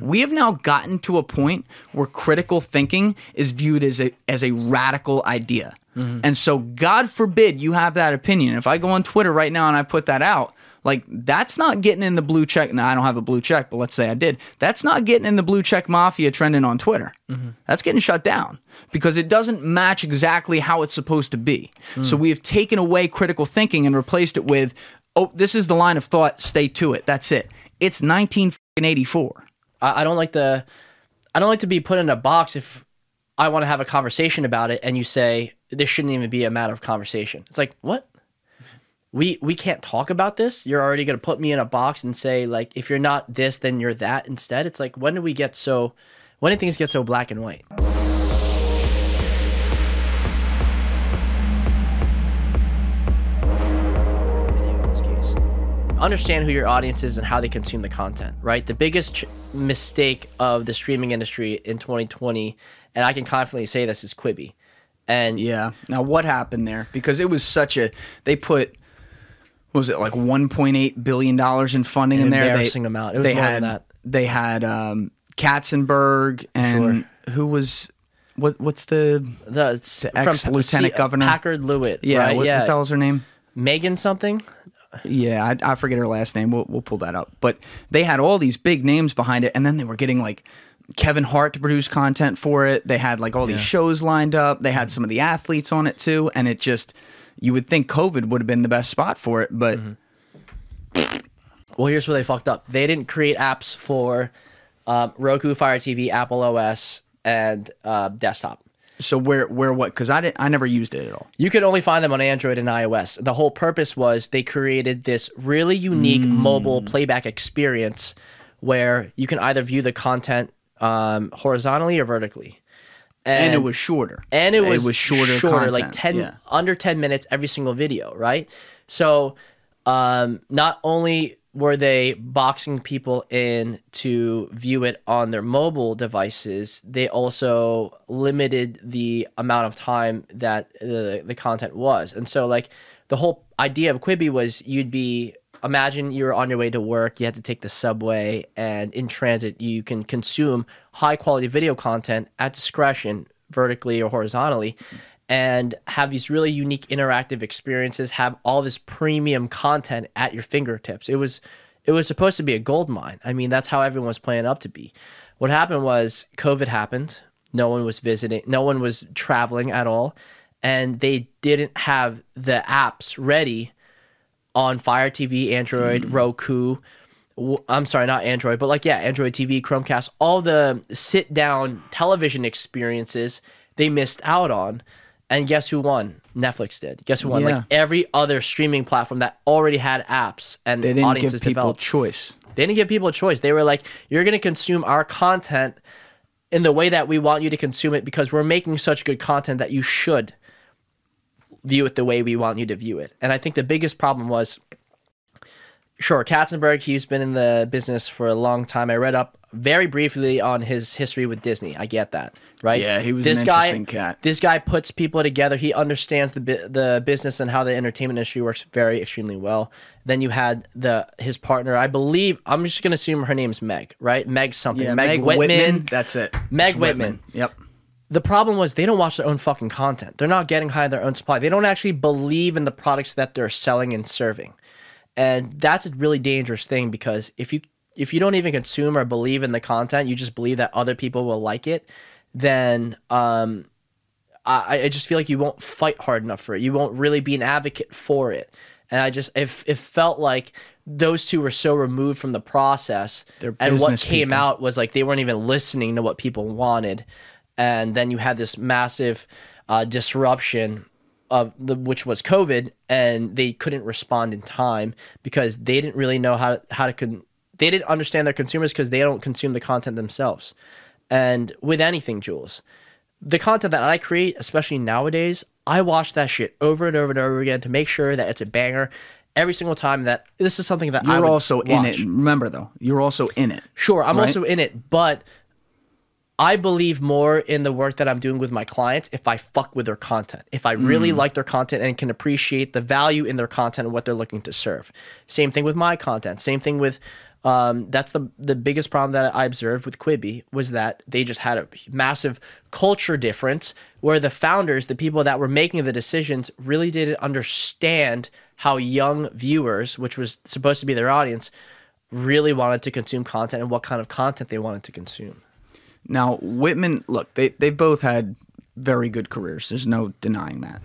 We have now gotten to a point where critical thinking is viewed as a as a radical idea. Mm-hmm. And so God forbid you have that opinion. If I go on Twitter right now and I put that out, like that's not getting in the blue check. Now I don't have a blue check, but let's say I did. That's not getting in the blue check mafia trending on Twitter. Mm-hmm. That's getting shut down because it doesn't match exactly how it's supposed to be. Mm. So we have taken away critical thinking and replaced it with, oh, this is the line of thought. Stay to it. That's it. It's 1984. I, I don't like the I don't like to be put in a box if I want to have a conversation about it and you say this shouldn't even be a matter of conversation. It's like, what? We we can't talk about this. You're already going to put me in a box and say like if you're not this then you're that instead. It's like when do we get so when do things get so black and white? Understand who your audience is and how they consume the content, right? The biggest ch- mistake of the streaming industry in 2020, and I can confidently say this, is Quibi. And Yeah. Now what happened there? Because it was such a they put what was it like 1.8 billion dollars in funding in there? embarrassing amount. It was they more had than that. they had um, Katzenberg and who was what? What's the the, The from ex-lieutenant governor? Packard Lewitt, yeah? right? What, yeah, what the hell's her name? Megan something. Yeah, I, I forget her last name. We'll, we'll pull that up. But they had all these big names behind it, and then they were getting like Kevin Hart to produce content for it. They had like all these shows lined up. They had some of the athletes on it too, and it just you would think COVID would have been the best spot for it, but Well, here's where they fucked up. They didn't create apps for um, Roku, Fire TV, Apple OS, and uh, desktop. So where where what? Because I didn't, I never used it at all. You could only find them on Android and iOS. The whole purpose was they created this really unique mobile playback experience where you can either view the content um, horizontally or vertically. And, it was shorter. and it was, shorter, like content. 10 Yeah. under 10 minutes every single video right so um, not only were they boxing people in to view it on their mobile devices they also limited the amount of time that the, the content was. And so like the whole idea of quibi was you'd be imagine you're on your way to work you had to take the subway and in transit you can consume high quality video content at discretion vertically or horizontally and have these really unique interactive experiences have all this premium content at your fingertips it was it was supposed to be a gold mine i mean that's how everyone was playing up to be what happened was covid happened no one was visiting no one was traveling at all and they didn't have the apps ready on Fire TV, Android, mm. Roku. I'm sorry, not Android, but like yeah, Android TV, Chromecast, all the sit down television experiences they missed out on. And guess who won? Netflix did. Guess who won? Yeah. Like every other streaming platform that already had apps and They didn't give audiences people developed. choice. They didn't give people a choice. They were like, you're going to consume our content in the way that we want you to consume it because we're making such good content that you should view it the way we want you to view it. And I think the biggest problem was sure, Katzenberg, he's been in the business for a long time. I read up very briefly on his history with Disney. I get that, right? Yeah, he was this an guy, interesting cat. This guy puts people together. He understands the the business and how the entertainment industry works very extremely well. Then you had the his partner. I believe I'm just gonna assume her name's Meg, right? Meg something. Yeah, Meg, Whitman. That's it. Meg It's Whitman. Yep. The problem was they don't watch their own fucking content. They're not getting high on their own supply. They don't actually believe in the products that they're selling and serving. And that's a really dangerous thing because if you if you don't even consume or believe in the content, you just believe that other people will like it, then um, I, I just feel like you won't fight hard enough for it. You won't really be an advocate for it. And I just if it felt like those two were so removed from the process, They're and what came people. out was like they weren't even listening to what people wanted, and then you had this massive uh, disruption of the which was COVID, and they couldn't respond in time because they didn't really know how how to con- they didn't understand their consumers because they don't consume the content themselves. And with anything, Jules, the content that I create, especially nowadays, I watch that shit over and over and over again to make sure that it's a banger every single time that this is something that I You're would also in it. Remember though, you're also in it. Sure, I'm right? also in it, but I believe more in the work that I'm doing with my clients if I fuck with their content. If I really like their content and can appreciate the value in their content and what they're looking to serve. Same thing with my content. Same thing with Um, that's the the biggest problem that I observed with Quibi was that they just had a massive culture difference where the founders, the people that were making the decisions, really didn't understand how young viewers, which was supposed to be their audience, really wanted to consume content and what kind of content they wanted to consume. Now, Whitman, look, they, they both had very good careers. There's no denying that.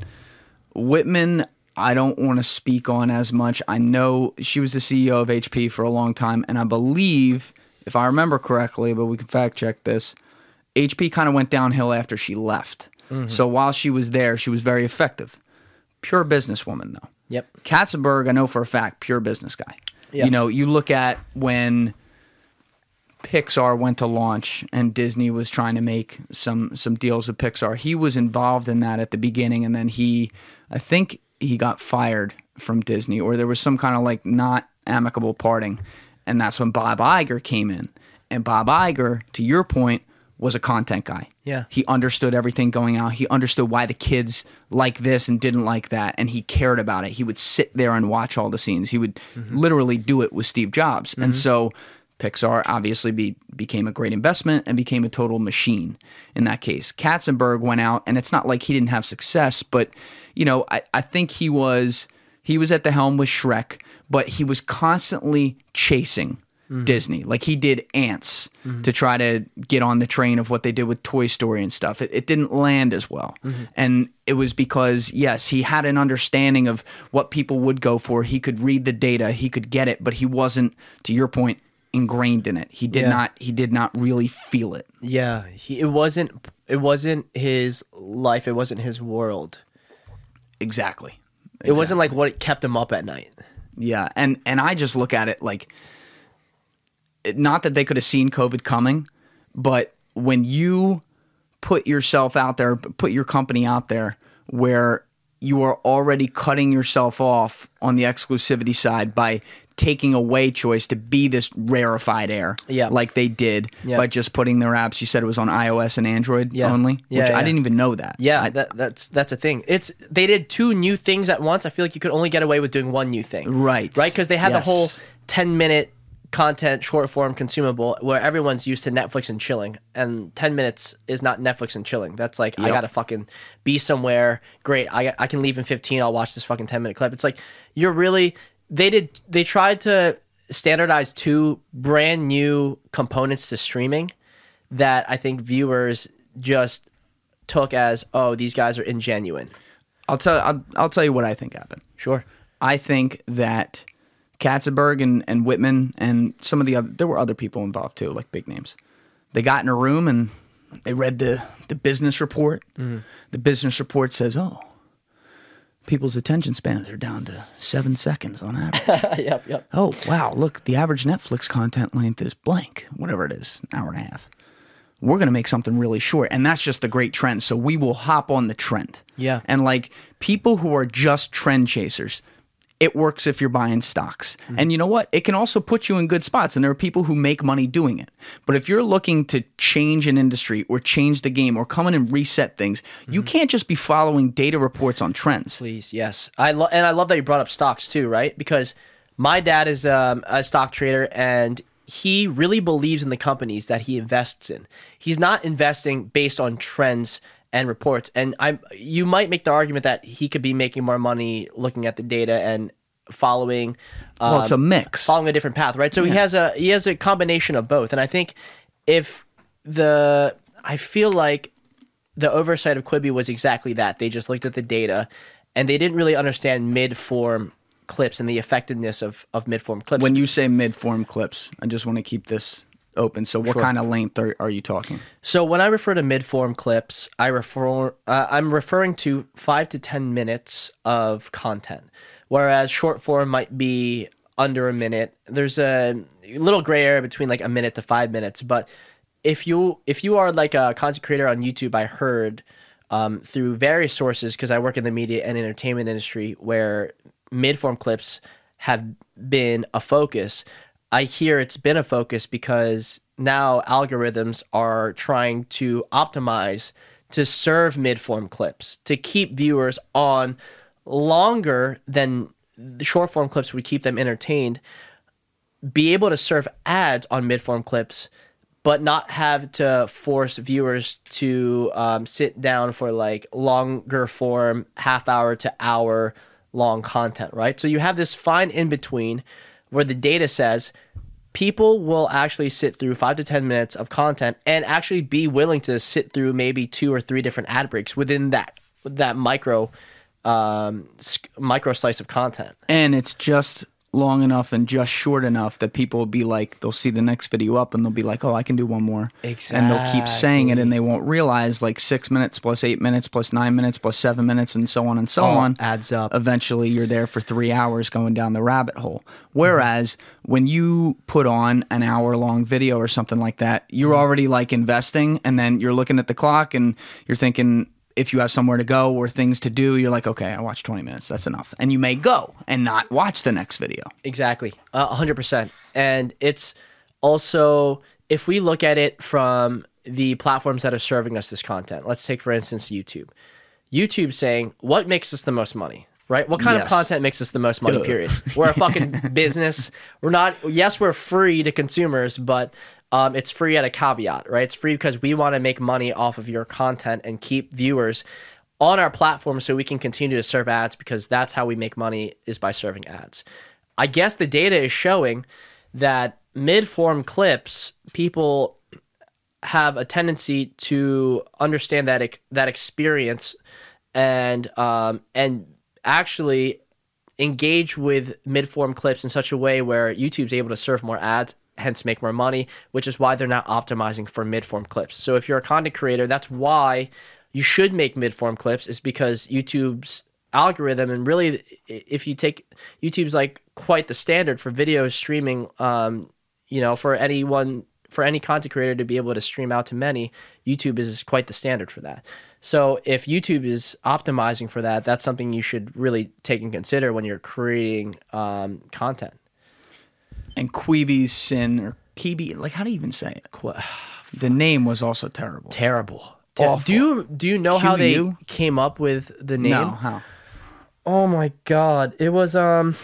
Whitman, I don't want to speak on as much. I know she was the CEO of HP for a long time, and I believe, if I remember correctly, but we can fact check this, HP kind of went downhill after she left. Mm-hmm. So while she was there, she was very effective. Pure businesswoman, though. Yep. Katzenberg, I know for a fact, pure business guy. Yeah. You know, you look at when Pixar went to launch and Disney was trying to make some some deals with Pixar. He was involved in that at the beginning and then he I think he got fired from Disney or there was some kind of like not amicable parting and that's when Bob Iger came in. And Bob Iger, to your point, was a content guy. Yeah. He understood everything going out. He understood why the kids like this and didn't like that, and he cared about it. He would sit there and watch all the scenes. He would mm-hmm. literally do it with Steve Jobs, and mm-hmm. so Pixar obviously be, became a great investment and became a total machine in that case. Katzenberg went out, and it's not like he didn't have success, but you know, I, I think he was he was at the helm with Shrek, but he was constantly chasing mm-hmm. Disney. Like he did Antz mm-hmm. to try to get on the train of what they did with Toy Story and stuff. It, it didn't land as well. Mm-hmm. And it was because, yes, he had an understanding of what people would go for. He could read the data, he could get it, but he wasn't, to your point, ingrained in it. He did Yeah. not he did not really feel it. Yeah, he, it wasn't it wasn't his life. It wasn't his world. Exactly. It wasn't like what kept him up at night. Yeah, and and I just look at it like not that they could have seen COVID coming, but when you put yourself out there, put your company out there where you are already cutting yourself off on the exclusivity side by taking away choice to be this rarefied air Yeah. like they did Yeah. by just putting their apps you said it was on iOS and Android Yeah. only Yeah, which I didn't even know that Yeah, I- that, that's that's a thing. It's they did two new things at once. I feel like you could only get away with doing one new thing. Right. Right, because they had Yes. the whole ten minute content short form consumable where everyone's used to Netflix and chilling, and ten minutes is not Netflix and chilling. That's like I gotta fucking be somewhere. Great, I I can leave in fifteen. I'll watch this fucking ten minute clip. It's like you're really they did they tried to standardize two brand new components to streaming that I think viewers just took as oh these guys are ingenuine. I'll tell I'll, I'll tell you what I think happened Sure. I think that Katzenberg and, and Whitman and some of the other there were other people involved too, like big names. They got in a room and they read the, the business report. Mm-hmm. The business report says, Oh, people's attention spans are down to seven seconds on average. yep, yep. oh, wow, look, the average Netflix content length is blank, whatever it is, an hour and a half. We're going to make something really short. And that's just the great trend. So we will hop on the trend. Yeah. And like people who are just trend chasers, it works if you're buying stocks. And you know what? It can also put you in good spots. And there are people who make money doing it. But if you're looking to change an industry or change the game or come in and reset things, you can't just be following data reports on trends. Please, yes. I lo- and I love that you brought up stocks too, right? Because my dad is um, a stock trader and he really believes in the companies that he invests in. He's not investing based on trends and reports. And I you might make the argument that he could be making more money looking at the data and following Well, it's a um, mix. following a different path, right? So he has a he has a combination of both, and I think if the I feel like the oversight of Quibi was exactly that. They just looked at the data, and they didn't really understand mid form clips and the effectiveness of of mid form clips. When you say mid form clips, I just want to keep this open. So, what kind of length are, are you talking? So when I refer to mid-form clips, I refer uh, I'm referring to five to ten minutes of content, whereas short form might be under a minute. There's a little gray area between like a minute to five minutes, but if you if you are like a content creator on YouTube, I heard um, through various sources because I work in the media and entertainment industry where mid-form clips have been a focus. I hear it's been a focus because now algorithms are trying to optimize to serve mid-form clips to keep viewers on longer than the short form clips would keep them entertained be able to serve ads on mid-form clips but not have to force viewers to um, sit down for like longer form half hour to hour long content right? So you have this fine in between where the data says people will actually sit through five to 10 minutes of content and actually be willing to sit through maybe two or three different ad breaks within that that micro um, micro slice of content. and it's just long enough and just short enough that people will be like they'll see the next video up and they'll be like oh i can do one more. And they'll keep saying it and they won't realize like six minutes plus eight minutes plus nine minutes plus seven minutes and so on and so All on. adds up. eventually you're there for three hours going down the rabbit hole. Whereas when you put on an hour long video or something like that you're mm-hmm. already like investing and then you're looking at the clock and you're thinking if you have somewhere to go or things to do, you're like, okay, I watched 20 minutes. That's enough. And you may go and not watch the next video. Exactly, a hundred percent. And it's also if we look at it from the platforms that are serving us this content. Let's take for instance YouTube. YouTube saying what makes us the most money, right? What kind Yes. of content makes us the most money? Period. We're a fucking business. We're not. Yes, we're free to consumers, but. Um, it's free at a caveat, right? It's free because we want to make money off of your content and keep viewers on our platform so we can continue to serve ads because that's how we make money is by serving ads. I guess the data is showing that mid-form clips people have a tendency to understand that that experience and um, and actually engage with mid-form clips in such a way where YouTube's able to serve more ads hence make more money which is why they're not optimizing for mid-form clips. So if you're a content creator that's why you should make mid-form clips is because YouTube's algorithm and really if you take YouTube's like quite the standard for video streaming um you know for anyone for any content creator to be able to stream out to many YouTube is quite the standard for that. So if YouTube is optimizing for that that's something you should really take and consider when you're creating um, content And Quibi's sin or Kibi, like how do you even say it? Qu- The name was also terrible. terrible Ter- Awful. do you do you know how they QU? came up with the name No, how? Oh my god. It was um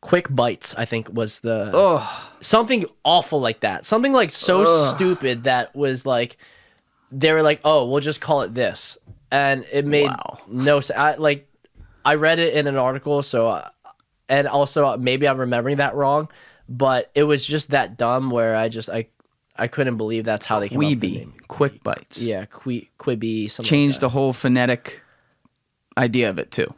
Quick Bites, I think was the Oh, something awful like that. Something like so stupid that was like they were like, "Oh, we'll just call it this." And it made Wow. no sense. I, like I read it in an article, so and also uh, maybe I'm remembering that wrong, but it was just that dumb where I just I I couldn't believe that's how they came up with the name. quick bites. Yeah, qui- Quibby something. like Changed that. the whole phonetic idea of it too.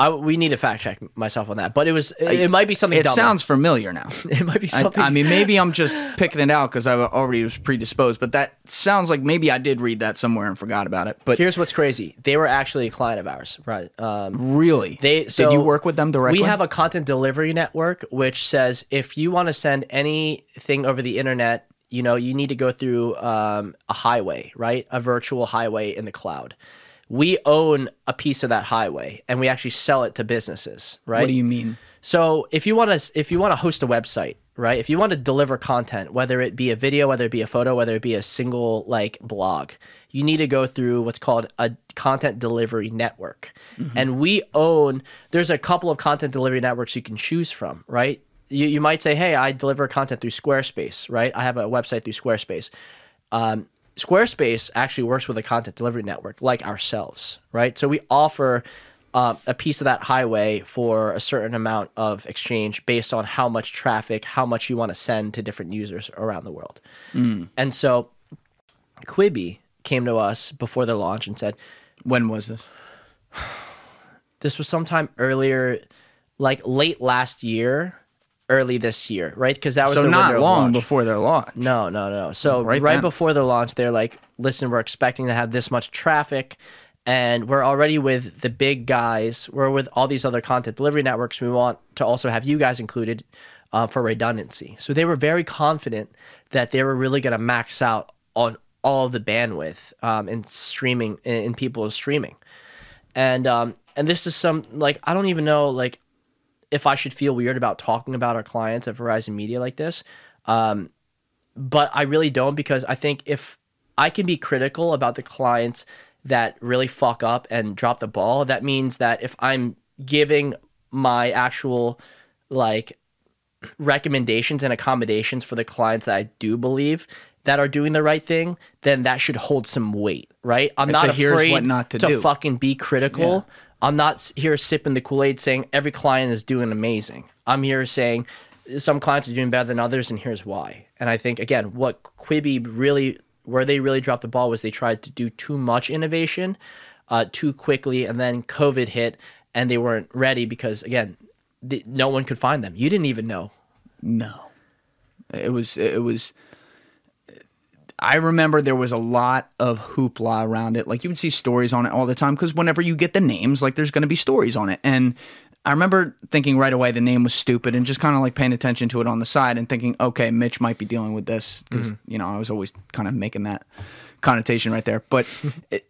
I, we need to fact check myself on that, but it was it, it might be something. It dumber. sounds familiar now. it might be I, something. I mean, maybe I'm just picking it out because I already was predisposed, but that sounds like maybe I did read that somewhere and forgot about it. But Here's what's crazy: they were actually a client of ours, right? Um, really, they so did you work with them directly? We have a content delivery network which says if you want to send anything over the internet, you know, you need to go through um, a highway, right? A virtual highway in the cloud. We own a piece of that highway, and we actually sell it to businesses, right? What do you mean? So if you want to if you want to host a website, right? If you want to deliver content, whether it be a video, whether it be a photo, whether it be a single like blog, you need to go through what's called a content delivery network. And we own there's a couple of content delivery networks you can choose from, right? You you might say, "Hey, I deliver content through Squarespace," right? I have a website through Squarespace. Um, Squarespace actually works with a content delivery network like ourselves, right? So we offer uh, a piece of that highway for a certain amount of exchange based on how much traffic, how much you want to send to different users around the world. And so Quibi came to us before the launch and said, When was this? this was sometime earlier, like late last year, early this year, right? Because that was So not long launch. before their launch. No, no, no. So Right right, before the launch, they're like, "Listen, we're expecting to have this much traffic, and we're already with the big guys. We're with all these other content delivery networks. We want to also have you guys included uh, for redundancy." So they were very confident that they were really going to max out on all the bandwidth um, in streaming in, in people's streaming, and um, and this is some like I don't even know like if I should feel weird about talking about our clients at Verizon Media like this. Um, but I really don't because I think if I can be critical about the clients that really fuck up and drop the ball, that means that if I'm giving my actual like recommendations and accommodations for the clients that I do believe that are doing the right thing, then that should hold some weight, right? I'm It's not afraid not to do. fucking be critical. I'm not here sipping the Kool Aid saying every client is doing amazing. I'm here saying some clients are doing better than others, and here's why. And I think again, what Quibi really, where they really dropped the ball was they tried to do too much innovation, uh, too quickly, and then COVID hit, and they weren't ready because again, the, no one could find them. You didn't even know. No, it was it was. I remember there was a lot of hoopla around it. Like you would see stories on it all the time because whenever you get the names, like there's going to be stories on it. And I remember thinking right away the name was stupid and just kind of like paying attention to it on the side and thinking, okay, Mitch might be dealing with this because mm-hmm. you know I was always kind of making that connotation right there. But it,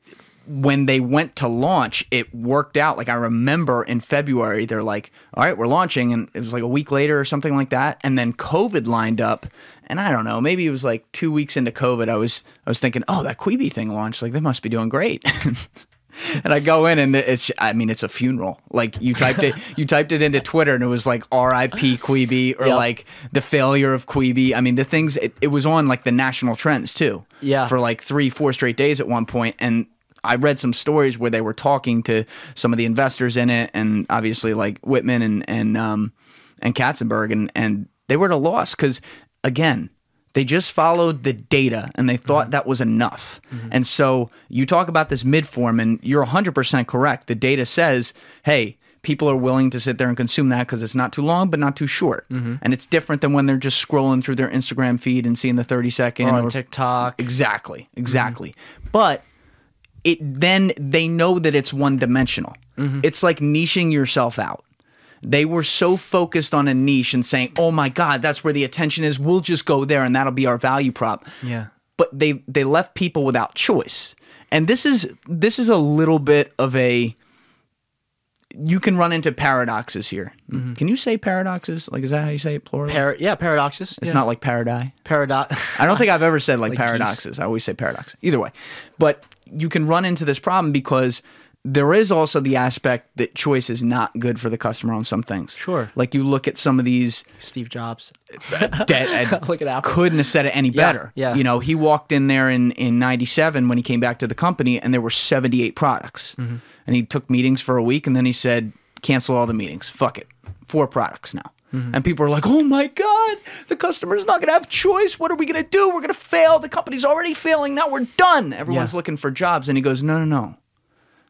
when they went to launch, it worked out. Like I remember in February, they're like, "All right, we're launching," and it was like a week later or something like that. And then COVID lined up, and I don't know, maybe it was like two weeks into COVID. I was I was thinking, "Oh, that Quibi thing launched. Like they must be doing great." and I go in and it's I mean it's a funeral. Like you typed it you typed it into Twitter and it was like R.I.P. Quibi or Yep. like the failure of Quibi. I mean the things it, it was on like the national trends too. Yeah. For like three four straight days at one point and. I read some stories where they were talking to some of the investors in it, and obviously like Whitman and and um, and Katzenberg, and and they were at a loss because again, they just followed the data and they thought mm-hmm. that was enough. Mm-hmm. And so you talk about this mid form, and you're 100% correct. The data says, hey, people are willing to sit there and consume that because it's not too long, but not too short. Mm-hmm. And it's different than when they're just scrolling through their Instagram feed and seeing the 30 second Or on or- TikTok. Exactly, exactly. But it then they know that it's one dimensional. It's like niching yourself out. They were so focused on a niche and saying, "Oh my god, that's where the attention is. We'll just go there and that'll be our value prop." Yeah. But they they left people without choice. And this is this is a little bit of a you can run into paradoxes here. Mm-hmm. Can you say paradoxes? Like is that how you say it plural? Par- yeah, paradoxes. it's yeah. not like paradise. paradox. I don't think I've ever said like, Like paradoxes. I always say paradox. Either way. But you can run into this problem because there is also the aspect that choice is not good for the customer on some things. Sure. Like you look at some of these Steve Jobs. that Look at Apple. couldn't have said it any better. yeah. You know, he walked in there in in 97 when he came back to the company and there were 78 products. Mm-hmm. And he took meetings for a week and then he said cancel all the meetings. Fuck it. Four products now. Mm-hmm. And people are like, "Oh my god, the customer's not going to have choice. What are we going to do? We're going to fail. The company's already failing. Now we're done. Everyone's Yeah. looking for jobs." And he goes, "No, no, no.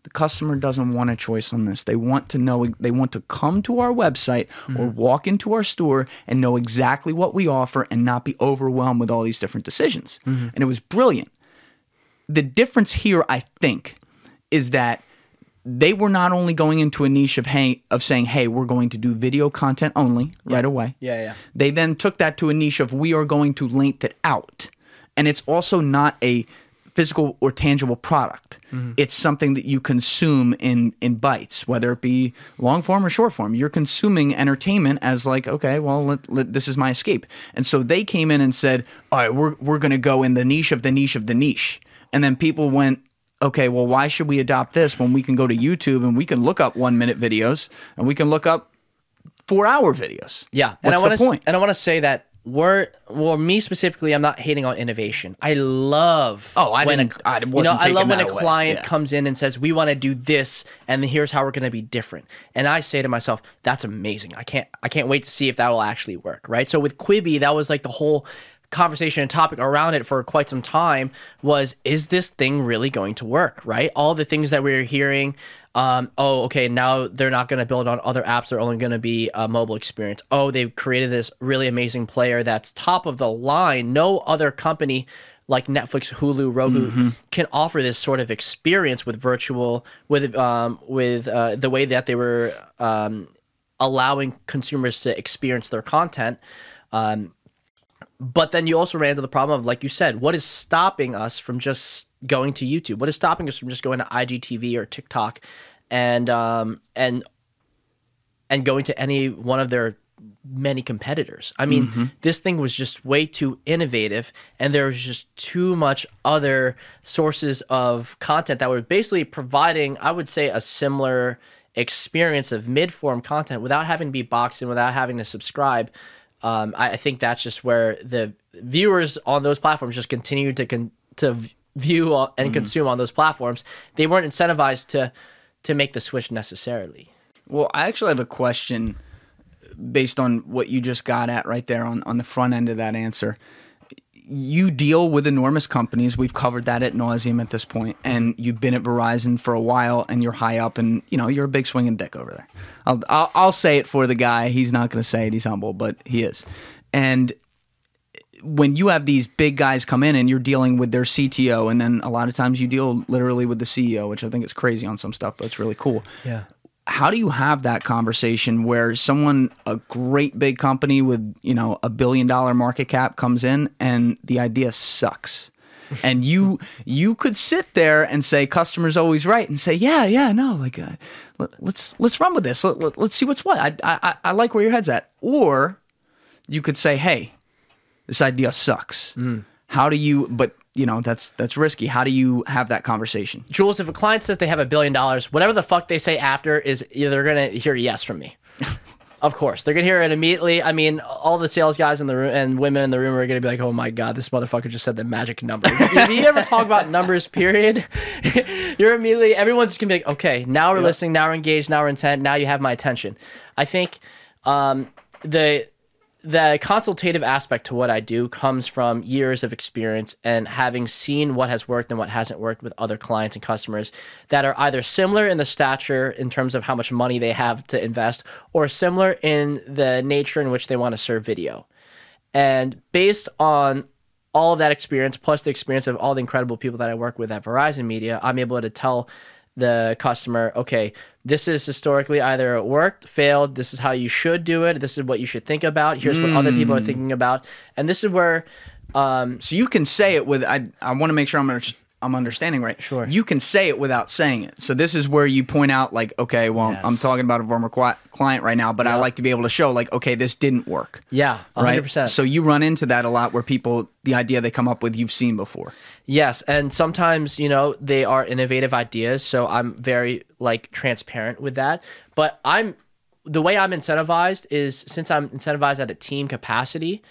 The customer doesn't want a choice on this. They want to know, they want to come to our website or mm. walk into our store and know exactly what we offer and not be overwhelmed with all these different decisions. Mm-hmm. And it was brilliant. The difference here, I think, is that they were not only going into a niche of hey of saying, hey, we're going to do video content only right away. Yeah, yeah. They then took that to a niche of we are going to length it out. And it's also not a physical or tangible product. Mm-hmm. It's something that you consume in in bites, whether it be long form or short form. You're consuming entertainment as like, okay, well, let, let- this is my escape. And so they came in and said, all right, we're we're going to go in the niche of the niche of the niche. And then people went, okay, well, why should we adopt this when we can go to YouTube and we can look up one minute videos and we can look up four hour videos? Yeah, What's and I the want to point? and I want to say that we're well, me specifically, I'm not hating on innovation. I love Oh, I when didn't- a, I you know I love when a away. client Yeah. comes in and says we want to do this, and here's how we're going to be different. And I say to myself, that's amazing. I can't I can't wait to see if that will actually work. Right. So with Quibi, that was like the whole conversation and topic around it for quite some time was is this thing really going to work right all the things that we were hearing um, oh okay now they're not going to build on other apps they're only going to be a mobile experience. Oh they've created this really amazing player that's top of the line. No other company like Netflix, Hulu, Roku can offer this sort of experience with virtual with um, with uh, the way that they were um, allowing consumers to experience their content. Um, but then you also ran into the problem of, like you said, what is stopping us from just going to YouTube? What is stopping us from just going to IGTV or TikTok, and um, and and going to any one of their many competitors? I mean, this thing was just way too innovative, and there was just too much other sources of content that were basically providing, I would say, a similar experience of mid form content without having to be boxed in, without having to subscribe. Um, I, I think that's just where the viewers on those platforms just continue to con- to view and Mm-hmm. consume on those platforms. They weren't incentivized to to make the switch necessarily. Well, I actually have a question based on what you just got at right there on, on the front end of that answer. You deal with enormous companies. We've covered that at nauseum at this point, and you've been at Verizon for a while, and you're high up, and you know you're a big swinging dick over there. I'll I'll, I'll say it for the guy. He's not going to say it. He's humble, but he is. And when you have these big guys come in and you're dealing with their CTO, and then a lot of times you deal literally with the CEO, which I think is crazy on some stuff, but it's really cool. Yeah. how do you have that conversation where someone a great big company with you know a billion dollar market cap comes in and the idea sucks? And you you could sit there and say customers always right and say yeah yeah no like uh, let, let's let's run with this. Let, let, let's see what's what. I, I i like where your head's at. Or you could say hey this idea sucks how do you but you know that's that's risky how do you have that conversation Jules, if a client says they have a billion dollars, whatever the fuck they say after is they're gonna hear yes from me. of course, they're gonna hear it immediately. I mean, all the sales guys in the room and women in the room are gonna be like, "Oh my god, this motherfucker just said the magic number." if you ever talk about numbers, period, you're immediately everyone's just gonna be like, "Okay, now we're listening, now we're engaged, now we're intent, now you have my attention." I think um, the the consultative aspect to what I do comes from years of experience and having seen what has worked and what hasn't worked with other clients and customers that are either similar in the stature in terms of how much money they have to invest or similar in the nature in which they want to serve video. And based on all of that experience, plus the experience of all the incredible people that I work with at Verizon Media, I'm able to tell the customer, okay, this is historically either it worked, failed, this is how you should do it, this is what you should think about, here's what other people are thinking about. And this is where um, So you can say it with I. I want to make sure I'm I'm understanding right. Sure. You can say it without saying it. So this is where you point out like, okay, well, Yes. I'm talking about a former client right now, but I like to be able to show like, okay, this didn't work. yeah, 100%. Right. So you run into that a lot where people the idea they come up with you've seen before. Yes, and sometimes you know they are innovative ideas, so I'm very like transparent with that. But I'm the way I'm incentivized is since I'm incentivized at a team capacity,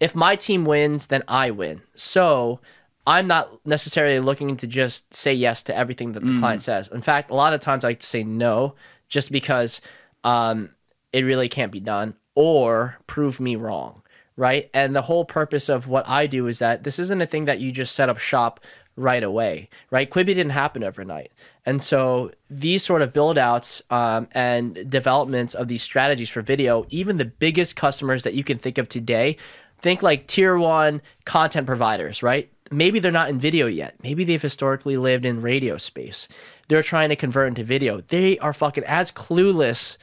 if my team wins, then I win. So I'm not necessarily looking to just say yes to everything that the client says. In fact, a lot of times I like to say no, just because um, it really can't be done or prove me wrong right? And the whole purpose of what i do is that this isn't a thing that you just set up shop right away right? Quibi didn't happen overnight. And so these sort of build outs um, and developments of these strategies for video even the biggest customers that you can think of today think like tier one content providers right maybe they're not in video yet maybe they've historically lived in radio space they're trying to convert into video they are fucking as clueless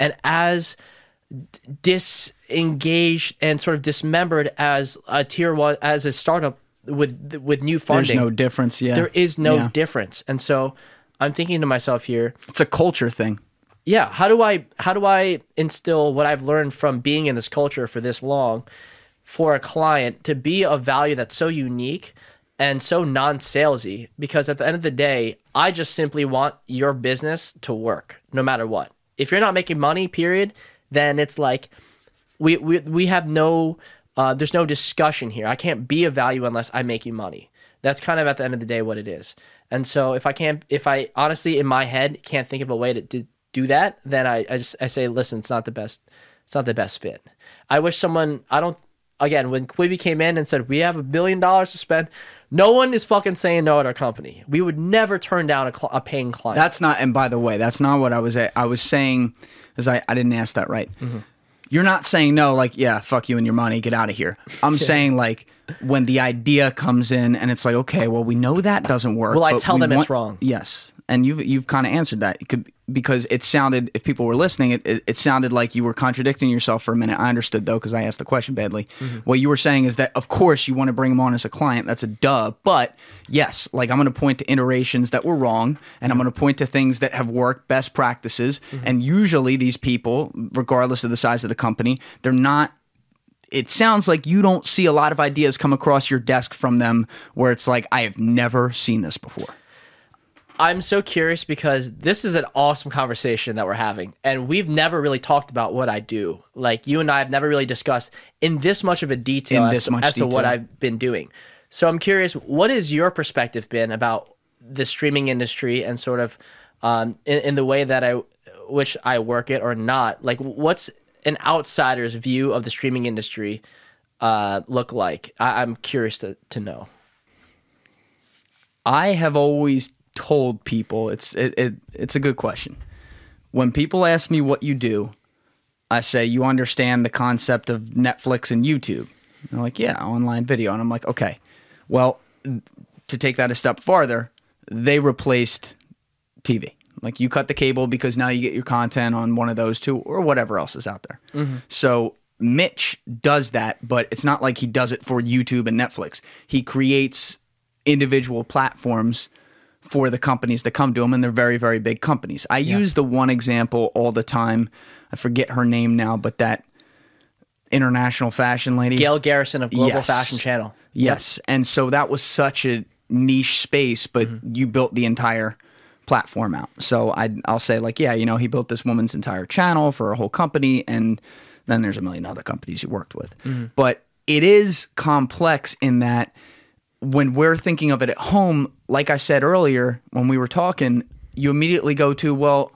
and as disengaged and sort of dismembered as a tier one as a startup with with new There's funding. no difference. Yeah. there is no Yeah. difference, and so I'm thinking to myself here, It's a culture thing. yeah, how do I how do I instill what I've learned from being in this culture for this long for a client to be of value that's so unique and so non-salesy because at the end of the day, I just simply want your business to work no matter what. If you're not making money, period, then it's like we we, we have no uh, there's no discussion here. I can't be of value unless I make you money. That's kind of at the end of the day what it is. And so if I can't, if I honestly in my head can't think of a way to, to do that, then I, I just I say, listen, it's not the best. It's not the best fit. I wish someone. I don't. Again, when Quibi came in and said we have a billion dollars to spend, no one is fucking saying no at our company. We would never turn down a, cl- a paying client. That's not. And by the way, that's not what I was. At. I was saying, because I, I didn't ask that right. Mm-hmm. You're not saying no, like yeah, fuck you and your money, get out of here. I'm saying like when the idea comes in and it's like okay, well we know that doesn't work. Well, I tell we them it's wrong. Yes, and you've you've kind of answered that. It could because it sounded if people were listening, it, it, it sounded like you were contradicting yourself for a minute. I understood though because I asked the question badly. Mm-hmm. What you were saying is that of course you want to bring them on as a client. That's a duh. But yes, like I'm going to point to iterations that were wrong, and I'm going to point to things that have worked, best practices, Mm-hmm. and usually these people, regardless of the size of the company, they're not it sounds like you don't see a lot of ideas come across your desk from them where it's like I have never seen this before. I'm so curious because this is an awesome conversation that we're having, and we've never really talked about what I do. Like you and I have never really discussed in this much of a detail In as, to, as to what. I've been doing. So I'm curious, what has your perspective been about the streaming industry and sort of um, in, in the way that I, which I work it or not? Like, what's an outsider's view of the streaming industry uh, look like? I, I'm curious to, to know. I have always told people it's it, it it's a good question. When people ask me what you do, I say you understand the concept of Netflix and YouTube. They're like, yeah, online video, and I'm like, okay, well, to take that a step farther, they replaced TV. Like you cut the cable because now you get your content on one of those two or whatever else is out there. Mm-hmm. So Mitch does that, but it's not like he does it for YouTube and Netflix. He creates individual platforms for the companies that come to him, and they're very, very big companies. I use the one example all the time. I forget her name now, but that international fashion lady. Gail Garrison of Global Yes. Fashion Channel. Yes. And so that was such a niche space, but mm-hmm. you built the entire platform out. So I, I'll say, like, yeah, you know, he built this woman's entire channel for a whole company. And then there's a million other companies he worked with. Mm-hmm. But it is complex in that when we're thinking of it at home, like I said earlier, when we were talking, you immediately go to, well,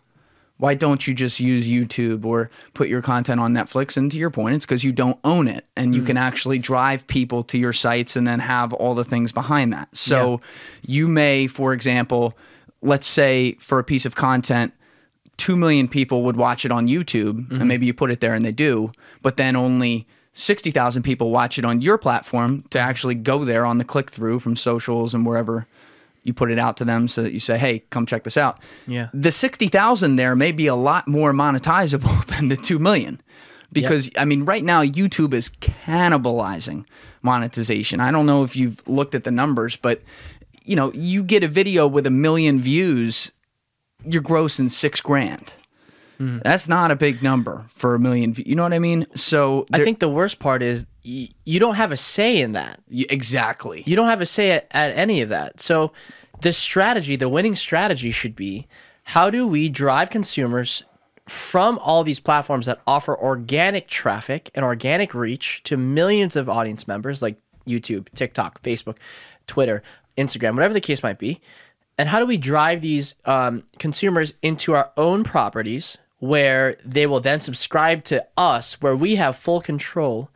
why don't you just use YouTube or put your content on Netflix? And to your point, it's because you don't own it and you mm. can actually drive people to your sites and then have all the things behind that. So you may, for example, let's say for a piece of content, 2 million people would watch it on YouTube and mm-hmm. maybe you put it there and they do, but then only 60,000 people watch it on your platform to actually go there on the click through from socials and wherever you put it out to them so that you say, hey, come check this out. Yeah. The 60,000 there may be a lot more monetizable than the 2 million. Because, I mean, right now, YouTube is cannibalizing monetization. I don't know if you've looked at the numbers, but, you know, you get a video with a million views, you're grossing six grand. That's not a big number for a million. You know what I mean? So, I think the worst part is y- you don't have a say in that. exactly. You don't have a say at, at any of that. So the strategy, the winning strategy should be how do we drive consumers from all these platforms that offer organic traffic and organic reach to millions of audience members like YouTube, TikTok, Facebook, Twitter, Instagram, whatever the case might be. And how do we drive these um, consumers into our own properties where they will then subscribe to us, where we have full control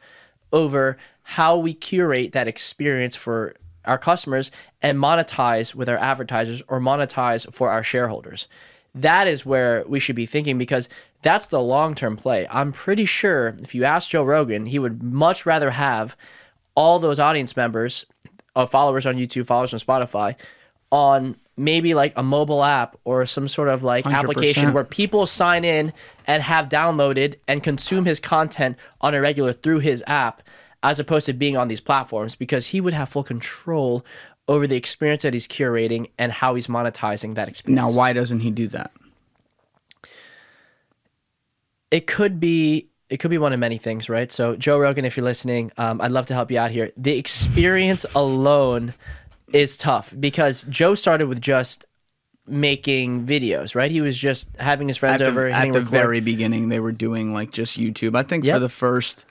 over how we curate that experience for our customers and monetize with our advertisers or monetize for our shareholders. That is where we should be thinking because that's the long term play. I'm pretty sure if you ask Joe Rogan, he would much rather have all those audience members, uh, followers on YouTube, followers on Spotify, on maybe like a mobile app or some sort of like application 100%. where people sign in and have downloaded and consume his content on a regular through his app as opposed to being on these platforms because he would have full control over the experience that he's curating and how he's monetizing that experience. Now, why doesn't he do that? it could be it could be one of many things, right? So Joe Rogan, if you're listening, um, I'd love to help you out here. The experience alone is tough because Joe started with just making videos, right? He was just having his friends at over, the, at the record. very beginning they were doing like just youtube i think Yep. for the first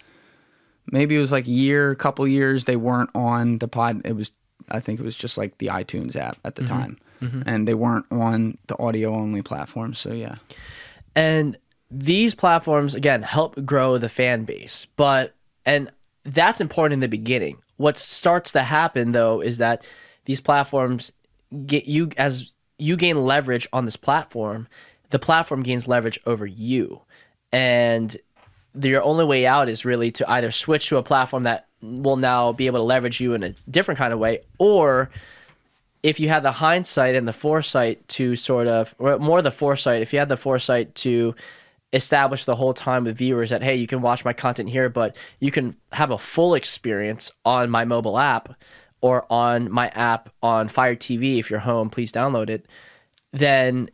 maybe it was like a year couple years they weren't on the pod it was i think it was just like the itunes app at the Mm-hmm. time and they weren't on the audio only platform so yeah And these platforms again help grow the fan base, but and that's important in the beginning. What starts to happen though is that these platforms get you as you gain leverage on this platform, the platform gains leverage over you. And the, your only way out is really to either switch to a platform that will now be able to leverage you in a different kind of way or if you had the hindsight and the foresight to sort of, or more the foresight, if you had the foresight to establish the whole time with viewers that, hey, you can watch my content here, but you can have a full experience on my mobile app or on my app on Fire TV. If you're home, please download it. Then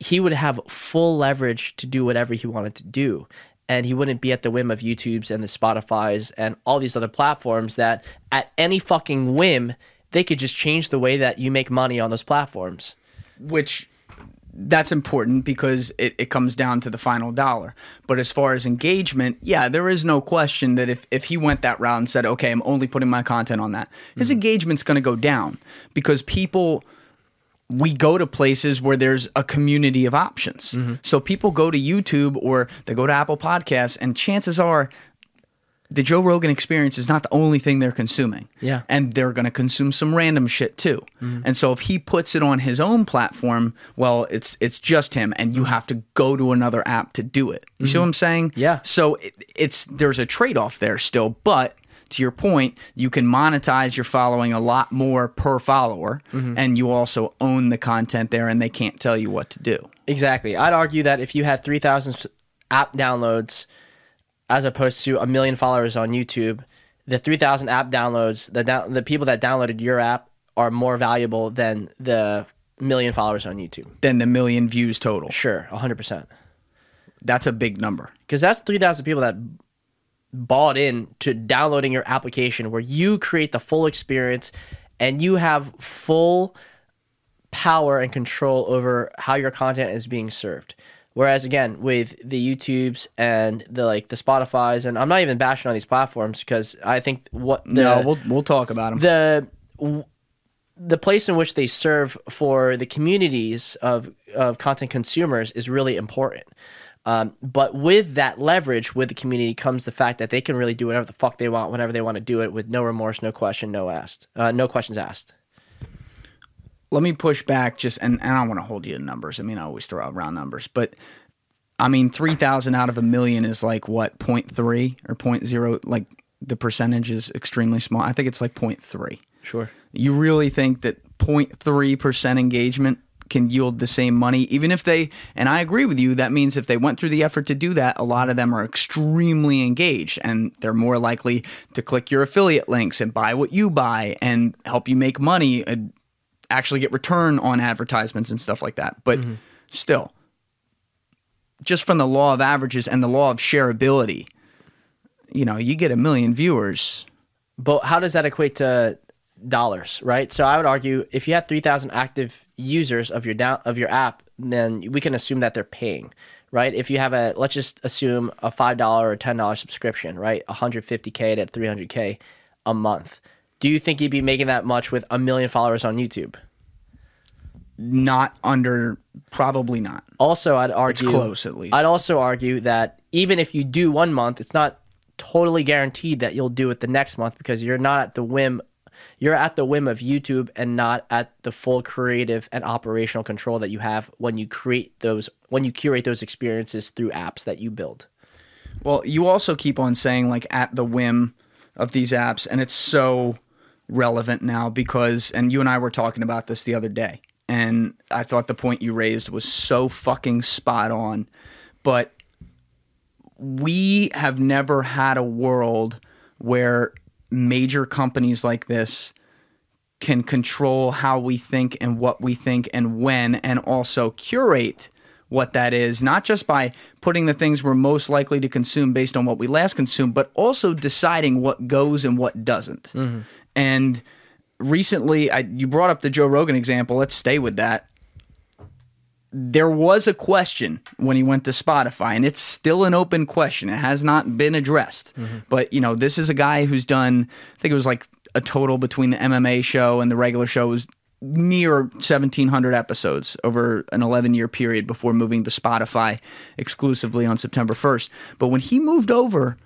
he would have full leverage to do whatever he wanted to do. And he wouldn't be at the whim of YouTube's and the Spotify's and all these other platforms that at any fucking whim they could just change the way that you make money on those platforms. which that's important because it, it comes down to the final dollar. But as far as engagement, yeah, there is no question that if, if he went that route and said, okay, I'm only putting my content on that, his mm-hmm. engagement's going to go down because people, we go to places where there's a community of options. Mm-hmm. So people go to YouTube or they go to Apple Podcasts, and chances are the Joe Rogan experience is not the only thing they're consuming. Yeah. And they're going to consume some random shit too. Mm-hmm. And so if he puts it on his own platform, well, it's it's just him and you mm-hmm. have to go to another app to do it. You see mm-hmm. what I'm saying? Yeah. So it, it's there's a trade-off there still, but to your point, you can monetize your following a lot more per follower and you also own the content there and they can't tell you what to do. Exactly. I'd argue that if you had 3,000 app downloads as opposed to a million followers on YouTube, the 3,000 app downloads, the down, the people that downloaded your app are more valuable than the million followers on YouTube. Than the million views total. Sure, 100%. That's a big number. Because that's 3,000 people that bought in to downloading your application where you create the full experience and you have full power and control over how your content is being served. Whereas again, with the YouTubes and the like the Spotify's, and I'm not even bashing on these platforms because I think what the, no, we'll we'll talk about them. the the place in which they serve for the communities of of content consumers is really important. Um, but with that leverage with the community comes the fact that they can really do whatever the fuck they want whenever they want to do it with no remorse, no question, no asked, uh, no questions asked. Let me push back just and, and I don't want to hold you to numbers. I mean, I always throw out round numbers, but I mean, 3,000 out of a million is like what, 0.3 or 0.0? Like the percentage is extremely small. I think it's like 0.3. Sure. You really think that 0.3% engagement can yield the same money, even if they, and I agree with you, that means if they went through the effort to do that, a lot of them are extremely engaged and they're more likely to click your affiliate links and buy what you buy and help you make money and actually get return on advertisements and stuff like that. But mm-hmm. still, just from the law of averages and the law of shareability, you know, you get a million viewers. But how does that equate to dollars, right? So I would argue if you have 3,000 active users of your down of your app, then we can assume that they're paying, right? If you have a let's just assume a $5 or $10 subscription, right? 150k to 300k a month. Do you think you'd be making that much with a million followers on YouTube? Not under, probably not. Also, I'd argue it's close, at least. I'd also argue that even if you do one month, it's not totally guaranteed that you'll do it the next month because you're not at the whim you're at the whim of YouTube and not at the full creative and operational control that you have when you create those when you curate those experiences through apps that you build. Well, you also keep on saying like at the whim of these apps, and it's so relevant now because, and you and I were talking about this the other day, and I thought the point you raised was so fucking spot on. But we have never had a world where major companies like this can control how we think and what we think and when, and also curate what that is, not just by putting the things we're most likely to consume based on what we last consumed, but also deciding what goes and what doesn't. Mm-hmm. And recently, I, you brought up the Joe Rogan example. Let's stay with that. There was a question when he went to Spotify, and it's still an open question. It has not been addressed. Mm-hmm. But, you know, this is a guy who's done, I think it was like a total between the MMA show and the regular show was near 1700 episodes over an 11 year period before moving to Spotify exclusively on September 1st. But when he moved over,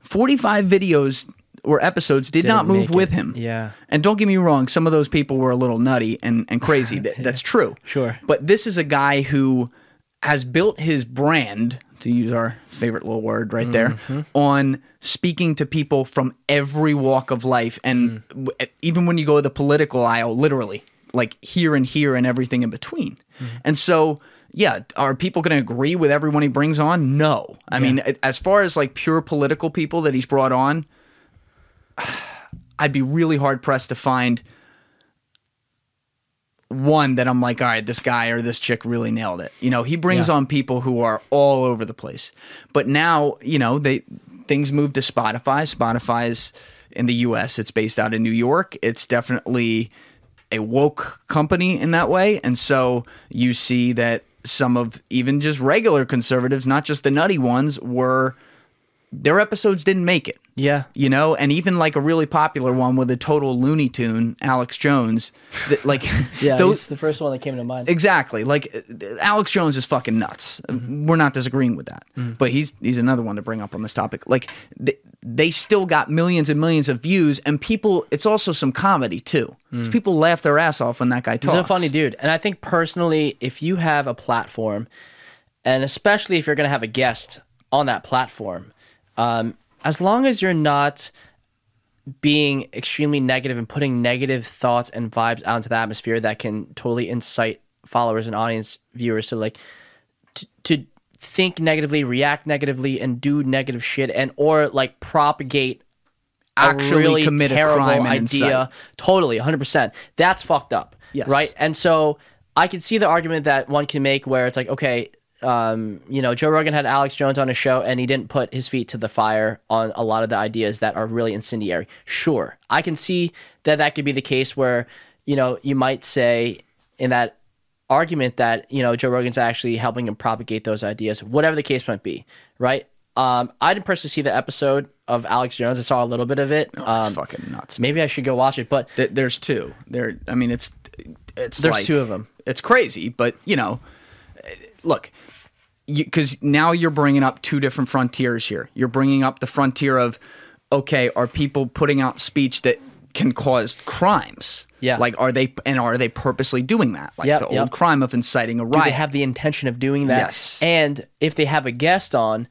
45 videos or episodes did not move with it. him. Yeah. And don't get me wrong, some of those people were a little nutty and, and crazy. That, That's true. Sure. But this is a guy who has built his brand, to use our favorite little word right there, Mm-hmm. on speaking to people from every walk of life. And Mm. w- even when you go to the political aisle, literally, like here and here and everything in between. Mm-hmm. And so, yeah, are people going to agree with everyone he brings on? No. I mean, as far as like pure political people that he's brought on, I'd be really hard pressed to find one that I'm like, all right, this guy or this chick really nailed it. You know, he brings Yeah. on people who are all over the place. But now, you know, they things move to Spotify. Spotify's, in the US. It's based out in New York. It's definitely a woke company in that way. And so you see that some of even just regular conservatives, not just the nutty ones, were their episodes didn't make it. Yeah. You know, and even like a really popular one with a total Looney Tune, Alex Jones, that like Yeah, those the first one that came to mind. exactly like Alex Jones is fucking nuts. Mm-hmm. We're not disagreeing with that, mm-hmm. but he's he's another one to bring up on this topic. Like they, they still got millions and millions of views, and people. It's also some comedy too. 'Cause People laugh their ass off when that guy talks. He's a funny dude. And I think personally, if you have a platform, and especially if you're going to have a guest on that platform, um, as long as you're not being extremely negative and putting negative thoughts and vibes out into the atmosphere that can totally incite followers and audience viewers to like to, to think negatively, react negatively, and do negative shit, and or like propagate Actually a really commit a crime idea. Totally, 100%. That's fucked up. Yes. Right? And so I can see the argument that one can make where it's like, okay, um, you know, Joe Rogan had Alex Jones on his show and he didn't put his feet to the fire on a lot of the ideas that are really incendiary. Sure. I can see that that could be the case where, you know, you might say in that argument that, you know, Joe Rogan's actually helping him propagate those ideas, whatever the case might be. Right? Um, I didn't personally see the episode of Alex Jones. I saw a little bit of it. It's Um, fucking nuts. maybe I should go watch it, but Th- there's two. There, I mean, it's it's There's like- two them. It's crazy, but you know, look, because now you're bringing up two different frontiers here. You're bringing up the frontier of, okay, are people putting out speech that can cause crimes? Yeah. like are they and are they purposely doing that? Like Yep, the yep. old crime of inciting a do riot. they have the intention of doing that? Yes. And if they have a guest on,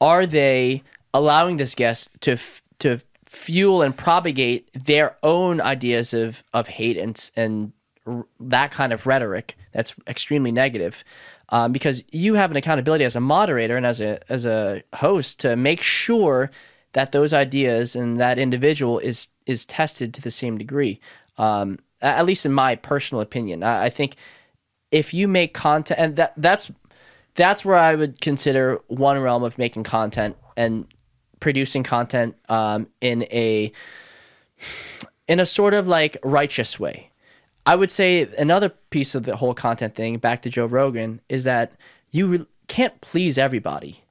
are they allowing this guest to f- to fuel and propagate their own ideas of of hate and and r- that kind of rhetoric that's extremely negative? Um, because you have an accountability as a moderator and as a as a host to make sure that those ideas and that individual is is tested to the same degree. Um, at least in my personal opinion, I, I think if you make content and that that's that's where I would consider one realm of making content and producing content um, in a in a sort of like righteous way. I would say another piece of the whole content thing, back to Joe Rogan, is that you re- can't please everybody.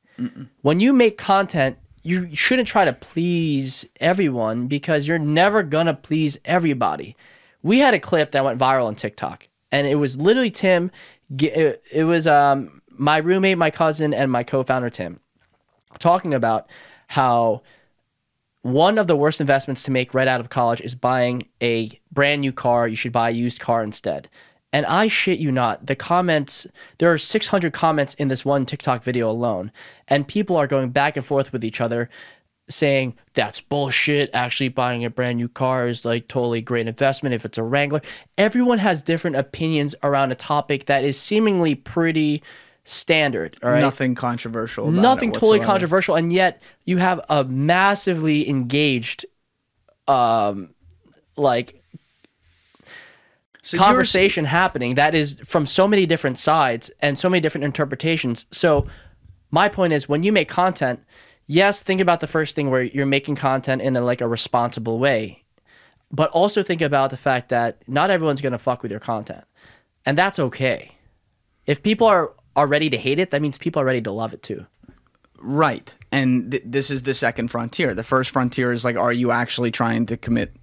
When you make content, you shouldn't try to please everyone because you're never gonna please everybody. We had a clip that went viral on TikTok, and it was literally Tim. It it was um, my roommate, my cousin, and my co-founder Tim talking about how one of the worst investments to make right out of college is buying a brand new car. You should buy a used car instead. And I shit you not, the comments, there are 600 comments in this one TikTok video alone. And people are going back and forth with each other saying, that's bullshit. Actually, buying a brand new car is like totally great investment if it's a Wrangler. Everyone has different opinions around a topic that is seemingly pretty standard. All right. Nothing controversial. About Nothing totally controversial, and yet you have a massively engaged, um, like So conversation happening that is from so many different sides and so many different interpretations. So, my point is, when you make content, yes, think about the first thing where you're making content in a, like a responsible way, but also think about the fact that not everyone's gonna fuck with your content, and that's okay. If people are are ready to hate it, that means people are ready to love it too. Right. And th- this is the second frontier. The first frontier is like, are you actually trying to commit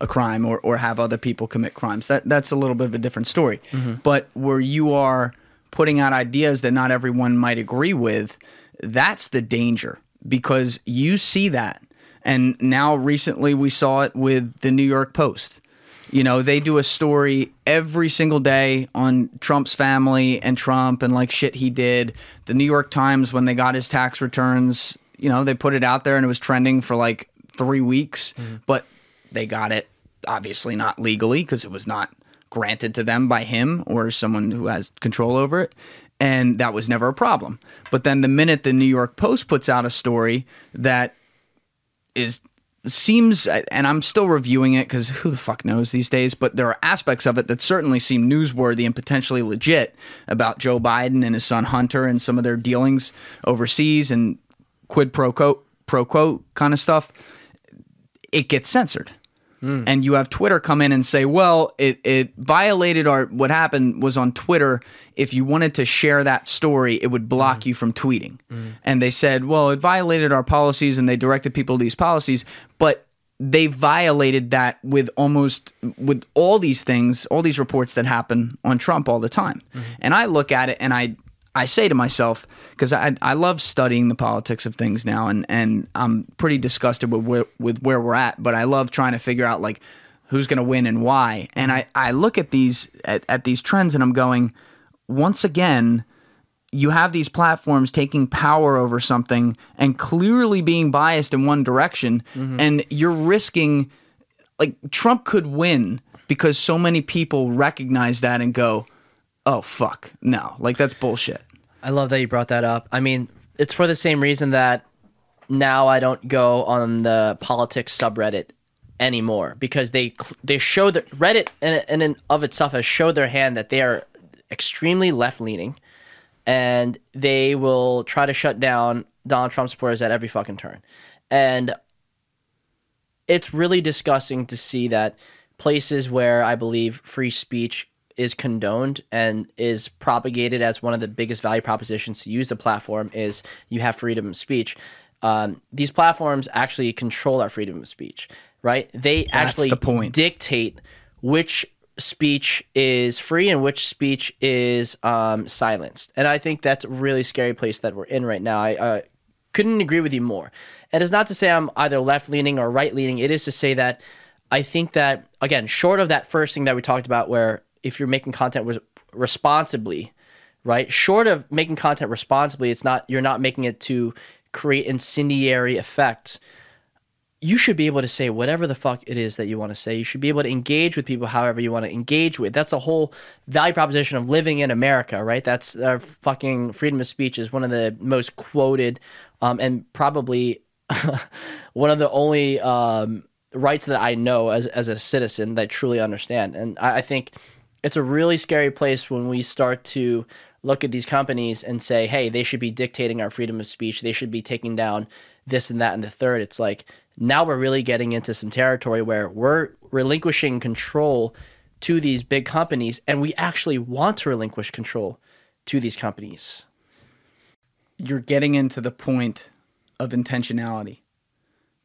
a crime or, or have other people commit crimes? That that's a little bit of a different story. Mm-hmm. But where you are putting out ideas that not everyone might agree with, that's the danger because you see that. And now recently we saw it with the New York Post. You know, they do a story every single day on Trump's family and Trump and like shit he did. The New York Times, when they got his tax returns, you know, they put it out there and it was trending for like three weeks, mm-hmm. but they got it obviously not legally because it was not granted to them by him or someone who has control over it. And that was never a problem. But then the minute the New York Post puts out a story that is seems and I'm still reviewing it because who the fuck knows these days, but there are aspects of it that certainly seem newsworthy and potentially legit about Joe Biden and his son Hunter and some of their dealings overseas and quid pro quo pro quo kind of stuff. it gets censored. Mm. And you have Twitter come in and say, well, it, it violated our, what happened was on Twitter, if you wanted to share that story, it would block mm. you from tweeting. Mm. And they said, well, it violated our policies and they directed people to these policies. But they violated that with almost with all these things, all these reports that happen on Trump all the time. Mm-hmm. And I look at it and I I say to myself because I I love studying the politics of things now and and I'm pretty disgusted with where, with where we're at, but I love trying to figure out like who's going to win and why. And I I look at these at, at these trends and I'm going once again you have these platforms taking power over something and clearly being biased in one direction mm-hmm. and you're risking like Trump could win because so many people recognize that and go oh fuck. No. Like that's bullshit. I love that you brought that up. I mean, it's for the same reason that now I don't go on the politics subreddit anymore because they they show that Reddit in, and of itself has showed their hand that they are extremely left leaning, and they will try to shut down Donald Trump supporters at every fucking turn, and it's really disgusting to see that places where I believe free speech is condoned and is propagated as one of the biggest value propositions to use the platform is you have freedom of speech. Um, these platforms actually control our freedom of speech, right? They actually the point. dictate which speech is free and which speech is um, silenced. And I think that's a really scary place that we're in right now. I uh, couldn't agree with you more. And it's not to say I'm either left leaning or right leaning. It is to say that I think that, again, short of that first thing that we talked about, where if you're making content res- responsibly, right? Short of making content responsibly, it's not you're not making it to create incendiary effects. You should be able to say whatever the fuck it is that you want to say. You should be able to engage with people however you want to engage with. That's a whole value proposition of living in America, right? That's our fucking freedom of speech is one of the most quoted um, and probably one of the only um, rights that I know as as a citizen that I truly understand. And I, I think it's a really scary place when we start to look at these companies and say, hey, they should be dictating our freedom of speech. They should be taking down this and that and the third. It's like now we're really getting into some territory where we're relinquishing control to these big companies and we actually want to relinquish control to these companies. you're getting into the point of intentionality.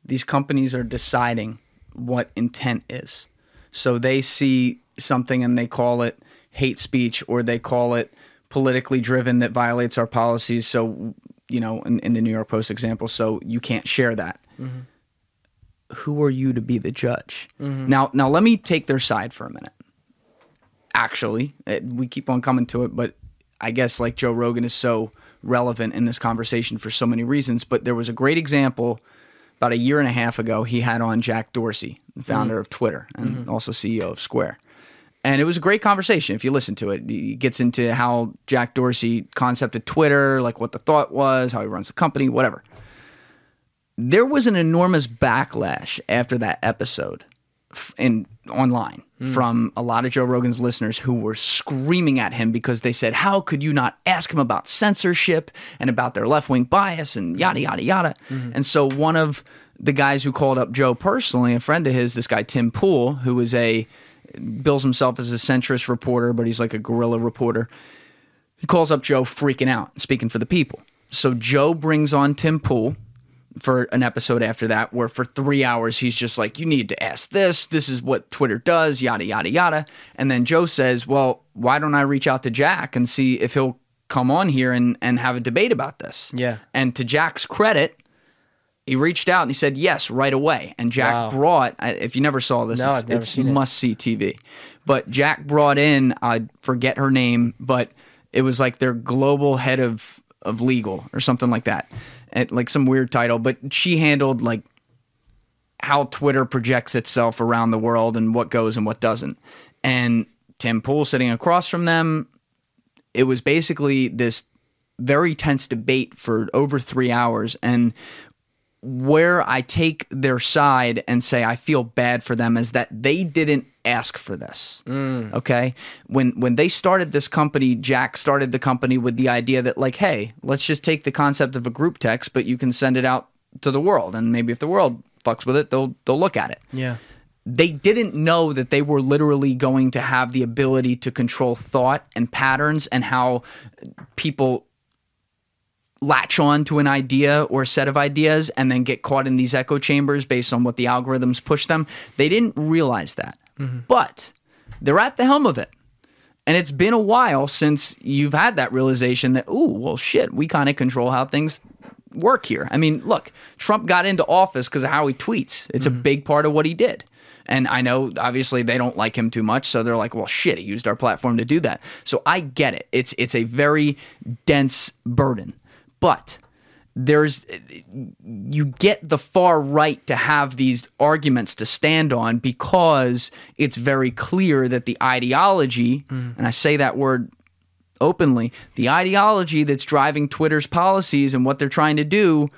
These companies are deciding what intent is. So they see something and they call it hate speech or they call it politically driven that violates our policies. So, you know, in, in the New York Post example, so you can't share that. Mm-hmm. Who are you to be the judge? Mm-hmm. Now, now let me take their side for a minute. Actually, eh, we keep on coming to it, but I guess like Joe Rogan is so relevant in this conversation for so many reasons. But there was a great example about a year and a half ago. He had on Jack Dorsey, the founder mm-hmm. of Twitter and also CEO of Square. And it was a great conversation if you listen to it. He gets into how Jack Dorsey concepted Twitter, like what the thought was, how he runs the company, whatever. There was an enormous backlash after that episode in online hmm. from a lot of Joe Rogan's listeners who were screaming at him because they said, "How could you not ask him about censorship and about their left-wing bias and yada yada yada?" Hmm. And so one of the guys who called up Joe personally, a friend of his, this guy Tim Pool, was a bills himself as a centrist reporter, but he's like a guerrilla reporter. He calls up Joe freaking out, speaking for the people. So Joe brings on Tim Pool for an episode after that, where for three hours he's just like, "You need to ask this. This is what Twitter does. Yada yada yada." And then Joe says, "Well, why don't I reach out to Jack and see if he'll come on here and and have a debate about this?" Yeah. And to Jack's credit, he reached out and he said yes right away. And Jack Wow. brought, if you never saw this, No, it's, it's must see TV. But Jack brought in, I forget her name, but it was like their global head of of legal or something like that, and like some weird title. But she handled like how Twitter projects itself around the world and what goes and what doesn't. And Tim Pool sitting across from them, it was basically this very tense debate for over three hours. And where I take their side and say I feel bad for them is that they didn't ask for this. Mm. Okay? When when they started this company, Jack started the company with the idea that like, hey, let's just take the concept of a group text, but you can send it out to the world and maybe if the world fucks with it, they'll they'll look at it. Yeah. They didn't know that they were literally going to have the ability to control thought and patterns and how people latch on to an idea or set of ideas and then get caught in these echo chambers based on what the algorithms push them. They didn't realize that. Mm-hmm. But they're at the helm of it. And it's been a while since you've had that realization that, ooh, well, shit, we kind of control how things work here. I mean, look, Trump got into office because of how he tweets. It's a mm-hmm. big part of what he did. And I know obviously they don't like him too much, so they're like, "Well, shit, he used our platform to do that." So I get it. It's it's a very dense burden. But there's you get the far right to have these arguments to stand on because it's very clear that the ideology, mm-hmm. and I say that word openly, the ideology that's driving Twitter's policies and what they're trying to do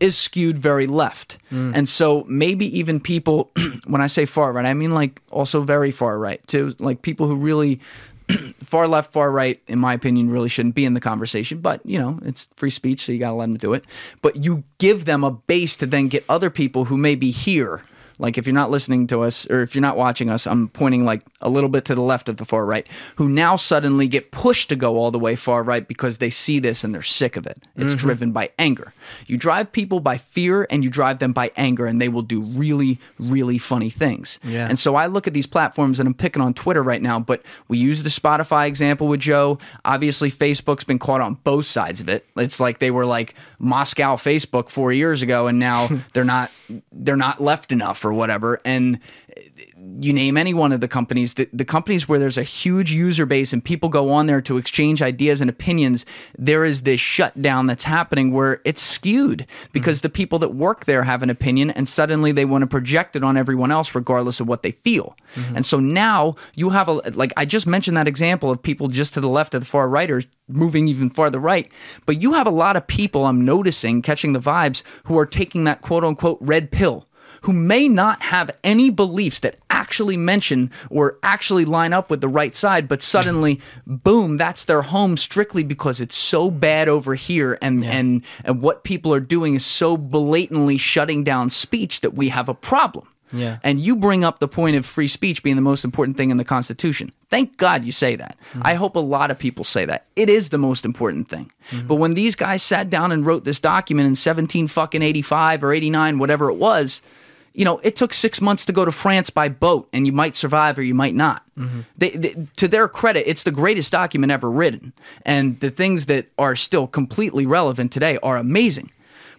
is skewed very left. Mm. And so maybe even people when I say far right, I mean like also very far right too, like people who really far left, far right, in my opinion, really shouldn't be in the conversation. But you know, it's free speech, so you got to let them do it. But you give them a base to then get other people who may be here. Like if you're not listening to us or if you're not watching us, I'm pointing like a little bit to the left of the far right, who now suddenly get pushed to go all the way far right because they see this and they're sick of it. It's mm-hmm. driven by anger. You drive people by fear and you drive them by anger, and they will do really, really funny things. Yeah. And so I look at these platforms and I'm picking on Twitter right now, but we use the Spotify example with Joe. Obviously, Facebook's been caught on both sides of it. It's like they were like Moscow Facebook four years ago, and now they're not they're not left enough or whatever. And you name any one of the companies, the, the companies where there's a huge user base and people go on there to exchange ideas and opinions, there is this shutdown that's happening where it's skewed because the people that work there have an opinion and suddenly they want to project it on everyone else regardless of what they feel. Mm-hmm. And so now you have a, like I just mentioned that example of people just to the left of the far right or moving even farther right, but you have a lot of people I'm noticing catching the vibes who are taking that quote unquote red pill who may not have any beliefs that actually mention or actually line up with the right side, but suddenly, boom, that's their home strictly because it's so bad over here, and and and what people are doing is so blatantly shutting down speech that we have a problem. Yeah. And you bring up the point of free speech being the most important thing in the Constitution. Thank God you say that. Mm-hmm. I hope a lot of people say that. It is the most important thing. Mm-hmm. But when these guys sat down and wrote this document in 17 fucking 85 or 89, whatever it was, you know, it took six months to go to France by boat, and you might survive or you might not. Mm-hmm. They, they, to their credit, it's the greatest document ever written, and the things that are still completely relevant today are amazing.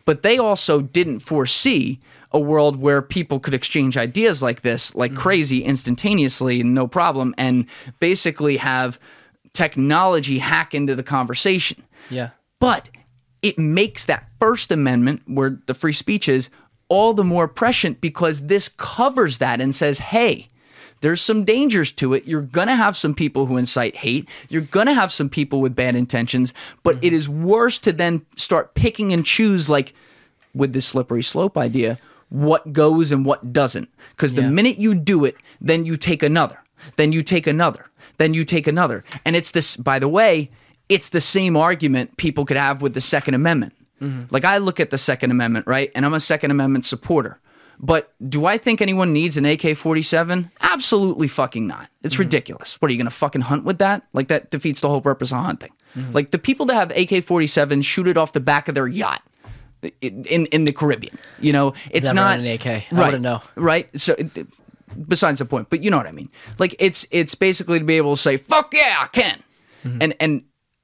But they also didn't foresee a world where people could exchange ideas like this, like mm-hmm. crazy, instantaneously, no problem, and basically have technology hack into the conversation. Yeah. But it makes that First Amendment, where the free speech is, all the more prescient because this covers that and says, hey, there's some dangers to it. You're going to have some people who incite hate. You're going to have some people with bad intentions, but it mm-hmm. is worse to then start picking and choose, like with this slippery slope idea, what goes and what doesn't. Because the Yeah. minute you do it, then you take another, then you take another, then you take another. And it's this, by the way, it's the same argument people could have with the Second Amendment. Mm-hmm. Like I look at the Second Amendment, right? And I'm a Second Amendment supporter. But do I think anyone needs an AK 47? Absolutely fucking not. It's mm-hmm. ridiculous. What are you going to fucking hunt with that? Like that defeats the whole purpose of hunting. Mm-hmm. Like the people that have AK 47 shoot it off the back of their yacht in in, the Caribbean. You know, it's Never not an AK. I Right, know. Right. So besides the point, but you know what I mean. Like it's it's basically to be able to say fuck yeah, I can. And and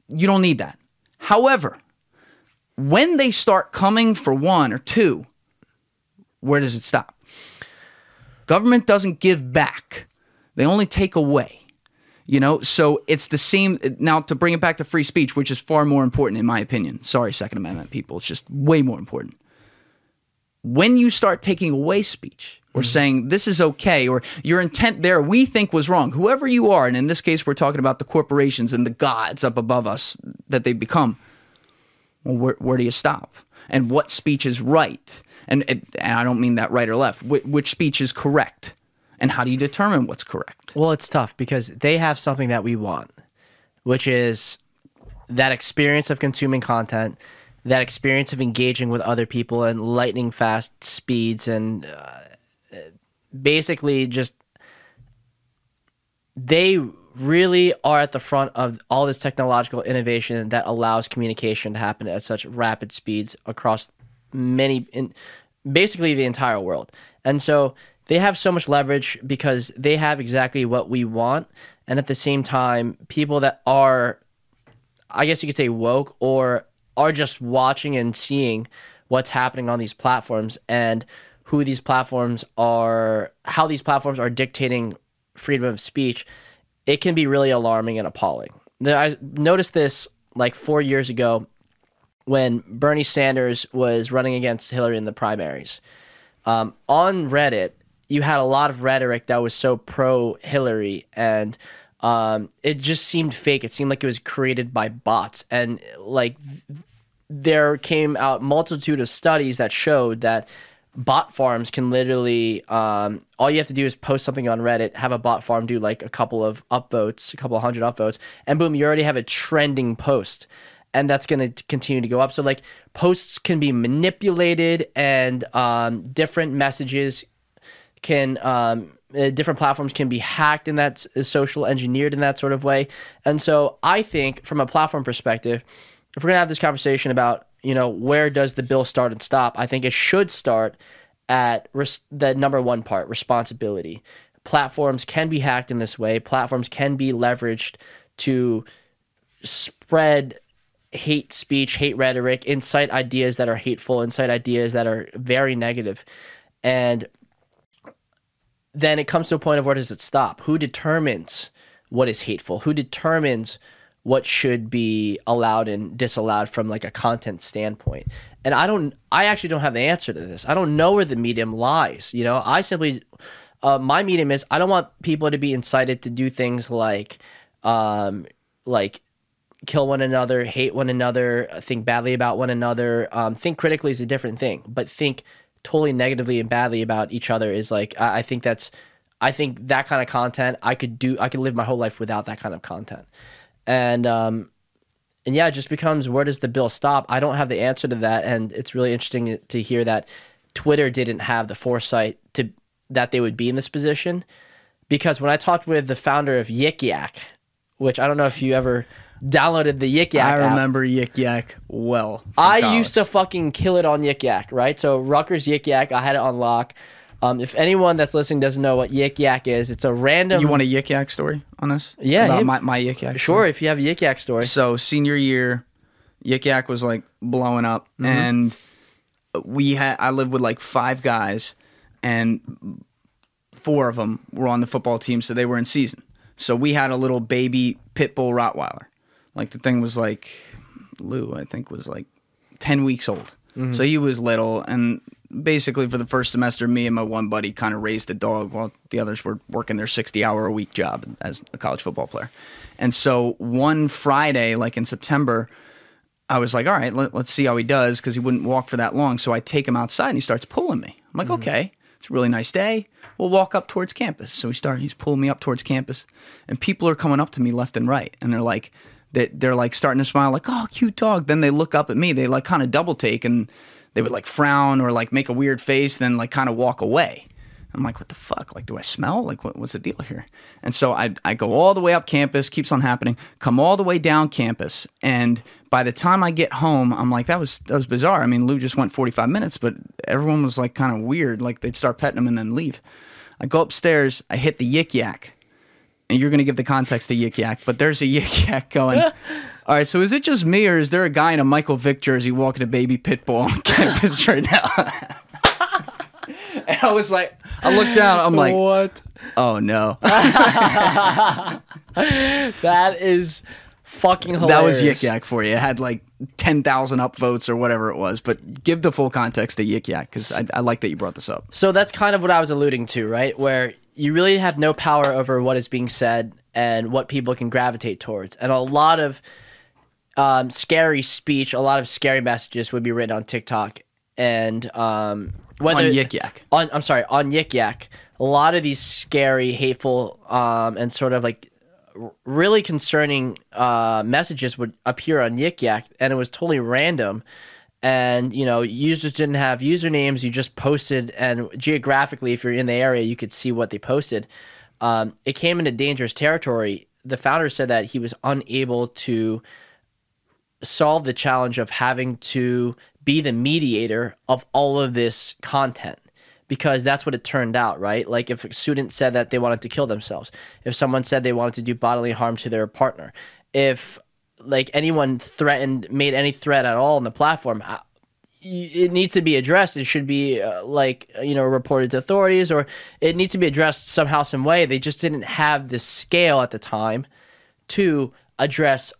you don't need that. However, when they start coming for one or two, where does it stop? Government doesn't give back. They only take away. You know, so it's the same now to bring it back to free speech, which is far more important in my opinion. Sorry, Second Amendment people, it's just way more important. When you start taking away speech or mm-hmm. saying this is okay or your intent there we think was wrong, whoever you are, and in this case we're talking about the corporations and the gods up above us that they become, well, where, where do you stop? And what speech is right? And, and I don't mean that right or left. Wh- which speech is correct? And how do you determine what's correct? Well, it's tough because they have something that we want, which is that experience of consuming content that experience of engaging with other people and lightning fast speeds and uh, basically just they really are at the front of all this technological innovation that allows communication to happen at such rapid speeds across many in basically the entire world. And so they have so much leverage because they have exactly what we want and at the same time people that are I guess you could say woke or are just watching and seeing what's happening on these platforms and who these platforms are how these platforms are dictating freedom of speech it can be really alarming and appalling. I noticed this like four years ago when Bernie Sanders was running against Hillary in the primaries. Um, on Reddit, you had a lot of rhetoric that was so pro Hillary, and um, it just seemed fake. It seemed like it was created by bots, and like there came out multitude of studies that showed that bot farms can literally um, all you have to do is post something on reddit have a bot farm do like a couple of upvotes a couple of hundred upvotes and boom you already have a trending post and that's going to continue to go up. So like posts can be manipulated and um, different messages can um, uh, different platforms can be hacked in that social engineered in that sort of way. And so i think from a platform perspective if we're going to have this conversation about you know, where does the bill start and stop? I think it should start at res- the number one part responsibility. Platforms can be hacked in this way, platforms can be leveraged to spread hate speech, hate rhetoric, incite ideas that are hateful, incite ideas that are very negative. And then it comes to a point of where does it stop? Who determines what is hateful? Who determines what should be allowed and disallowed from like a content standpoint. And I don't I actually don't have the answer to this. I don't know where the medium lies, you know? I simply uh, my medium is I don't want people to be incited to do things like um like kill one another, hate one another, think badly about one another. Um, think critically is a different thing, but think totally negatively and badly about each other is like I, I think that's I think that kind of content I could do I could live my whole life without that kind of content and um, and yeah, it just becomes where does the bill stop? I don't have the answer to that, and it's really interesting to hear that Twitter didn't have the foresight to that they would be in this position, because when I talked with the founder of Yik Yak, which I don't know if you ever downloaded the Yik Yak. I remember app. Yik Yak well. I college. used to fucking kill it on Yik Yak, right? So Rutgers Yik Yak, I had it on lock. Um, if anyone that's listening doesn't know what Yik Yak is, it's a random. You want a Yik Yak story on this? Yeah, About my, my Yik Yak. Sure, if you have a Yik Yak story. So senior year, Yik Yak was like blowing up, mm-hmm. and we had I lived with like five guys, and four of them were on the football team, so they were in season. So we had a little baby pit bull Rottweiler, like the thing was like Lou, I think was like ten weeks old. Mm-hmm. So he was little, and basically for the first semester, me and my one buddy kind of raised the dog while the others were working their 60 hour a week job as a college football player. And so one Friday, like in September, I was like, all right, let, us see how he does because he wouldn't walk for that long. So I take him outside and he starts pulling me. I'm like, mm-hmm. okay, it's a really nice day. We'll walk up towards campus. So we start, he's pulling me up towards campus and people are coming up to me left and right. And they're like, they're like starting to smile, like, oh, cute dog. Then they look up at me. They like kind of double take and they would like frown or like make a weird face, then like kind of walk away. I'm like, what the fuck? Like, do I smell? Like, what, what's the deal here? And so I, I go all the way up campus, keeps on happening, come all the way down campus. And by the time I get home, I'm like, that was, that was bizarre. I mean, Lou just went 45 minutes, but everyone was like kind of weird. Like they'd start petting him and then leave. I go upstairs, I hit the yik yak. And you're going to give the context to yik yak, but there's a yik yak going. All right, so is it just me, or is there a guy in a Michael Vick jersey walking a baby pit bull on campus right now? and I was like, I looked down, I'm like, what? Oh no. that is fucking hilarious. That was Yik Yak for you. It had like 10,000 upvotes or whatever it was, but give the full context to Yik Yak because I, I like that you brought this up. So that's kind of what I was alluding to, right? Where you really have no power over what is being said and what people can gravitate towards. And a lot of um, scary speech, a lot of scary messages would be written on TikTok and um, whether on Yik Yak. On I'm sorry, on Yik Yak. A lot of these scary, hateful, um, and sort of like really concerning uh, messages would appear on Yik Yak, and it was totally random. and you know users didn't have usernames you just posted and geographically if you're in the area you could see what they posted um, it came into dangerous territory the founder said that he was unable to solve the challenge of having to be the mediator of all of this content because that's what it turned out, right? Like if a student said that they wanted to kill themselves, if someone said they wanted to do bodily harm to their partner, if like anyone threatened, made any threat at all on the platform, it needs to be addressed. It should be uh, like you know reported to authorities, or it needs to be addressed somehow, some way. They just didn't have the scale at the time to address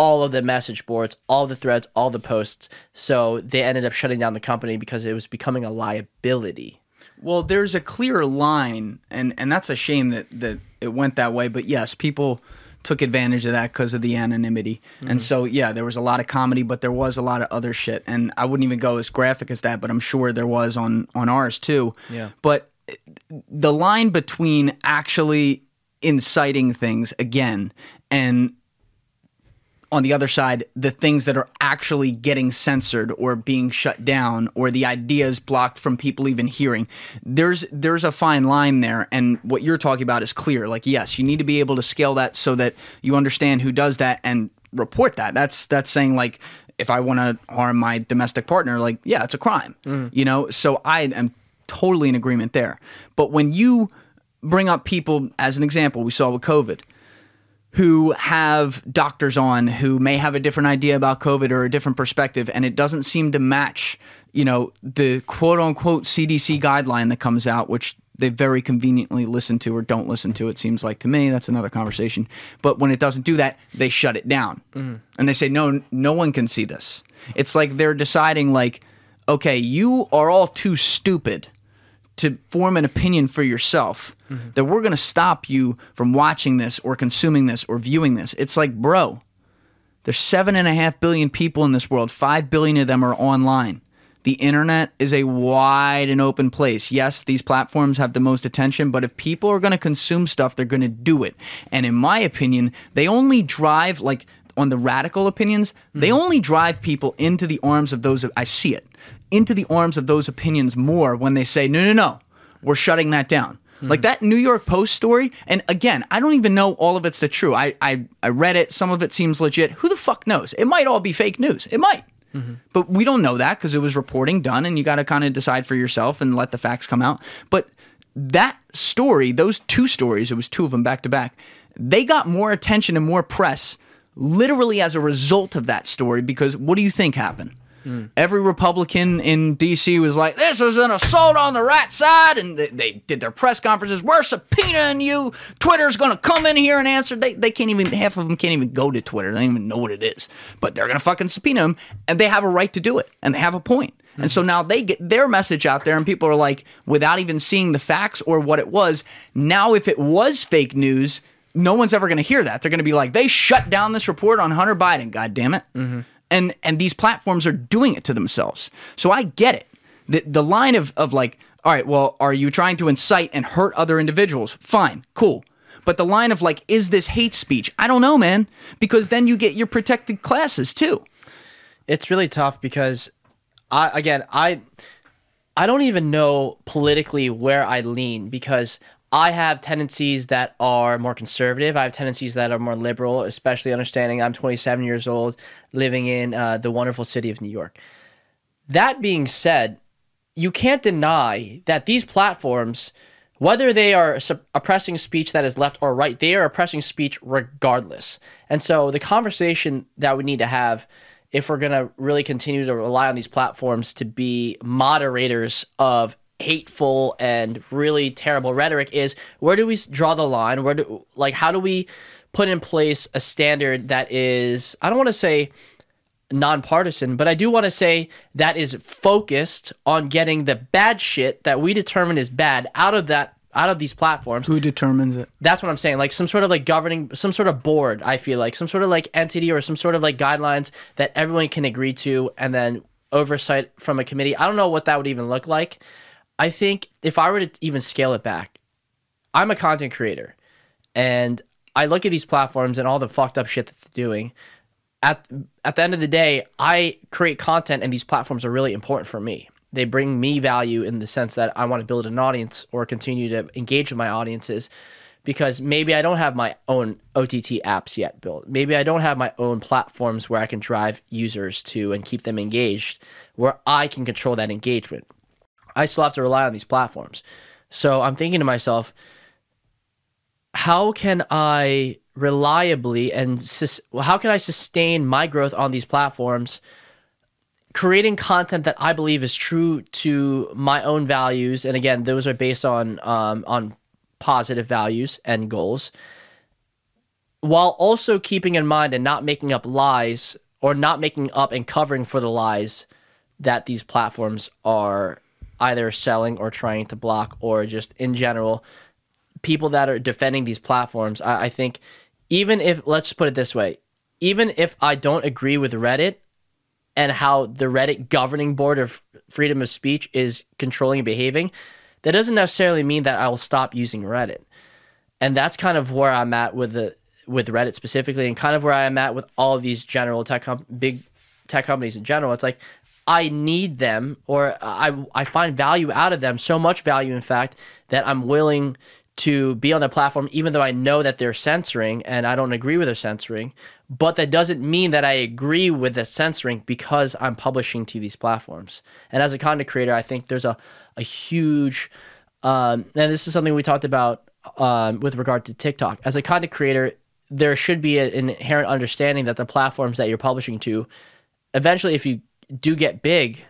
all of the message boards, all the threads, all the posts. So they ended up shutting down the company because it was becoming a liability. Well, there's a clear line, and and that's a shame that that it went that way. But yes, people took advantage of that because of the anonymity, Mm-hmm. and so yeah, there was a lot of comedy, but there was a lot of other shit, and I wouldn't even go as graphic as that, but I'm sure there was on on ours too. Yeah. But the line between actually inciting things again and on the other side, the things that are actually getting censored or being shut down or the ideas blocked from people even hearing. There's there's a fine line there and what you're talking about is clear. Like yes, you need to be able to scale that so that you understand who does that and report that. That's that's saying like if I want to harm my domestic partner, like yeah, it's a crime. Mm-hmm. You know, so I am totally in agreement there. But when you bring up people as an example, we saw with COVID who have doctors on who may have a different idea about COVID or a different perspective, and it doesn't seem to match, you know, the quote unquote CDC guideline that comes out, which they very conveniently listen to or don't listen to. It seems like to me that's another conversation. But when it doesn't do that, they shut it down, mm-hmm. and they say no, no one can see this. It's like they're deciding like, okay, you are all too stupid to form an opinion for yourself Mm-hmm. that we're going to stop you from watching this or consuming this or viewing this. It's like, bro, there's seven and a half billion people in this world. Five billion of them are online. The internet is a wide and open place. Yes, these platforms have the most attention, but if people are going to consume stuff, they're going to do it. And in my opinion, they only drive like on the radical opinions, they mm-hmm. only drive people into the arms of those I see it. Into the arms of those opinions more when they say, "No, no, no. We're shutting that down." Like that New York Post story, and again, I don't even know all of it's the true. I, I I read it. Some of it seems legit. Who the fuck knows? It might all be fake news. It might, but we don't know that because it was reporting done, and you got to kind of decide for yourself and let the facts come out. But that story, those two stories, it was two of them back to back. They got more attention and more press, literally as a result of that story. Because what do you think happened? Mm. Every Republican in D.C. was like, "This is an assault on the right side," and they, they did their press conferences. We're subpoenaing you. Twitter's going to come in here and answer. They they can't even half of them can't even go to Twitter. They don't even know what it is, but they're going to fucking subpoena them, and they have a right to do it, and they have a point. And so now they get their message out there, and people are like, without even seeing the facts or what it was. Now, if it was fake news, no one's ever going to hear that. They're going to be like, they shut down this report on Hunter Biden. God damn it. Mm-hmm. And and these platforms are doing it to themselves. So I get it. The the line of of like, all right, well, are you trying to incite and hurt other individuals? Fine, cool. But the line of like, is this hate speech? I don't know, man. Because then you get your protected classes too. it's really tough because I again I I don't even know politically where I lean because I have tendencies that are more conservative. I have tendencies that are more liberal, especially understanding I'm 27 years old, living in uh, the wonderful city of New York. That being said, you can't deny that these platforms, whether they are oppressing speech that is left or right, they are oppressing speech regardless. And so the conversation that we need to have if we're going to really continue to rely on these platforms to be moderators of hateful and really terrible rhetoric is where do we draw the line where do like how do we put in place a standard that is i don't want to say nonpartisan, but I do want to say that is focused on getting the bad shit that we determine is bad out of that out of these platforms. Who determines it? That's what I'm saying. Like some sort of like governing, some sort of board. I feel like some sort of like entity or some sort of like guidelines that everyone can agree to, and then oversight from a committee. I don't know what that would even look like. I think if I were to even scale it back, I'm a content creator, and I look at these platforms and all the fucked up shit that they're doing. at at the end of the day, I create content, and these platforms are really important for me. They bring me value in the sense that I want to build an audience or continue to engage with my audiences because maybe I don't have my own OTT apps yet built. Maybe I don't have my own platforms where I can drive users to and keep them engaged, where I can control that engagement. I still have to rely on these platforms. So I'm thinking to myself, how can I reliably and sus- how can I sustain my growth on these platforms? Creating content that I believe is true to my own values, and again, those are based on um, on positive values and goals, while also keeping in mind and not making up lies or not making up and covering for the lies that these platforms are either selling or trying to block or just in general people that are defending these platforms I, I, think even if let's put it this way even if i don't agree with reddit and how the reddit governing board of freedom of speech is controlling and behaving that doesn't necessarily mean that i will stop using reddit. And that's kind of where i'm at with the with reddit specifically and kind of where i'm at with all of these general tech com- big tech companies in general. It's like I need them or I, I find value out of them, so much value, in fact, that I'm willing to be on the platform, even though I know that they're censoring and I don't agree with their censoring. But that doesn't mean that I agree with the censoring because I'm publishing to these platforms. And as a content creator, I think there's a, a huge, um, and this is something we talked about um, with regard to TikTok. As a content creator, there should be an inherent understanding that the platforms that you're publishing to, eventually, if you do get big,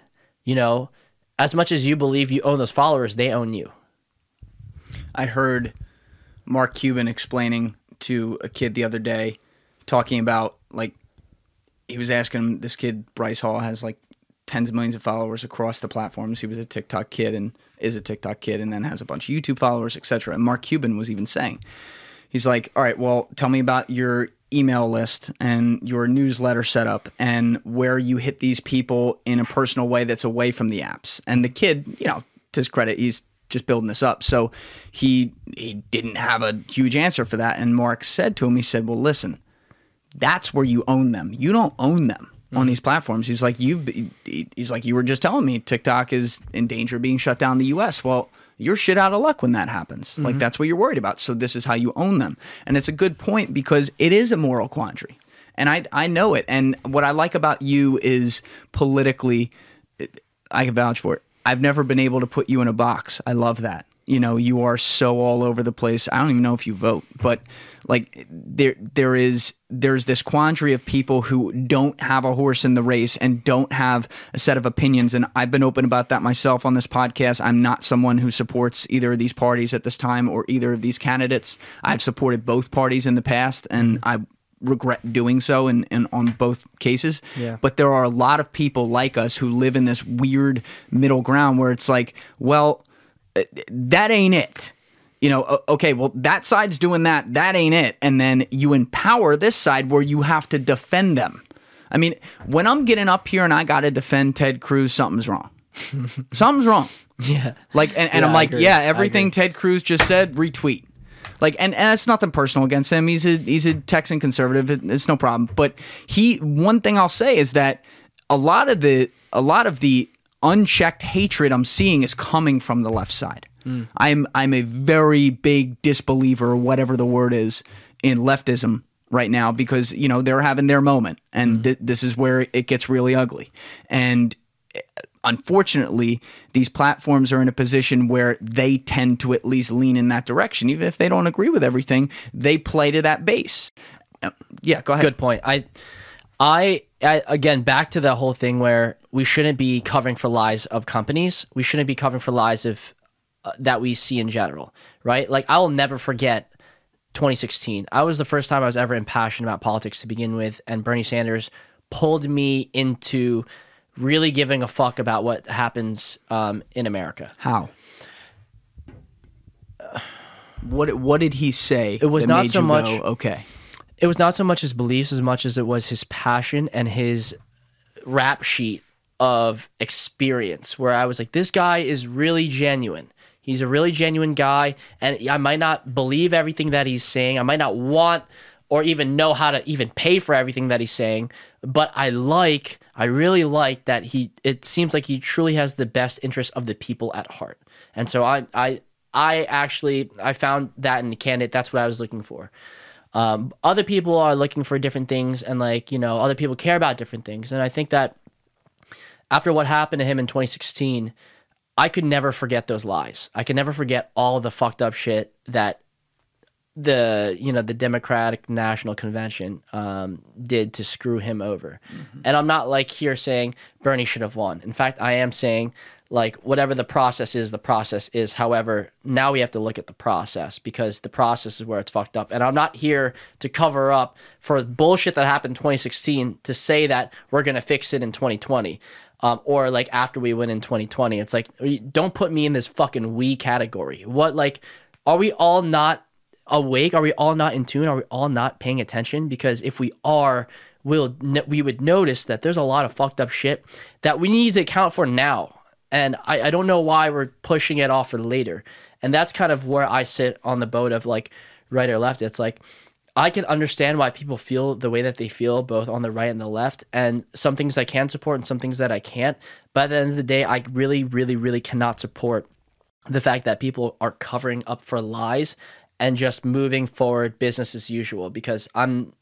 you know, as much as you believe you own those followers, they own you. I heard Mark Cuban explaining to a kid the other day, talking about like he was asking him. This kid Bryce Hall has like tens of millions of followers across the platforms. He was a TikTok kid and is a TikTok kid, and then has a bunch of YouTube followers, etc. And Mark Cuban was even saying, he's like, "All right, well, tell me about your email list and your newsletter setup and where you hit these people in a personal way that's away from the apps. And the kid, you know, to his credit, he's just building this up. So he he didn't have a huge answer for that. And Mark said to him, he said, Well, listen, that's where you own them. You don't own them on these platforms. He's like, you he's like, you were just telling me TikTok is in danger of being shut down in the US. Well, you're shit out of luck when that happens. Mm-hmm. Like that's what you're worried about. So this is how you own them. And it's a good point because it is a moral quandary. And I I know it. And what I like about you is politically I can vouch for it. I've never been able to put you in a box. I love that. You know you are so all over the place. I don't even know if you vote but like there there is there's this quandary of people who don't have a horse in the race and don't have a set of opinions and i've been open about that myself on this podcast. I'm not someone who supports either of these parties at this time or either of these candidates. I've supported both parties in the past and i regret doing so in, in on both cases. Yeah. But there are a lot of people like us who live in this weird middle ground where it's like, well, uh, that ain't it. You know, okay, well, that side's doing that. That ain't it. And then you empower this side where you have to defend them. I mean, when I'm getting up here and I got to defend Ted Cruz, something's wrong. something's wrong. Yeah. Like, and, and yeah, I'm like, yeah, everything Ted Cruz just said, retweet. Like, and, and it's nothing personal against him. He's a he's a Texan conservative. It's no problem. But he, one thing I'll say is that a lot of the a lot of the unchecked hatred I'm seeing is coming from the left side. Mm. I'm I'm a very big disbeliever, whatever the word is, in leftism right now because you know they're having their moment, and mm. th- this is where it gets really ugly. And unfortunately, these platforms are in a position where they tend to at least lean in that direction, even if they don't agree with everything. They play to that base. Uh, yeah, go ahead. Good point. I I, I, again back to the whole thing where we shouldn't be covering for lies of companies. We shouldn't be covering for lies of uh, that we see in general, right? Like I will never forget 2016. I was the first time I was ever impassioned about politics to begin with, and Bernie Sanders pulled me into really giving a fuck about what happens um, in America. How? what what did he say? It was not so much go, okay it was not so much his beliefs as much as it was his passion and his rap sheet of experience where I was like, this guy is really genuine. He's a really genuine guy. And I might not believe everything that he's saying. I might not want or even know how to even pay for everything that he's saying. But I like, I really like that he. It seems like he truly has the best interest of the people at heart, and so I, I, I actually, I found that in the candidate. That's what I was looking for. Um, other people are looking for different things, and like you know, other people care about different things, and I think that after what happened to him in 2016, I could never forget those lies. I could never forget all the fucked up shit that the you know the Democratic National Convention um, did to screw him over. Mm-hmm. And I'm not like here saying Bernie should have won. In fact, I am saying like whatever the process is, the process is. However, now we have to look at the process because the process is where it's fucked up. And I'm not here to cover up for bullshit that happened in 2016 to say that we're gonna fix it in 2020 um, or like after we win in 2020. It's like don't put me in this fucking we category. What like are we all not awake? Are we all not in tune? Are we all not paying attention? Because if we are, we'll we would notice that there's a lot of fucked up shit that we need to account for now. And I, I don't know why we're pushing it off for later. And that's kind of where I sit on the boat of like right or left. It's like I can understand why people feel the way that they feel, both on the right and the left. And some things I can support and some things that I can't. But at the end of the day, I really, really, really cannot support the fact that people are covering up for lies and just moving forward business as usual because I'm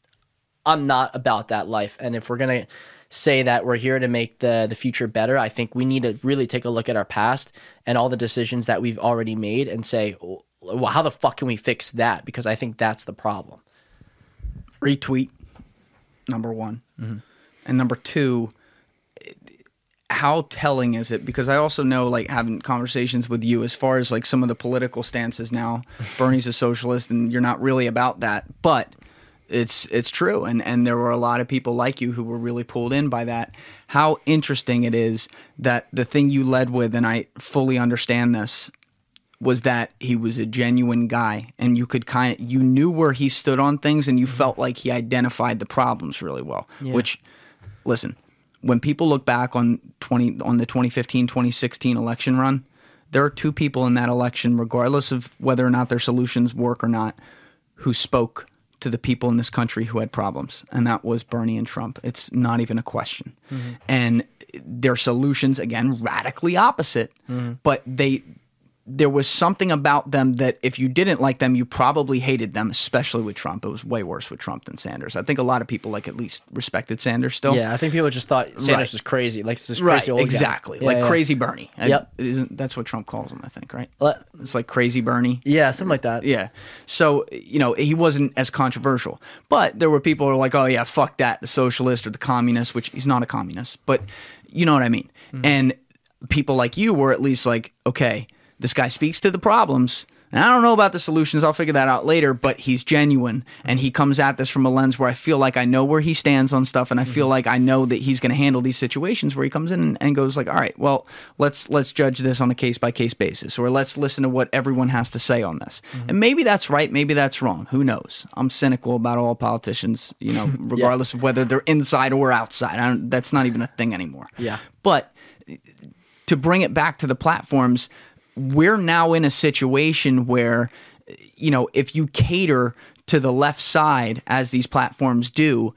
I'm not about that life. And if we're gonna say that we're here to make the the future better, I think we need to really take a look at our past and all the decisions that we've already made and say, well, how the fuck can we fix that? Because I think that's the problem retweet number one mm-hmm. and number two how telling is it because i also know like having conversations with you as far as like some of the political stances now bernie's a socialist and you're not really about that but it's it's true and and there were a lot of people like you who were really pulled in by that how interesting it is that the thing you led with and i fully understand this was that he was a genuine guy and you could kind of you knew where he stood on things and you mm-hmm. felt like he identified the problems really well yeah. which listen when people look back on 20 on the 2015 2016 election run there are two people in that election regardless of whether or not their solutions work or not who spoke to the people in this country who had problems and that was Bernie and Trump it's not even a question mm-hmm. and their solutions again radically opposite mm-hmm. but they there was something about them that if you didn't like them, you probably hated them, especially with Trump. It was way worse with Trump than Sanders. I think a lot of people like at least respected Sanders still. Yeah, I think people just thought Sanders right. was crazy, like this right, crazy old exactly, like yeah, crazy Bernie. Yep, I, that's what Trump calls him. I think right. it's like crazy Bernie. Yeah, something like that. Yeah. So you know he wasn't as controversial, but there were people who were like, oh yeah, fuck that, the socialist or the communist, which he's not a communist, but you know what I mean. Mm. And people like you were at least like, okay this guy speaks to the problems. And I don't know about the solutions. I'll figure that out later, but he's genuine and he comes at this from a lens where I feel like I know where he stands on stuff and I feel mm-hmm. like I know that he's going to handle these situations where he comes in and goes like, "All right, well, let's let's judge this on a case by case basis or let's listen to what everyone has to say on this." Mm-hmm. And maybe that's right, maybe that's wrong. Who knows? I'm cynical about all politicians, you know, regardless yeah. of whether they're inside or outside. that's not even a thing anymore. Yeah. But to bring it back to the platforms, we're now in a situation where, you know, if you cater to the left side as these platforms do,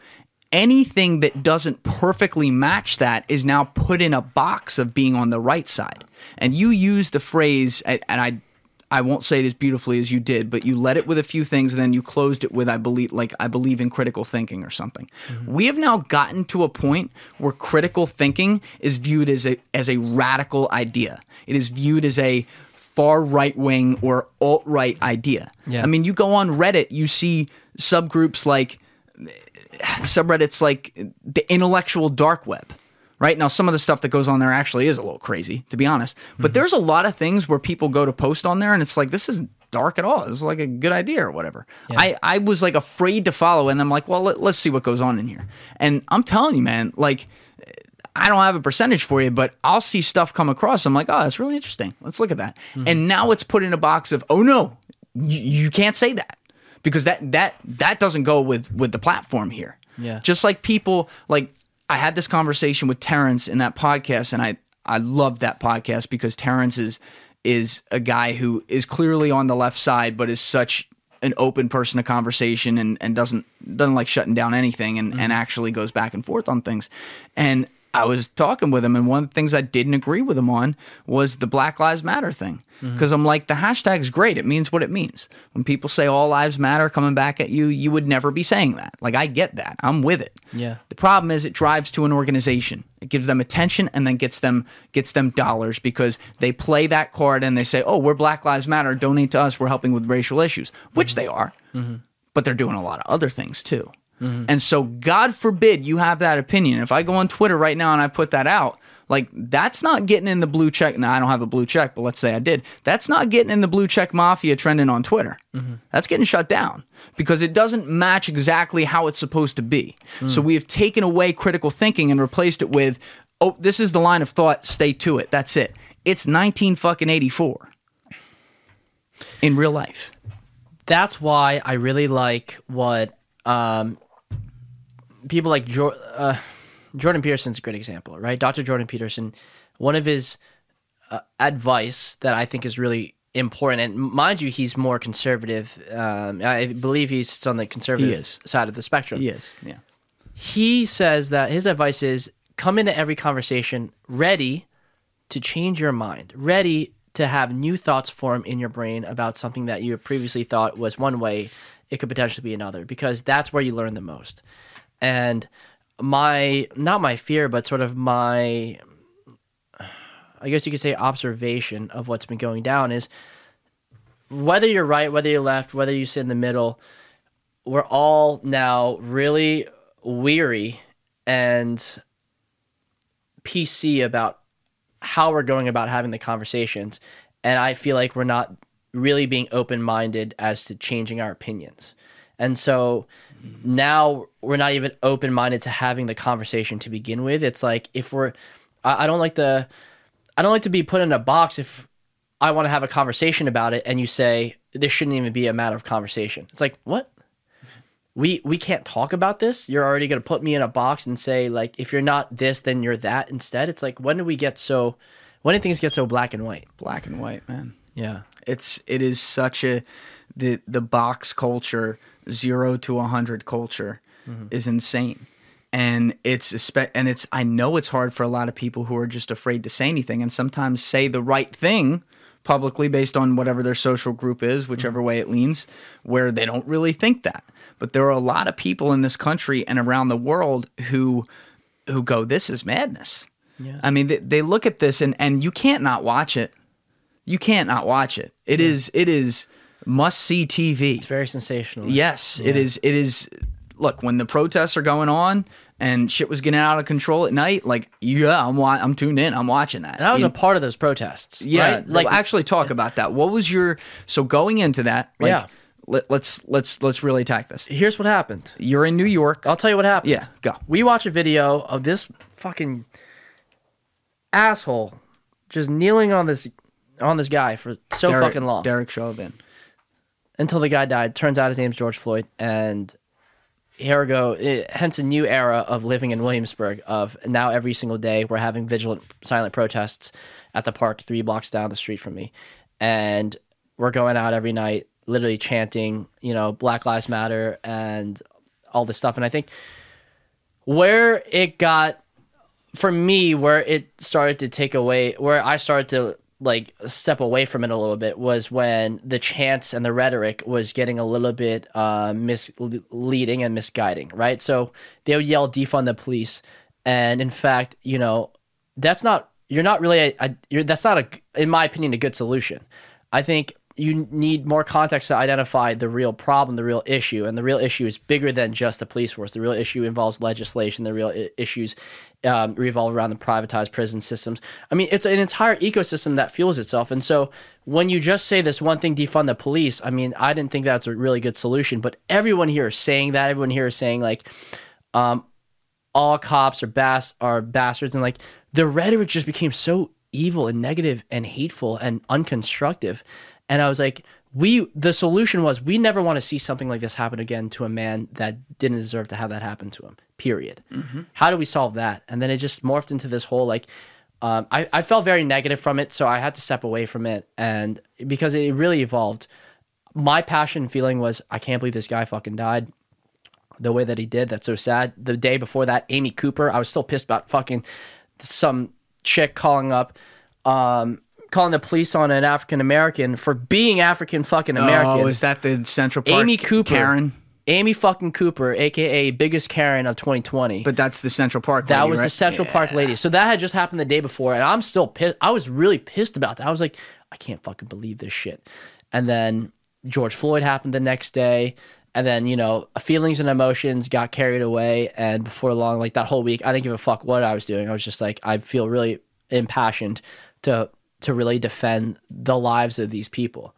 anything that doesn't perfectly match that is now put in a box of being on the right side. And you use the phrase, and I I won't say it as beautifully as you did, but you led it with a few things and then you closed it with I believe like I believe in critical thinking or something. Mm-hmm. We have now gotten to a point where critical thinking is viewed as a as a radical idea. It is viewed as a far right wing or alt right idea. Yeah. I mean, you go on Reddit, you see subgroups like subreddits like the intellectual dark web right? Now, some of the stuff that goes on there actually is a little crazy, to be honest. But mm-hmm. there's a lot of things where people go to post on there and it's like, this isn't dark at all. It's like a good idea or whatever. Yeah. I, I was like afraid to follow and I'm like, well, let, let's see what goes on in here. And I'm telling you, man, like, I don't have a percentage for you, but I'll see stuff come across. I'm like, oh, that's really interesting. Let's look at that. Mm-hmm. And now it's put in a box of, oh no, you, you can't say that because that that that doesn't go with with the platform here. Yeah. Just like people like I had this conversation with Terrence in that podcast, and I I love that podcast because Terrence is is a guy who is clearly on the left side, but is such an open person to conversation and, and doesn't doesn't like shutting down anything and, mm-hmm. and actually goes back and forth on things. And I was talking with him, and one of the things I didn't agree with him on was the Black Lives Matter thing. Mm-hmm. Because I'm like, the hashtag's great. It means what it means. When people say all lives matter coming back at you, you would never be saying that. Like, I get that. I'm with it. Yeah. The problem is it drives to an organization. It gives them attention and then gets them gets them dollars because they play that card and they say, "Oh, we're Black Lives Matter. Donate to us. We're helping with racial issues," which mm-hmm. they are. Mm-hmm. But they're doing a lot of other things too. Mm-hmm. And so, God forbid you have that opinion. If I go on Twitter right now and I put that out, like that's not getting in the blue check. Now I don't have a blue check, but let's say I did. That's not getting in the blue check mafia trending on Twitter. Mm-hmm. That's getting shut down because it doesn't match exactly how it's supposed to be. Mm. So we have taken away critical thinking and replaced it with, oh, this is the line of thought. Stay to it. That's it. It's 19 fucking 84 in real life. that's why I really like what um, people like jo- uh, Jordan Peterson's a great example, right? Dr. Jordan Peterson, one of his uh, advice that I think is really important, and mind you, he's more conservative. Um, I believe he's on the conservative side of the spectrum. Yes. Yeah. He says that his advice is come into every conversation ready to change your mind, ready to have new thoughts form in your brain about something that you previously thought was one way, it could potentially be another, because that's where you learn the most. And my, not my fear, but sort of my, I guess you could say observation of what's been going down is whether you're right, whether you're left, whether you sit in the middle, we're all now really weary and PC about how we're going about having the conversations. And I feel like we're not really being open minded as to changing our opinions. And so now we're not even open minded to having the conversation to begin with. It's like if we're, I, I don't like the, I don't like to be put in a box if I want to have a conversation about it and you say this shouldn't even be a matter of conversation. It's like, what? We we can't talk about this. You're already going to put me in a box and say like if you're not this then you're that instead. It's like when do we get so when do things get so black and white? Black and white, man. Yeah. It's it is such a the the box culture, zero to a hundred culture, mm-hmm. is insane, and it's and it's I know it's hard for a lot of people who are just afraid to say anything, and sometimes say the right thing publicly based on whatever their social group is, mm-hmm. whichever way it leans, where they don't really think that. But there are a lot of people in this country and around the world who who go, "This is madness." Yeah. I mean, they, they look at this and and you can't not watch it. You can't not watch it. It is it is must see TV. It's very sensational. Yes, it is. It is. Look, when the protests are going on and shit was getting out of control at night, like yeah, I'm wa- I'm tuned in. I'm watching that. And I was You- a part of those protests. yeah. right? Like actually talk about that. What was your so going into that? Like, Yeah. Let, let's let's let's really attack this. here's what happened. You're in New York. I'll tell you what happened. Yeah, go. We watch a video of this fucking asshole just kneeling on this on this guy for so Derek, fucking long Derek Chauvin. Until the guy died. Turns out his name's George Floyd, and here we go. eh, hence a new era of living in Williamsburg. Of now every single day we're having vigilant, silent protests at the park three blocks down the street from me, and we're going out every night, literally chanting, you know, Black Lives Matter and all this stuff. And I think where it got for me where it started to take away where i started to like step away from it a little bit was when the chants and the rhetoric was getting a little bit uh, misleading and misguiding right? So they would yell defund the police. And in fact you know that's not you're not really a, a that's not a in my opinion a good solution. I think you need more context to identify the real problem, the real issue, and the real issue is bigger than just the police force. The real issue involves legislation. The real I- issues um, revolve around the privatized prison systems. I mean, it's an entire ecosystem that fuels itself. And so, when you just say this one thing, defund the police, I mean, I didn't think that's a really good solution. But everyone here is saying that. Everyone here is saying like, um, all cops are bas- are bastards, and like the rhetoric just became so evil and negative and hateful and unconstructive. And I was like, we the solution was we never want to see something like this happen again to a man that didn't deserve to have that happen to him. Period. How do we solve that? And then it just morphed into this whole like. Um, I, I felt very negative from it, so I had to step away from it, and because it really evolved, my passion feeling was I can't believe this guy fucking died the way that he did. That's so sad. The day before that, Amy Cooper, I was still pissed about fucking some chick calling up, um, calling the police on an African American for being African fucking oh, American. Oh, is that the Central Park? Amy Cooper. Karen. Amy fucking Cooper, aka biggest Karen of 2020. But that's the Central Park. That lady, was right? the Central Park lady. So that had just happened the day before, and I'm still pissed. I was really pissed about that. I was like, I can't fucking believe this shit. And then George Floyd happened the next day, and then you know feelings and emotions got carried away. And before long, like that whole week, I didn't give a fuck what I was doing. I was just like, I feel really impassioned to to really defend the lives of these people,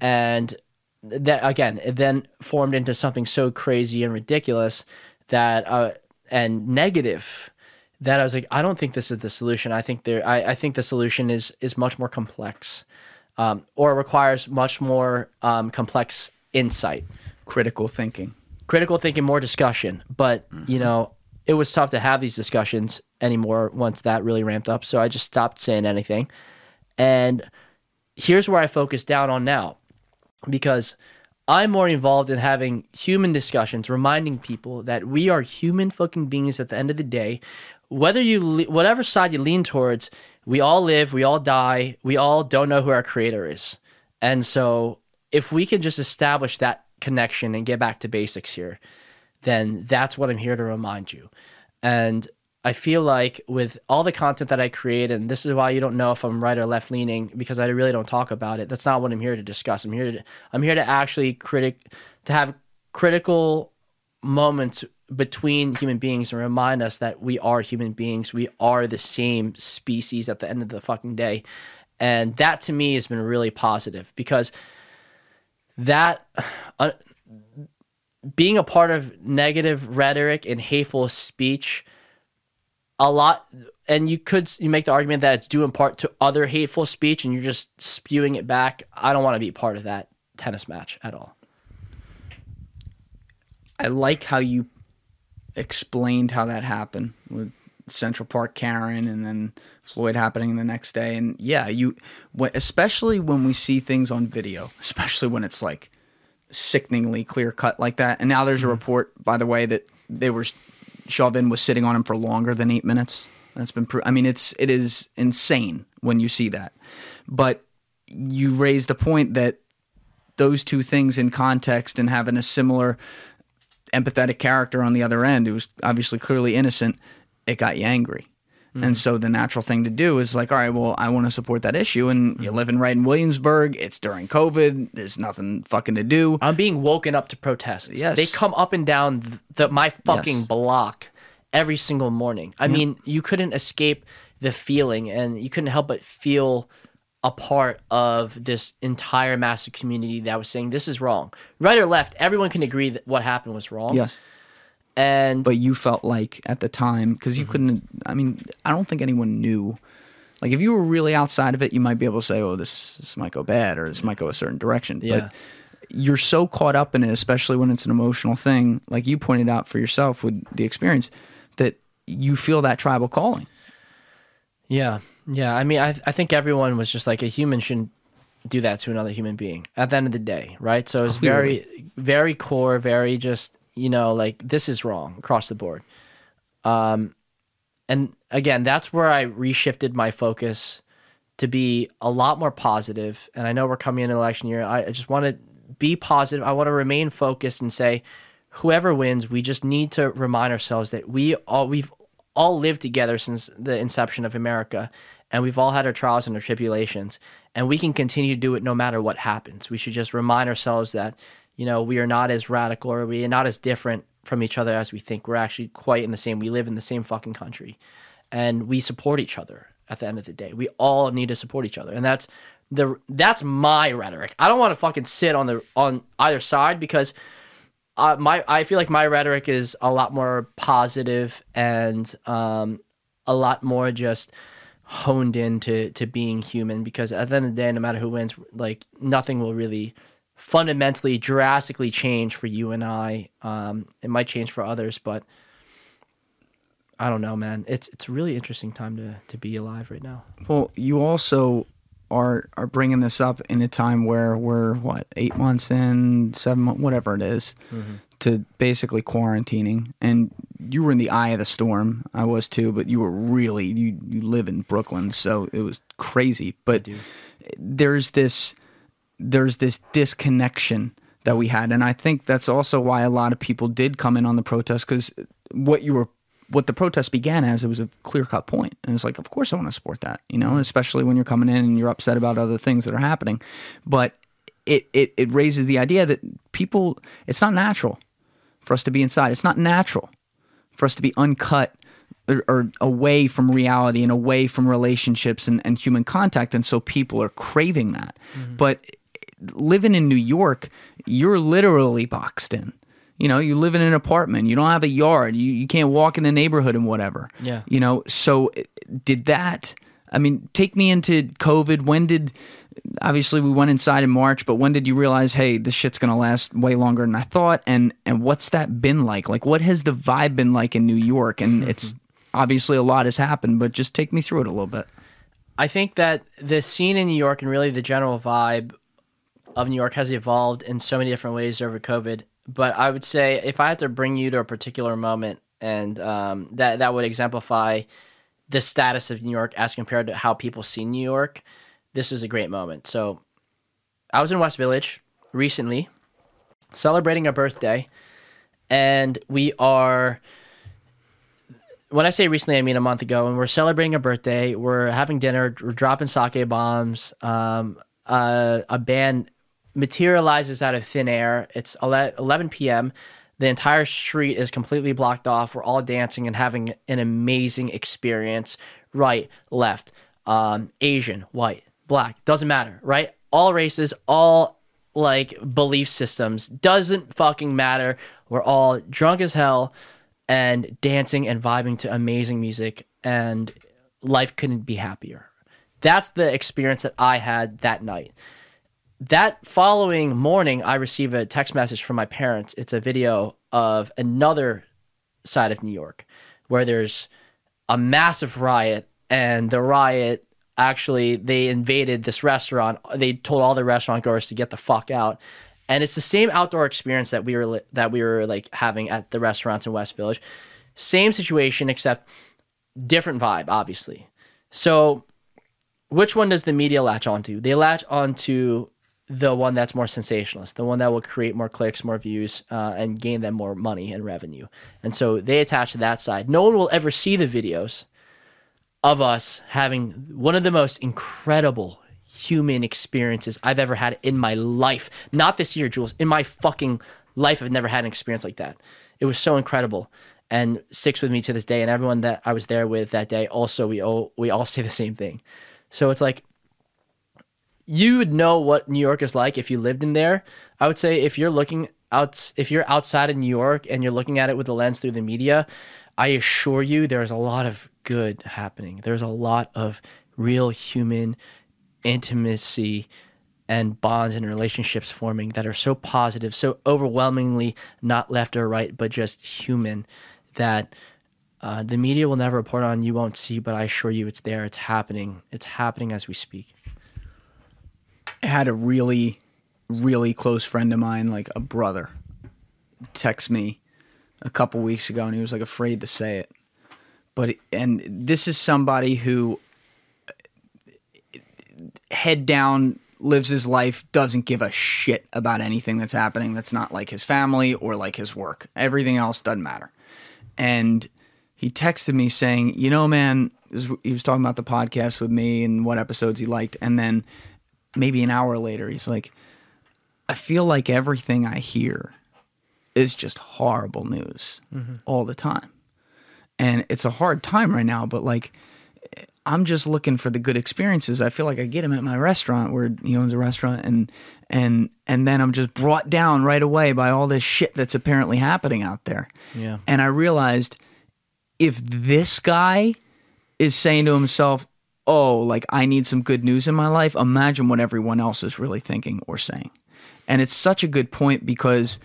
and that again, it then formed into something so crazy and ridiculous that uh, and negative that I was like, I don't think this is the solution. I think there, I, I think the solution is is much more complex, um, or requires much more um, complex insight, critical thinking. critical thinking, more discussion. But you know, it was tough to have these discussions anymore once that really ramped up. So I just stopped saying anything, and here's where I focus down on now, because I'm more involved in having human discussions, reminding people that we are human fucking beings at the end of the day. Whether you, whatever side you lean towards, we all live, we all die, we all don't know who our creator is. And so if we can just establish that connection and get back to basics here, then that's what I'm here to remind you. And I feel like with all the content that I create, and this is why you don't know if I'm right or left leaning because I really don't talk about it. That's not what I'm here to discuss. I'm here to I'm here to actually critic to have critical moments between human beings and remind us that we are human beings. We are the same species at the end of the fucking day. And that to me has been really positive because that uh, being a part of negative rhetoric and hateful speech a lot and you could you make the argument that it's due in part to other hateful speech and you're just spewing it back i don't want to be part of that tennis match at all I like how you explained how that happened with Central Park Karen and then Floyd happening the next day. And yeah, you, especially when we see things on video, especially when it's like sickeningly clear cut like that. And now there's a mm-hmm. report, by the way, that they were Chauvin was sitting on him for longer than eight minutes. That's been. Pro- I mean, it's it is insane when you see that. But you raised the point that those two things in context and having a similar empathetic character on the other end who was obviously clearly innocent, it got you angry. And mm. so the natural thing to do is like, all right, well, I want to support that issue. And mm. you're living right in Williamsburg. It's during COVID. There's nothing fucking to do. i'm being woken up to protests Yes. they come up and down th- the, my fucking Yes. block every single morning i mean you couldn't escape the feeling and you couldn't help but feel a part of this entire massive community that was saying this is wrong right or left everyone can agree that what happened was wrong Yes. And But you felt like at the time, because you Mm-hmm. couldn't, I mean, I don't think anyone knew. Like if you were really outside of it, you might be able to say, oh, this, this might go bad or this might go a certain direction. Yeah. But you're so caught up in it, especially when it's an emotional thing, like you pointed out for yourself with the experience, that you feel that tribal calling. Yeah, yeah. I mean, I I think everyone was just like a human shouldn't do that to another human being at the end of the day, right? So it's very, very core, very just you know like this is wrong across the board. Um, and again, that's where I reshifted my focus to be a lot more positive. And I know we're coming in election year. I, I just want to be positive. I want to remain focused and say, whoever wins, we just need to remind ourselves that we all we've all lived together since the inception of America, and we've all had our trials and our tribulations, and we can continue to do it no matter what happens. We should just remind ourselves that you know we are not as radical or we are not as different from each other as we think. We're actually quite in the same. We live in the same fucking country, and we support each other. At the end of the day, we all need to support each other, and that's the that's my rhetoric. I don't want to fucking sit on the on either side because uh, my I feel like my rhetoric is a lot more positive and um, a lot more just honed into to being human because at the end of the day, no matter who wins, like nothing will really fundamentally drastically change for you and I. Um, it might change for others, but I don't know, man. It's it's a really interesting time to to be alive right now. Well, you also are are bringing this up in a time where we're what eight months in, seven months, whatever it is, to basically quarantining, and you were in the eye of the storm. I was too, but you were really you you live in Brooklyn, so it was crazy. But there's this there's this disconnection that we had. And i think that's also why a lot of people did come in on the protest because what you were what the protest began as it was a clear cut point. And it's like of course i want to support that you know especially when you're coming in and you're upset about other things that are happening. But it, it it raises the idea that people it's not natural for us to be inside. It's not natural for us to be uncut or, or away from reality and away from relationships and, and human contact. And so people are craving that. Mm-hmm. But living in New York, you're literally boxed in. You know, you live in an apartment, you don't have a yard, you, you can't walk in the neighborhood and whatever. Yeah. You know, so did that, I mean, take me into COVID. When did, obviously we went inside in March, but when did you realize, hey, this shit's going to last way longer than I thought? And, and what's that been like? Like, what has the vibe been like in New York? And it's obviously a lot has happened, but just take me through it a little bit. I think that the scene in New York and really the general vibe of New York has evolved in so many different ways over COVID. But I would say if I had to bring you to a particular moment, and um, that that would exemplify the status of New York as compared to how people see New York, this is a great moment. So I was in West Village recently, celebrating a birthday, and we are when I say recently, I mean a month ago, and we're celebrating a birthday. We're having dinner. We're dropping sake bombs. Um, uh, a band materializes out of thin air. It's 11 p.m. The entire street is completely blocked off. We're all dancing and having an amazing experience. Right, left, um, Asian, white, black, doesn't matter. Right, all races, all like belief systems doesn't fucking matter. We're all drunk as hell and dancing and vibing to amazing music and life couldn't be happier. That's the experience that I had that night. That following morning, I receive a text message from my parents. It's a video of another side of New York where there's a massive riot, and the riot actually they invaded this restaurant. They told all the restaurant goers to get the fuck out. And it's the same outdoor experience that we were that we were like having at the restaurants in West Village. Same situation except different vibe, obviously. So, which one does the media latch onto? They latch onto the one that's more sensationalist, the one that will create more clicks, more views, uh, and gain them more money and revenue. And so they attach to that side. No one will ever see the videos of us having one of the most incredible human experiences I've ever had in my life. Not this year, Jules. In my fucking life, I've never had an experience like that. It was so incredible and sticks with me to this day. And everyone that I was there with that day, also, we all we all say the same thing. So it's like you would know what New York is like if you lived in there. I would say if you're looking out, if you're outside of New York and you're looking at it with the lens through the media, I assure you there's a lot of good happening. There's a lot of real human intimacy and bonds and relationships forming that are so positive, so overwhelmingly not left or right, but just human that uh, the media will never report on. You won't see, but I assure you it's there. It's happening. It's happening as we speak. Had a really, really close friend of mine, like a brother, text me a couple weeks ago, and he was like afraid to say it. But and this is somebody who uh, head down lives his life doesn't give a shit about anything that's happening that's not like his family or like his work. Everything else doesn't matter. And he texted me saying you know man he was talking about the podcast with me and what episodes he liked. And then maybe an hour later he's like i feel like everything i hear is just horrible news mm-hmm. all the time. And it's a hard time right now but like i'm just looking for the good experiences. I feel like i get them at my restaurant where he owns a restaurant and and and then i'm just brought down right away by all this shit that's apparently happening out there. Yeah. and i realized if this guy is saying to himself oh like i need some good news in my life imagine what everyone else is really thinking or saying and it's such a good point because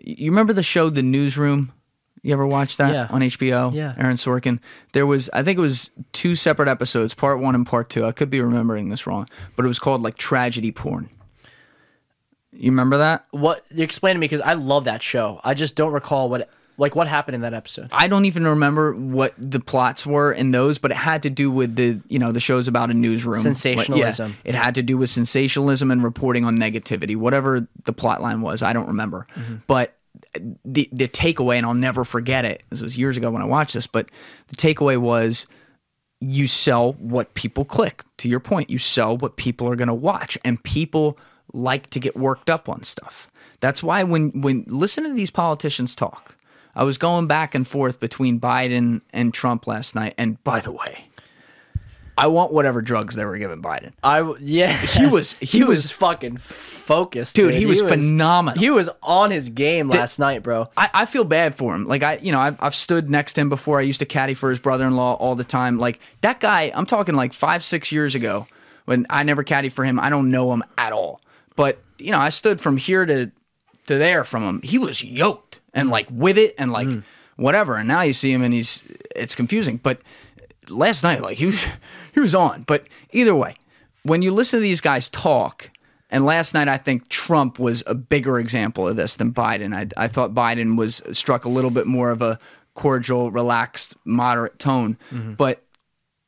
you remember the show the newsroom You ever watch that Yeah. on HBO? Yeah. Aaron Sorkin. There was, I think it was two separate episodes, part one and part two. I could be remembering this wrong, but it was called like tragedy porn. You remember that? What you explain to me because I love that show. I just don't recall what like what happened in that episode. I don't even remember what the plots were in those, but it had to do with the you know the shows about a newsroom Sensationalism. Like, yeah, it had to do with sensationalism and reporting on negativity, whatever the plot line was. I don't remember, mm-hmm. but the the takeaway, and I'll never forget it. This was years ago when I watched this, but the takeaway was you sell what people click. To your point, you sell what people are going to watch, and people like to get worked up on stuff. That's why when when listen to these politicians talk. I was going back and forth between Biden and Trump last night, and by the way, I want whatever drugs they were giving Biden. I yeah, He was- he he was was- fucking focused, Dude, he was phenomenal. He was on his game last night, bro. I, I feel bad for him. Like I, you know, I've, I've stood next to him before. I used to caddy for his brother-in-law all the time. Like that guy, I'm talking like five, six years ago when I never caddied for him. I don't know him at all, but you know, I stood from here to to there from him. He was yoked and like with it and like mm. whatever. And now you see him and he's it's confusing. But last night, like he was he was on. But either way, when you listen to these guys talk, and last night I think Trump was a bigger example of this than Biden. I, I thought Biden was struck a little bit more of a cordial, relaxed, moderate tone, mm-hmm. but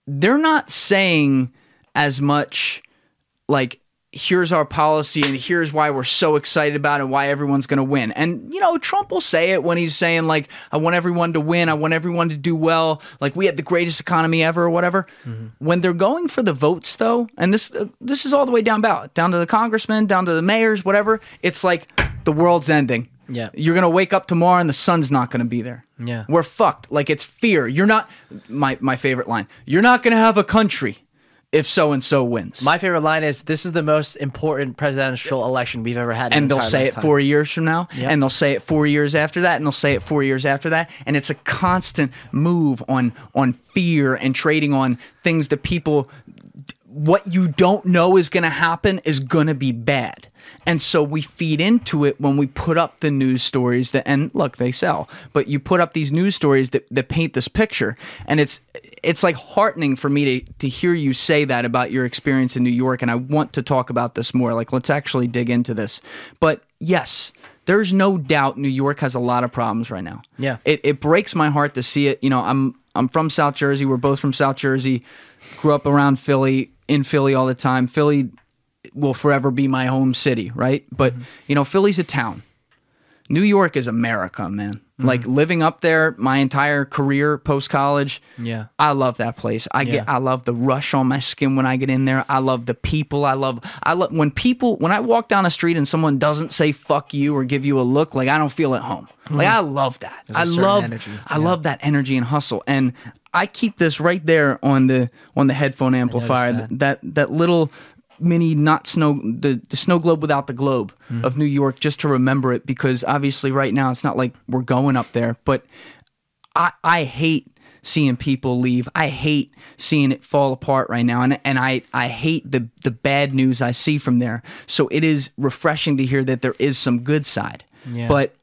they're not saying as much like here's our policy and here's why we're so excited about it and why everyone's going to win. And you know, Trump will say it when he's saying like I want everyone to win, I want everyone to do well, like we had the greatest economy ever or whatever. When they're going for the votes though, and this uh, this is all the way down ballot, down to the congressmen, down to the mayors, whatever, it's like the world's ending. Yeah. You're going to wake up tomorrow and the sun's not going to be there. Yeah. We're fucked. Like it's fear. You're not my my favorite line. You're not going to have a country if so and so wins. My favorite line is, "This is the most important presidential election we've ever had." and an they'll say lifetime." it four years from now, Yeah. and they'll say it four years after that, and they'll say it four years after that, and it's a constant move on on fear and trading on things that people what you don't know is going to happen is going to be bad. And so we feed into it when we put up the news stories that and look, they sell. But you put up these news stories that, that paint this picture and it's it's like heartening for me to to hear you say that about your experience in New York and I want to talk about this more. Like let's actually dig into this. But yes, there's no doubt New York has a lot of problems right now. Yeah. It it breaks my heart to see it. You know, I'm I'm from South Jersey. We're both from South Jersey. Grew up around Philly, in Philly all the time. Philly will forever be my home city, right? But mm-hmm. you know, Philly's a town. New York is America, man. Like living up there my entire career post college. Yeah. I love that place. I Yeah. get I love the rush on my skin when I get in there. I love the people. I love I love when people when I walk down a street and someone doesn't say fuck you or give you a look, like I don't feel at home. Like I love that. I love energy. I love that energy and hustle. And I keep this right there on the on the headphone amplifier. that. That that little mini not snow the, the snow globe without the globe Hmm. of New York just to remember it because obviously right now it's not like we're going up there, but I I hate seeing people leave. I hate seeing it fall apart right now and and I I hate the the bad news I see from there. So it is refreshing to hear that there is some good side. Yeah. But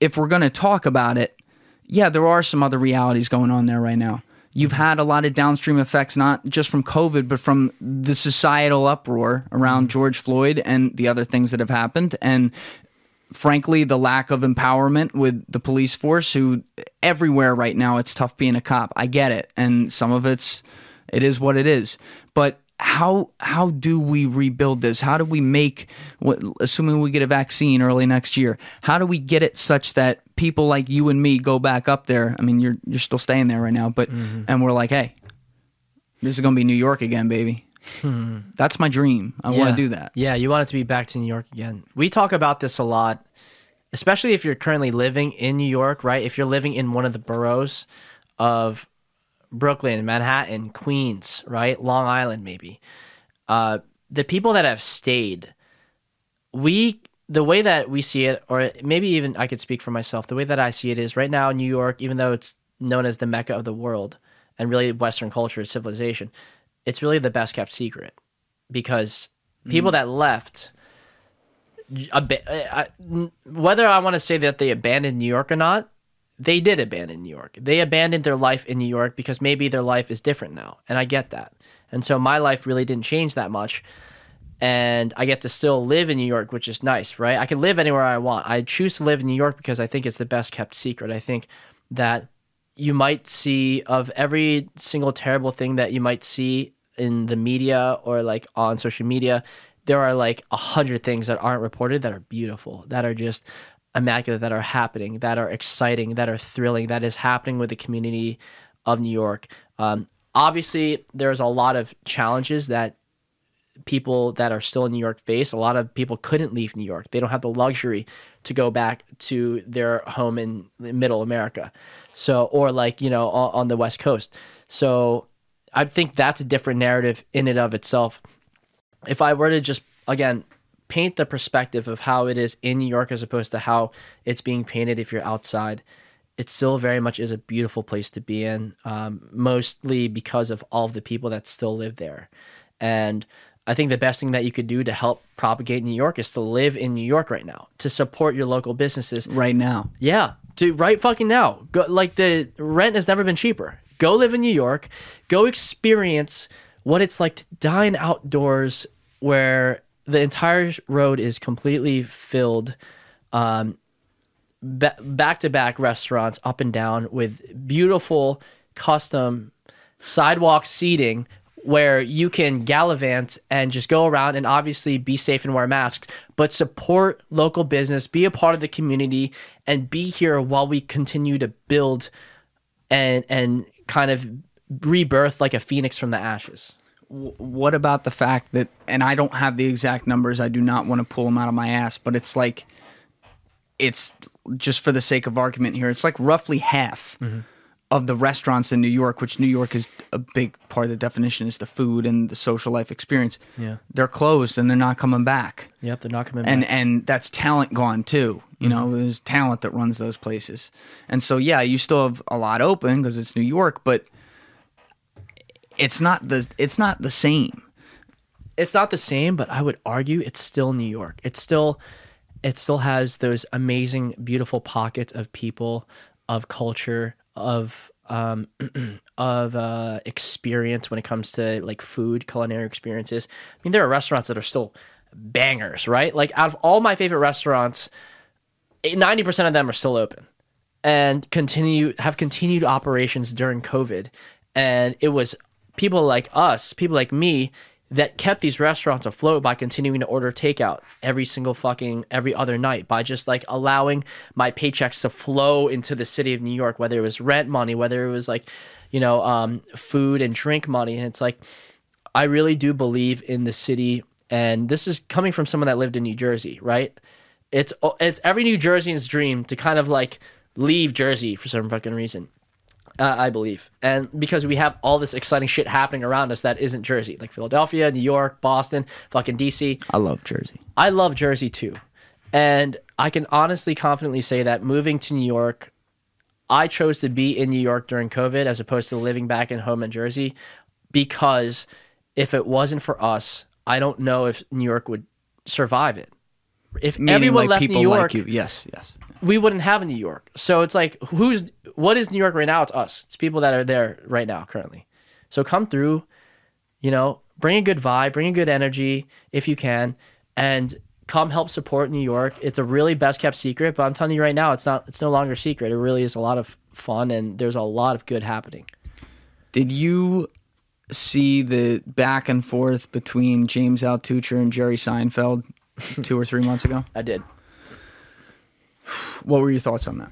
if we're going to talk about it, yeah, there are some other realities going on there right now. You've mm-hmm. had a lot of downstream effects, not just from COVID, but from the societal uproar around mm-hmm. George Floyd and the other things that have happened. And frankly, the lack of empowerment with the police force, who everywhere right now, it's tough being a cop. I get it. And some of it's, it is what it is. But how how do we rebuild this? How do we make assuming we get a vaccine early next year? How do we get it such that people like you and me go back up there? I mean, you're you're still staying there right now, but mm-hmm. and we're like, hey, this is gonna be New York again, baby. Hmm. That's my dream. I want to do that. Yeah, you want it to be back to New York again. We talk about this a lot, especially if you're currently living in New York, right? If you're living in one of the boroughs of Brooklyn, Manhattan, Queens, right? Long Island, maybe. Uh, the people that have stayed, we, the way that we see it, or maybe even I could speak for myself, the way that I see it is right now, New York, even though it's known as the Mecca of the world and really Western culture, civilization, it's really the best kept secret because mm-hmm. people that left ab- I- uh, uh, whether I want to say that they abandoned New York or not, they did abandon New York. They abandoned their life in New York because maybe their life is different now. And I get that. And so my life really didn't change that much. And I get to still live in New York, which is nice, right? I can live anywhere I want. I choose to live in New York because I think it's the best kept secret. I think that you might see of every single terrible thing that you might see in the media or like on social media, there are like a hundred things that aren't reported that are beautiful, that are just immaculate, that are happening, that are exciting, that are thrilling, that is happening with the community of New York. Um, obviously, there's a lot of challenges that people that are still in New York face. A lot of people couldn't leave New York. They don't have the luxury to go back to their home in middle America. So, or like, you know, on, on the West Coast. So I think that's a different narrative in and of itself. If I were to just, again, paint the perspective of how it is in New York as opposed to how it's being painted if you're outside, it still very much is a beautiful place to be in, um, mostly because of all of the people that still live there. And I think the best thing that you could do to help propagate New York is to live in New York right now, to support your local businesses. right now. Yeah, to right fucking now. Go like the rent has never been cheaper. Go live in New York. Go experience what it's like to dine outdoors, where the entire road is completely filled, um, back to back restaurants up and down with beautiful custom sidewalk seating where you can gallivant and just go around and obviously be safe and wear masks, but support local business, be a part of the community, and be here while we continue to build and and kind of rebirth like a phoenix from the ashes. What about the fact that and i don't have the exact numbers i do not want to pull them out of my ass but it's like it's just for the sake of argument here it's like roughly half mm-hmm. of the restaurants in new york which new york is a big part of the definition is the food and the social life experience Yeah. they're closed and they're not coming back Yep, they're not coming and back. and that's talent gone too. You know, mm-hmm. there's talent that runs those places, and so yeah, you still have a lot open because it's New York, but it's not the it's not the same. it's not the same, but I would argue it's still New York. It's still it still has those amazing, beautiful pockets of people, of culture, of um, of uh, experience when it comes to like food, culinary experiences. I mean, there are restaurants that are still bangers, right? Like out of all my favorite restaurants, ninety percent of them are still open and continue have continued operations during COVID. And it was people like us, people like me, that kept these restaurants afloat by continuing to order takeout every single fucking every other night by just like allowing my paychecks to flow into the city of New York, whether it was rent money, whether it was like, you know, um, food and drink money. And it's like I really do believe in the city, and this is coming from someone that lived in New Jersey, right? It's it's every New Jersey's dream to kind of like leave Jersey for some fucking reason. Uh, I believe, and because we have all this exciting shit happening around us that isn't Jersey, like Philadelphia, New York, Boston, fucking DC. I love Jersey. I love Jersey too. And I can honestly confidently say that moving to New York, I chose to be in New York during COVID as opposed to living back in home in Jersey because if it wasn't for us, I don't know if New York would survive it. If Meaning everyone like left people New York, like you. Yes, yes. We wouldn't have a New York. So it's like, who's what is New York right now? It's us. It's people that are there right now currently. So come through, you know, bring a good vibe, bring a good energy if you can, and come help support New York. It's a really best kept secret, but I'm telling you right now, it's not. It's no longer a secret. It really is a lot of fun, and there's a lot of good happening. Did you see the back and forth between James Altucher and Jerry Seinfeld two or three months ago? I did. What were your thoughts on that?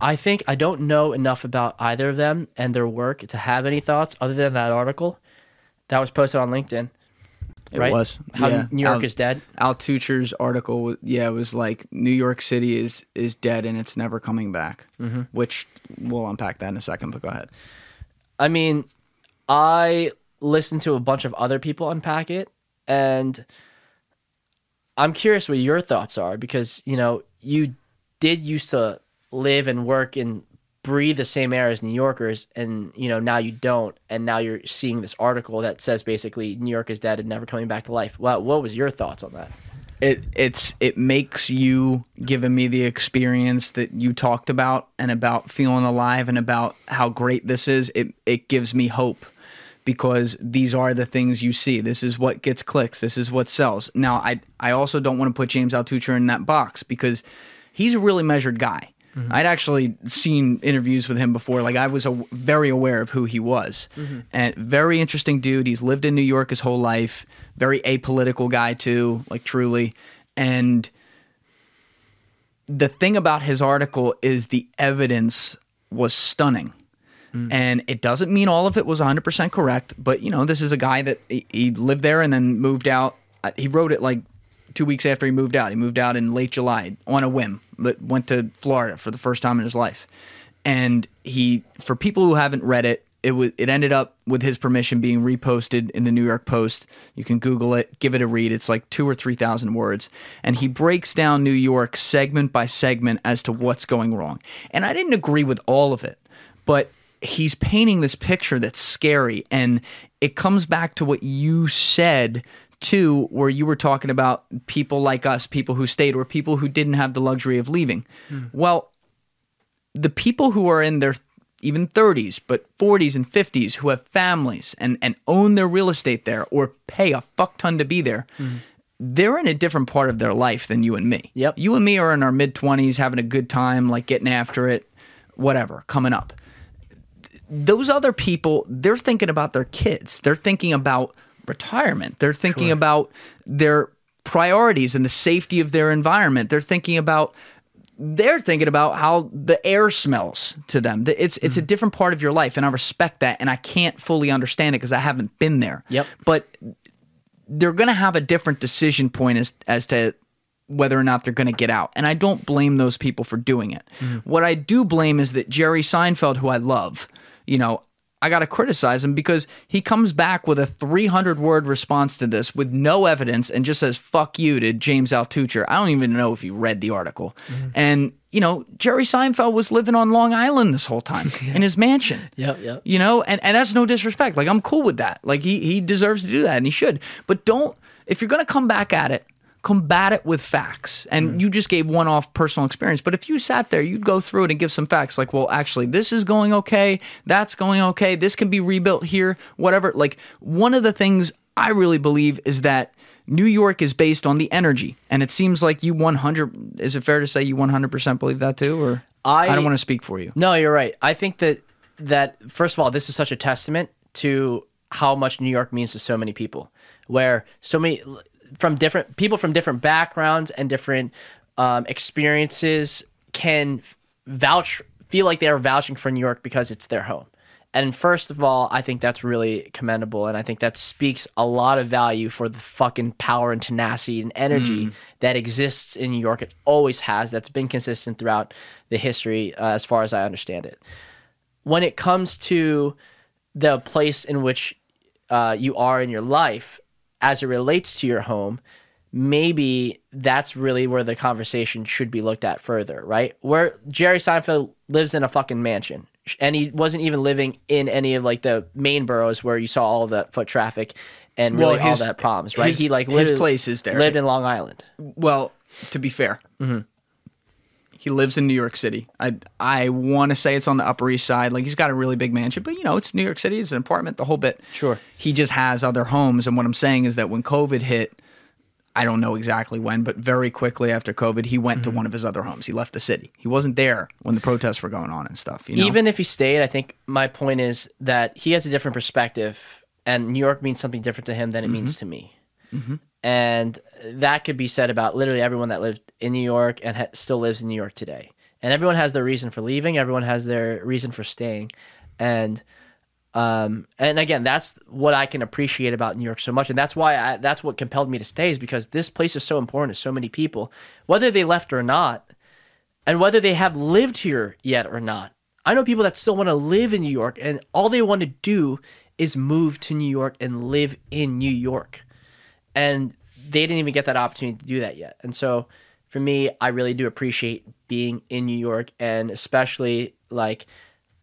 I think I don't know enough about either of them and their work to have any thoughts other than that article that was posted on LinkedIn. It right? was How yeah. New York Al- is dead. Al Altucher's article, yeah, was like New York City is is dead and it's never coming back. Mm-hmm. Which we'll unpack that in a second. But go ahead. I mean, I listened to a bunch of other people unpack it, and I'm curious what your thoughts are because you know you did used to live and work and breathe the same air as New Yorkers, and you know now you don't, and now you're seeing this article that says basically New York is dead and never coming back to life. Well, what was your thoughts on that? it it's it makes you giving me the experience that you talked about and about feeling alive and about how great this is it it gives me hope because these are the things you see this is what gets clicks this is what sells now i i also don't want to put james altucher in that box because he's a really measured guy mm-hmm. I'd actually seen interviews with him before. Like I was a, very aware of who he was, mm-hmm. and very interesting dude. He's lived in New York his whole life. Very apolitical guy too, like truly. And the thing about his article is the evidence was stunning. And it doesn't mean all of it was 100% correct, but you know, this is a guy that he, he lived there and then moved out. Uh, He wrote it like two weeks after he moved out. He moved out in late July on a whim, but went to Florida for the first time in his life. And he, for people who haven't read it, it was it ended up with his permission being reposted in the New York Post. You can Google it, give it a read. It's like two or three thousand words, and he breaks down New York segment by segment as to what's going wrong. And I didn't agree with all of it, but he's painting this picture that's scary, and it comes back to what you said too, where you were talking about people like us, people who stayed, or people who didn't have the luxury of leaving. Hmm. Well, the people who are in their even 30s but 40s and 50s who have families and, and own their real estate there or pay a fuck ton to be there hmm. they're in a different part of their life than you and me Yep. you and me are in our mid 20s having a good time like getting after it whatever coming up those other people they're thinking about their kids. They're thinking about retirement. They're thinking about their priorities and the safety of their environment. They're thinking about they're thinking about how the air smells to them. The- it's it's a mm-hmm. different part of your life and i respect that and i can't fully understand it because i haven't been there. Yep. but they're going to have a different decision point as as to whether or not they're going to get out. And I don't blame those people for doing it. Mm-hmm. What I do blame is that Jerry Seinfeld, who I love, you know, I got to criticize him because he comes back with a 300 word response to this with no evidence and just says, fuck you to James Altucher. I don't even know if he read the article. Mm-hmm. And, you know, Jerry Seinfeld was living on Long Island this whole time in his mansion Yeah, yeah. you know and, and that's no disrespect like i'm cool with that like he he deserves to do that and he should but don't if you're gonna come back at it combat it with facts and hmm. you just gave one off personal experience but if you sat there you'd go through it and give some facts like well actually this is going okay that's going okay this can be rebuilt here whatever like one of the things i really believe is that New York is based on the energy, and it seems like you 100. Is it fair to say you 100% believe that too, or I- I don't want to speak for you. No, you're right. I think that that first of all, this is such a testament to how much New York means to so many people. Where so many from different people from different backgrounds and different um, experiences can vouch, feel like they are vouching for New York because it's their home. And first of all, I think that's really commendable, and I think that speaks a lot of value for the fucking power and tenacity and energy that exists in New York. It always has. That's been consistent throughout the history, uh, as far as I understand it. When it comes to the place in which uh, you are in your life, as it relates to your home, maybe that's really where the conversation should be looked at further, right? Where Jerry Seinfeld lives in a fucking mansion, and he wasn't even living in any of like the main boroughs where you saw all the foot traffic and really Well, his- all that problems, right? his- he like his place is there. lived in Long Island. Well, to be fair, mm-hmm. He lives in New York City. I I want to say it's on the Upper East Side. Like he's got a really big mansion, but you know it's New York City. It's an apartment, the whole bit. Sure. He just has other homes, and what I'm saying is that when COVID hit, I don't know exactly when, but very quickly after COVID, he went to mm-hmm. one of his other homes. He left the city. He wasn't there when the protests were going on and stuff. You know? Even if he stayed, I think my point is that he has a different perspective, and New York means something different to him than it mm-hmm. means to me. Mm-hmm. And that could be said about literally everyone that lived in New York and ha- still lives in New York today. And everyone has their reason for leaving. Everyone has their reason for staying, and um, and again, that's what I can appreciate about New York so much, and that's why I, that's what compelled me to stay is because this place is so important to so many people, whether they left or not and whether they have lived here yet or not. I know people that still want to live in New York, and all they want to do is move to New York and live in New York. And they didn't even get that opportunity to do that yet. And so for me, I really do appreciate being in New York and especially like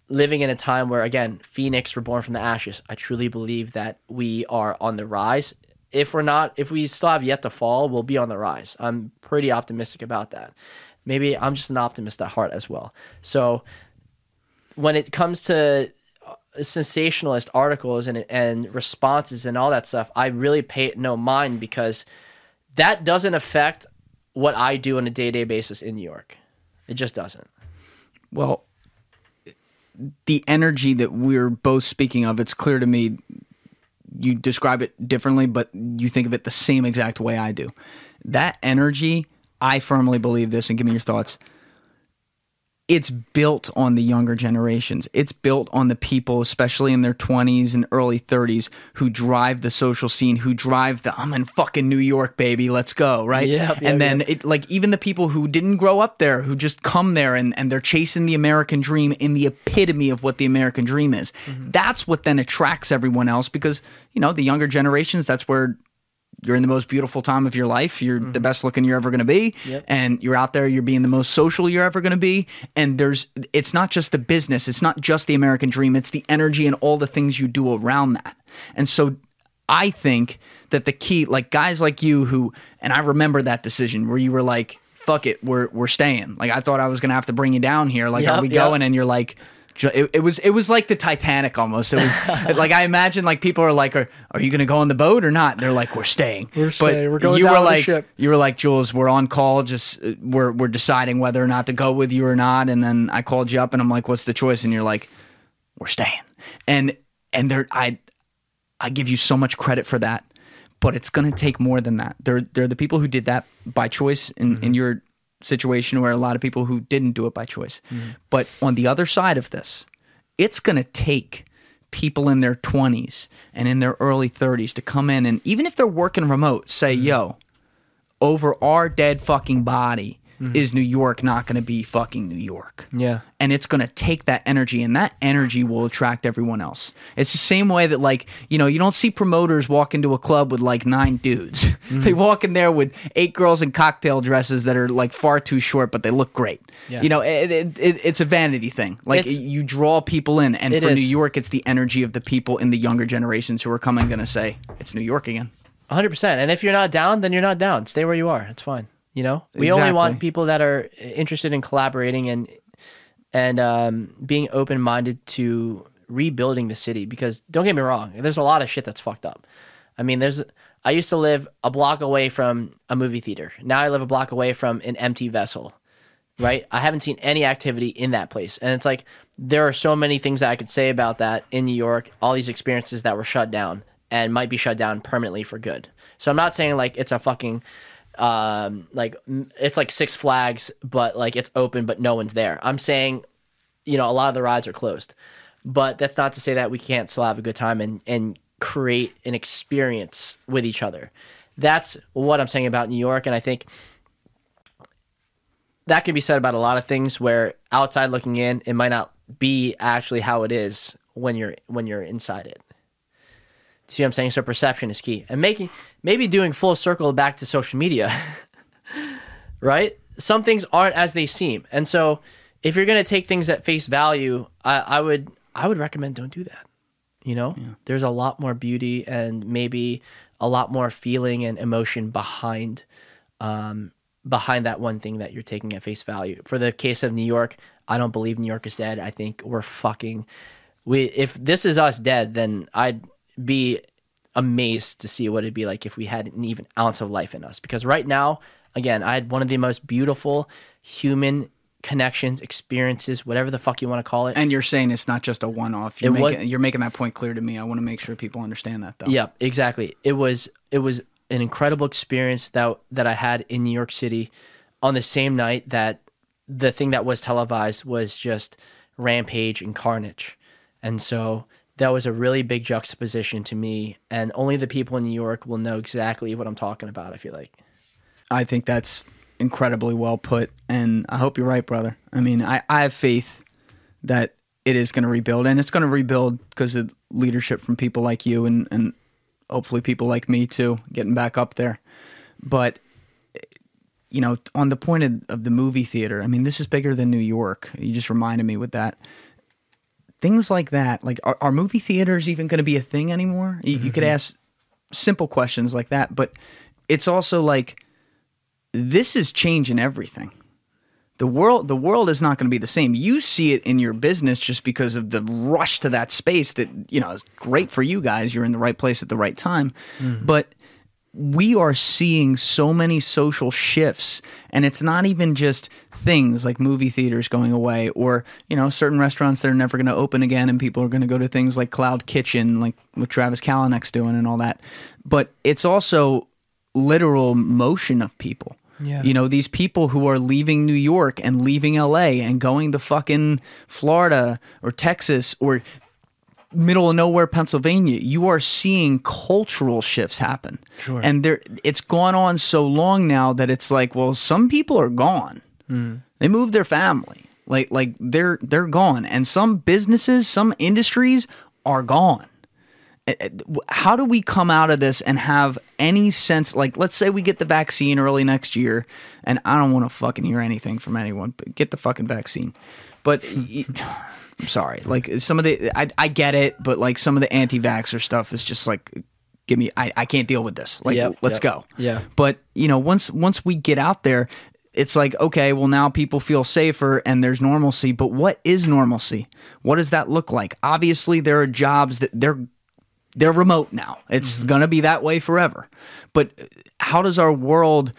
living in a time where, again, Phoenix were born from the ashes. I truly believe that we are on the rise if we're not, if we still have yet to fall, we'll be on the rise. I'm pretty optimistic about that. Maybe I'm just an optimist at heart as well. So when it comes to sensationalist articles and and responses and all that stuff, I really pay no mind because that doesn't affect what I do on a day to day basis in New York. It just doesn't. Well, the energy that we're both speaking of, it's clear to me you describe it differently, but you think of it the same exact way I do. That energy, I firmly believe this, and give me your thoughts it's built on the younger generations. It's built on the people, especially in their 20s and early 30s, who drive the social scene, who drive the I'm in fucking New York, baby, let's go, right? Yep, yep, and then yep. it like even the people who didn't grow up there, who just come there and, and they're chasing the American dream in the epitome of what the American dream is. Mm-hmm. That's what then attracts everyone else because, you know, the younger generations, that's where you're in the most beautiful time of your life. You're the mm-hmm. best looking you're ever going to be, Yep. and you're out there. You're being the most social you're ever going to be. And there's, it's not just the business. It's not just the American dream. It's the energy and all the things you do around that. And so, I think that the key, like guys like you who, and I remember that decision where you were like, "Fuck it, we're we're staying." Like I thought I was going to have to bring you down here. Like, are Yep, we yep. going? And you're like. It, it was it was like the Titanic almost. It was like I imagine like people are like, are, are you going to go on the boat or not? They're like, we're staying. We're But staying. We're going you were like, ship. you were like, Jules, we're on call. Just uh, we're we're deciding whether or not to go with you or not. And then I called you up and I'm like, what's the choice? And you're like, we're staying. And and there I I give you so much credit for that. But it's gonna take more than that. They're they're the people who did that by choice in, in your situation where a lot of people who didn't do it by choice. Mm-hmm. But on the other side of this, it's gonna take people in their 20s and in their early 30s to come in and even if they're working remote say mm-hmm. yo over our dead fucking body Mm-hmm. is New York not going to be fucking New York Yeah. and it's going to take that energy and that energy will attract everyone else it's the same way that like you know you don't see promoters walk into a club with like nine dudes mm-hmm. they walk in there with eight girls in cocktail dresses that are like far too short but they look great Yeah. you know it, it, it, it's a vanity thing like It's- you draw people in and for is. new york it's the energy of the people in the younger generations who are coming going to say it's new york again 100%. And if you're not down, then you're not down. Stay where you are. It's fine. You know? We only want people that are interested in collaborating and and um, being open-minded to rebuilding the city because don't get me wrong, there's a lot of shit that's fucked up. I mean, there's I used to live a block away from a movie theater. Now I live a block away from an empty vessel. Right? I haven't seen any activity in that place. And it's like there are so many things that I could say about that in New York, all these experiences that were shut down and might be shut down permanently for good. So I'm not saying like it's a fucking um like it's like Six Flags but like it's open but no one's there. I'm saying you know a lot of the rides are closed. But that's not to say that we can't still have a good time and and create an experience with each other. That's what I'm saying about New York and I think that can be said about a lot of things where outside looking in it might not be actually how it is when you're when you're inside it see what i'm saying so perception is key and making maybe doing full circle back to social media right some things aren't as they seem and so if you're going to take things at face value I, I would i would recommend don't do that you know there's a lot more beauty and maybe a lot more feeling and emotion behind um, behind that one thing that you're taking at face value. For the case of New York, I don't believe New York is dead. I think we're fucking we if this is us dead, then I'd be amazed to see what it'd be like if we had an even ounce of life in us. Because right now, again, I had one of the most beautiful human connections, experiences, whatever the fuck you want to call it. and you're saying it's not just a one-off you're, It was- making, you're making that point clear to me i want to make sure people understand that though Yeah, exactly. It was it was an incredible experience that that I had in New York City on the same night that the thing that was televised was just rampage and carnage. And so that was a really big juxtaposition to me and only the people in New York will know exactly what I'm talking about, I feel like. I think that's incredibly well put, and I hope you're right, brother. I mean, I, I have faith that it is going to rebuild, and it's going to rebuild because of leadership from people like you, and and hopefully people like me too, getting back up there. But you know, on the point of, of the movie theater, I mean, this is bigger than New York. You just reminded me with that. Things like that, like are, are movie theaters even going to be a thing anymore? You, you could mm-hmm. ask simple questions like that. But it's also like this is changing everything. The world the world is not going to be the same. You see it in your business just because of the rush to that space that, you know, is great for you guys. You're in the right place at the right time. Mm-hmm. But we are seeing so many social shifts and it's not even just things like movie theaters going away or you know certain restaurants that are never going to open again and people are going to go to things like cloud kitchen like what travis kalanick's doing and all that but it's also literal motion of people Yeah. you know these people who are leaving new york and leaving la and going to fucking florida or texas or middle of nowhere Pennsylvania, you are seeing cultural shifts happen. Sure. And there it's gone on so long now that it's like, well, some people are gone. They moved their family. Like like they're they're gone. And some businesses, some industries are gone. Eh, eh, How do we come out of this and have any sense like let's say we get the vaccine early next year and I don't want to fucking hear anything from anyone, but get the fucking vaccine. But I'm sorry. Like some of the, I, I get it, but like some of the anti-vaxxer stuff is just like, give me, I, I can't deal with this. Like, Yep, let's yep. go. Yeah. But you know, once once we get out there, it's like okay, well now people feel safer and there's normalcy. But what is normalcy? What does that look like? Obviously, there are jobs that they're they're remote now. It's Mm-hmm. gonna be that way forever. But how does our world?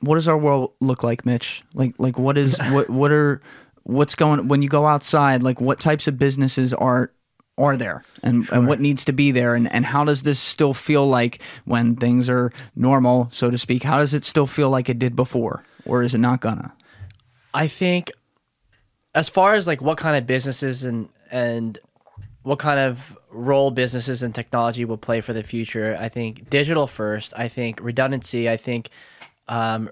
What does our world look like, Mitch? Like like what is what what are what's going when you go outside? Like what types of businesses are are there and, and what needs to be there and, and how does this still feel like when things are normal so to speak how does it still feel like it did before or is it not gonna I think as far as like what kind of businesses and and what kind of role businesses and technology will play for the future, I think digital first. I think redundancy. I think um,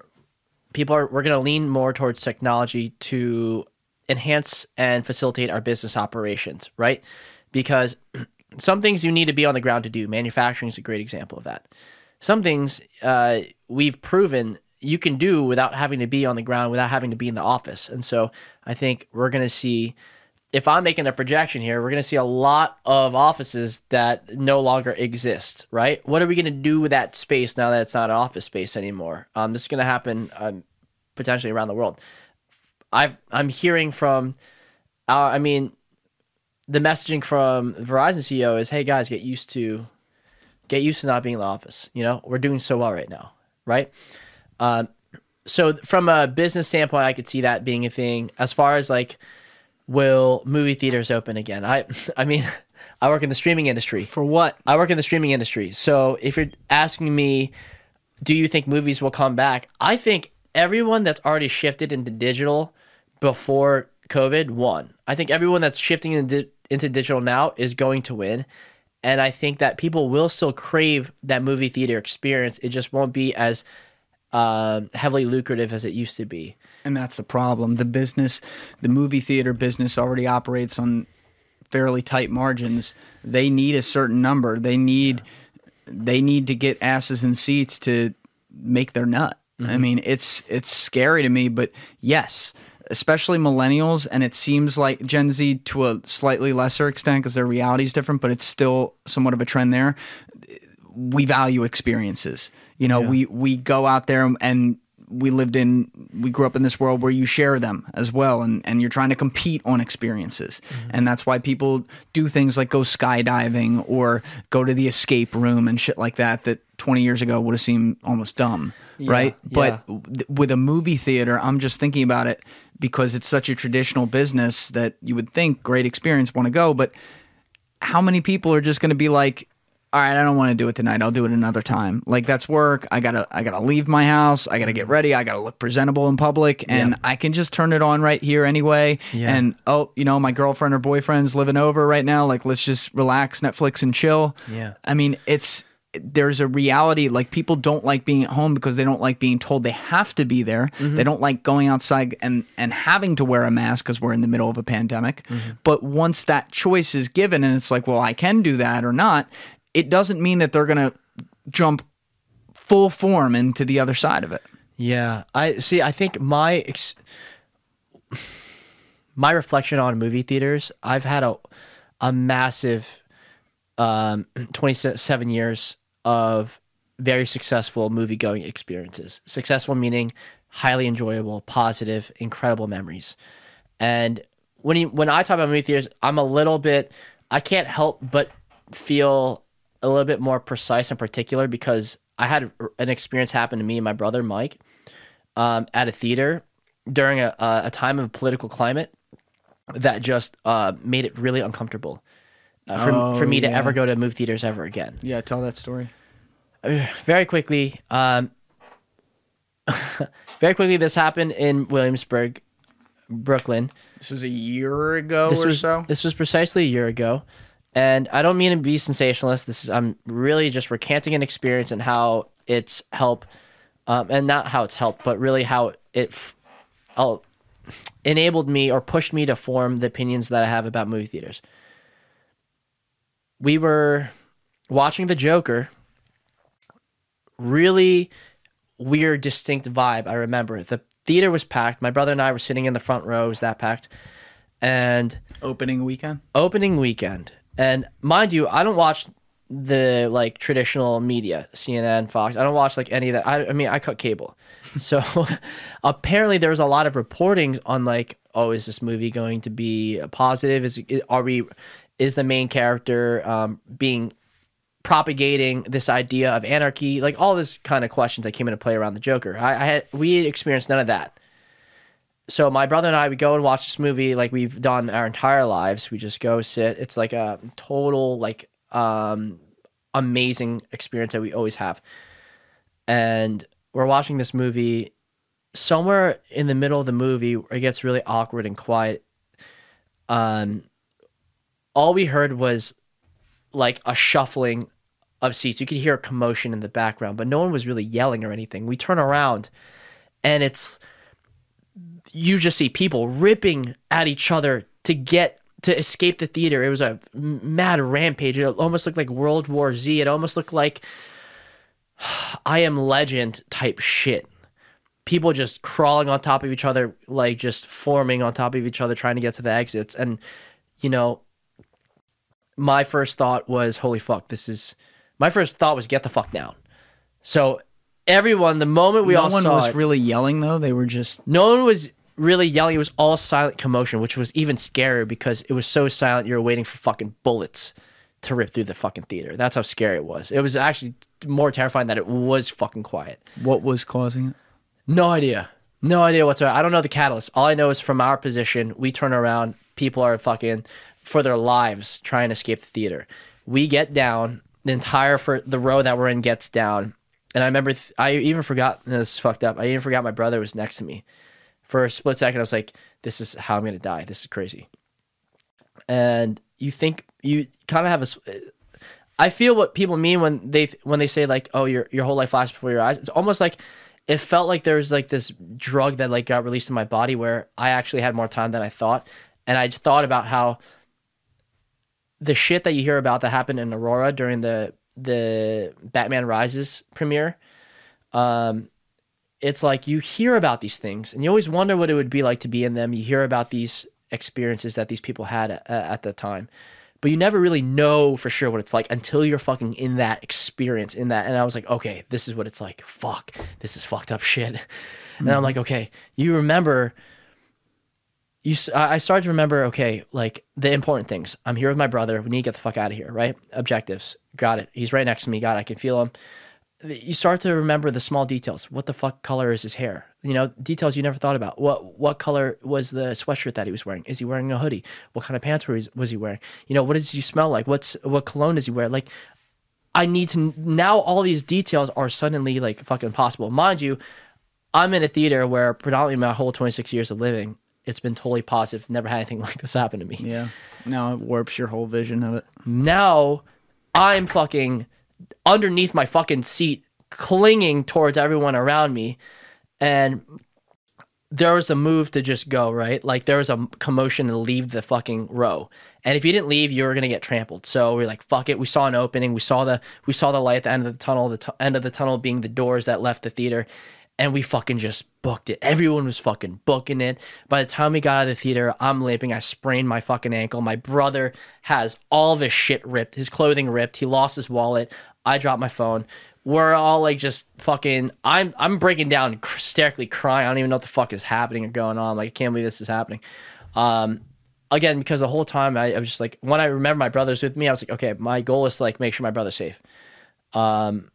people are we're going to lean more towards technology to enhance and facilitate our business operations, right? Because some things you need to be on the ground to do. Manufacturing is a great example of that. Some things uh, we've proven you can do without having to be on the ground, without having to be in the office. And so I think we're going to see, if I'm making a projection here, we're going to see a lot of offices that no longer exist, right? What are we going to do with that space now that it's not an office space anymore? Um, this is going to happen um, potentially around the world. I've I'm hearing from, uh, I mean, the messaging from Verizon CEO is, "Hey guys, get used to, get used to not being in the office. You know, we're doing so well right now, right? Um, so from a business standpoint, I could see that being a thing. As far as like, will movie theaters open again? I, I mean, I work in the streaming industry. for what I work in the streaming industry. So if you're asking me, do you think movies will come back? I think everyone that's already shifted into digital before COVID won. I think everyone that's shifting into, into digital now is going to win. And I think that people will still crave that movie theater experience. It just won't be as um, heavily lucrative as it used to be. and that's the problem the business the movie theater business already operates on fairly tight margins they need a certain number they need they need to get asses in seats to make their nut i mean it's it's scary to me but yes especially millennials and it seems like gen z to a slightly lesser extent because their reality is different but it's still somewhat of a trend there we value experiences. You know, we we go out there and we lived in we grew up in this world where you share them as well and and you're trying to compete on experiences. Mm-hmm. And that's why people do things like go skydiving or go to the escape room and shit like that that 20 years ago would have seemed almost dumb, right? But th- with a movie theater, I'm just thinking about it because it's such a traditional business that you would think great experience want to go, but how many people are just going to be like all right i don't want to do it tonight i'll do it another time like that's work i gotta i gotta leave my house i gotta get ready i gotta look presentable in public and i can just turn it on right here anyway Yeah. and oh you know my girlfriend or boyfriend's living over right now like let's just relax netflix and chill Yeah. i mean it's there's a reality like people don't like being at home because they don't like being told they have to be there they don't like going outside and and having to wear a mask because we're in the middle of a pandemic but once that choice is given and it's like well i can do that or not it doesn't mean that they're gonna jump full form into the other side of it Yeah, I see. I think my ex- my reflection on movie theaters. I've had a a massive um, twenty seven years of very successful movie going experiences. Successful meaning highly enjoyable, positive, incredible memories. And when you, when I talk about movie theaters, I'm a little bit I can't help but feel a little bit more precise and particular because I had an experience happen to me and my brother Mike um, at a theater during a, a time of political climate that just uh, made it really uncomfortable uh, for, Oh, for me to yeah. ever go to movie theaters ever again. Yeah, tell that story. Very quickly, um, very quickly, this happened in Williamsburg, Brooklyn. This was a year ago This or was so. this was precisely a year ago, and I don't mean to be sensationalist. This is I'm really just recanting an experience and how it's helped, um, and not how it's helped, but really how it f- enabled me or pushed me to form the opinions that I have about movie theaters. We were watching The Joker. Really weird, distinct vibe. I remember the theater was packed. My brother and I were sitting in the front row. It was that packed, and Opening weekend. opening weekend. And mind you, I don't watch the like traditional media, CNN, Fox. I don't watch like any of that. I, I mean, I cut cable. So apparently there was a lot of reportings on like, oh, is this movie going to be positive? Is are we is the main character um, being propagating this idea of anarchy? Like all this kind of questions that came into play around the Joker. I, I had we experienced none of that so my brother and I we go and watch this movie like we've done our entire lives. We just go sit. It's like a total like um amazing experience that we always have. And we're watching this movie somewhere in the middle of the movie it gets really awkward and quiet. Um all we heard was like a shuffling of seats. You could hear a commotion in the background, but no one was really yelling or anything. We turn around and it's you just see people ripping at each other to get to escape the theater. It was a mad rampage. It almost looked like World War Z. It almost looked like I Am Legend type shit. People just crawling on top of each other, like just forming on top of each other, trying to get to the exits. And, you know, my first thought was, holy fuck, this is. My first thought was, get the fuck down. So, everyone, the moment we no all one saw was it, really yelling though. They were just no one was really yelling. It was all silent commotion, which was even scarier because it was so silent. You were waiting for fucking bullets to rip through the fucking theater. That's how scary it was. It was actually more terrifying that it was fucking quiet. what was causing it. No idea. No idea whatsoever. I don't know the catalyst. All I know is from our position, we turn around, people are fucking for their lives trying to escape the theater. We get down, the entire for the row that we're in gets down. And I remember th- I even forgot this fucked up. I even forgot my brother was next to me. For a split second, I was like, "This is how I'm gonna die. This is crazy." And you think you kind of have a. I feel what people mean when they when they say like, "Oh, your your whole life flashes before your eyes." It's almost like it felt like there was like this drug that like got released in my body where I actually had more time than I thought, and I thought about how the shit that you hear about that happened in Aurora during the the Batman Rises premiere. Um, it's like you hear about these things and you always wonder what it would be like to be in them. You hear about these experiences that these people had at, at the time, but you never really know for sure what it's like until you're fucking in that experience, in that. And I was like, okay, this is what it's like. Fuck, this is fucked up shit. And I'm like, okay, you remember. You, I started to remember, okay, like the important things. I'm here with my brother. We need to get the fuck out of here, right? Objectives. Got it. He's right next to me. God, I can feel him you start to remember the small details. What the fuck color is his hair? You know, details you never thought about. What what color was the sweatshirt that he was wearing? Is he wearing a hoodie? What kind of pants was was he wearing? You know, what does he smell like? What's what cologne does he wear? Like, I need to now. All these details are suddenly like fucking possible. Mind you, I'm in a theater where predominantly my whole 26 years of living, it's been totally positive. Never had anything like this happen to me Yeah. Now it warps your whole vision of it. now I'm fucking underneath my fucking seat, clinging towards everyone around me. And there was a move to just go, right? Like there was a commotion to leave the fucking row. And if you didn't leave, you were gonna get trampled. So we are like, fuck it. We saw an opening. We saw the we saw the light at the end of the tunnel. The tu- end of the tunnel being the doors that left the theater, and we fucking just booked it. Everyone was fucking booking it. By the time we got out of the theater, I'm limping. I sprained my fucking ankle. My brother has all of his shit ripped, his clothing ripped. He lost his wallet. I dropped my phone. We're all like just fucking. I'm I'm breaking down, hysterically crying. I don't even know what the fuck is happening or going on. Like I can't believe this is happening. Um, again because the whole time I, I was just like when I remember my brother's with me, I was like, okay, my goal is to like make sure my brother's safe. Um,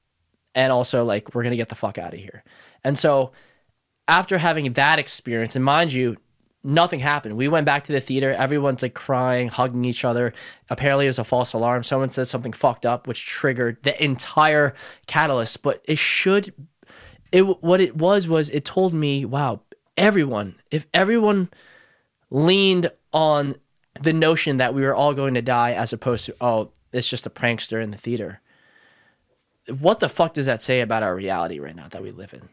and also like we're gonna get the fuck out of here. And so after having that experience, and mind you, nothing happened. We went back to the theater. Everyone's like crying, hugging each other. Apparently, it was a false alarm. Someone said something fucked up, which triggered the entire catalyst. But it should, it what it was was it told me, wow, everyone, if everyone leaned on the notion that we were all going to die, as opposed to oh, it's just a prankster in the theater. What the fuck does that say about our reality right now that we live in?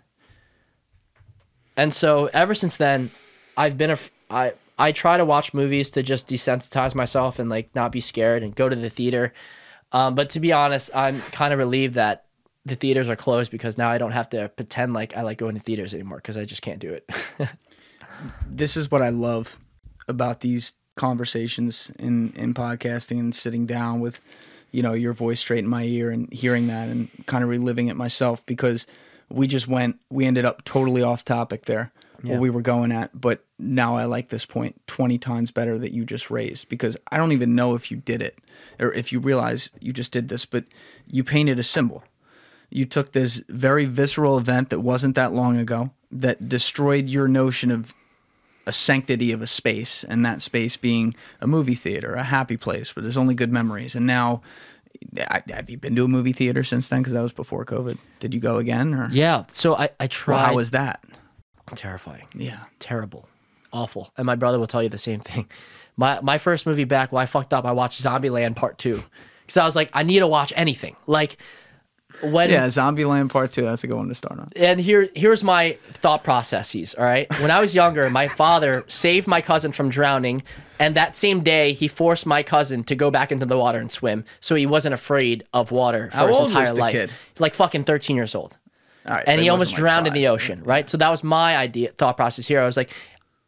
And so ever since then, I've been a I I try to watch movies to just desensitize myself and like not be scared and go to the theater. Um, but to be honest, I'm kind of relieved that the theaters are closed because now I don't have to pretend like I like going to theaters anymore because I just can't do it. this is what I love about these conversations in in podcasting and sitting down with you know your voice straight in my ear and hearing that and kind of reliving it myself because we just went we ended up totally off topic there yeah. what we were going at but now i like this point 20 times better that you just raised because i don't even know if you did it or if you realize you just did this but you painted a symbol you took this very visceral event that wasn't that long ago that destroyed your notion of a sanctity of a space and that space being a movie theater a happy place where there's only good memories and now have you been to a movie theater since then? Because that was before COVID. Did you go again? Or yeah, so I I tried. Well, how was that? Terrifying. Yeah, terrible, awful. And my brother will tell you the same thing. My my first movie back, well, I fucked up. I watched Zombieland Part Two because I was like, I need to watch anything. Like when yeah, Zombieland Part Two. That's a good one to start on. And here, here's my thought processes. All right, when I was younger, my father saved my cousin from drowning, and that same day, he forced my cousin to go back into the water and swim, so he wasn't afraid of water for How his old entire was the life. kid? Like fucking thirteen years old. All right, and so he it almost like drowned in the ocean, right? So that was my idea, thought process here. I was like,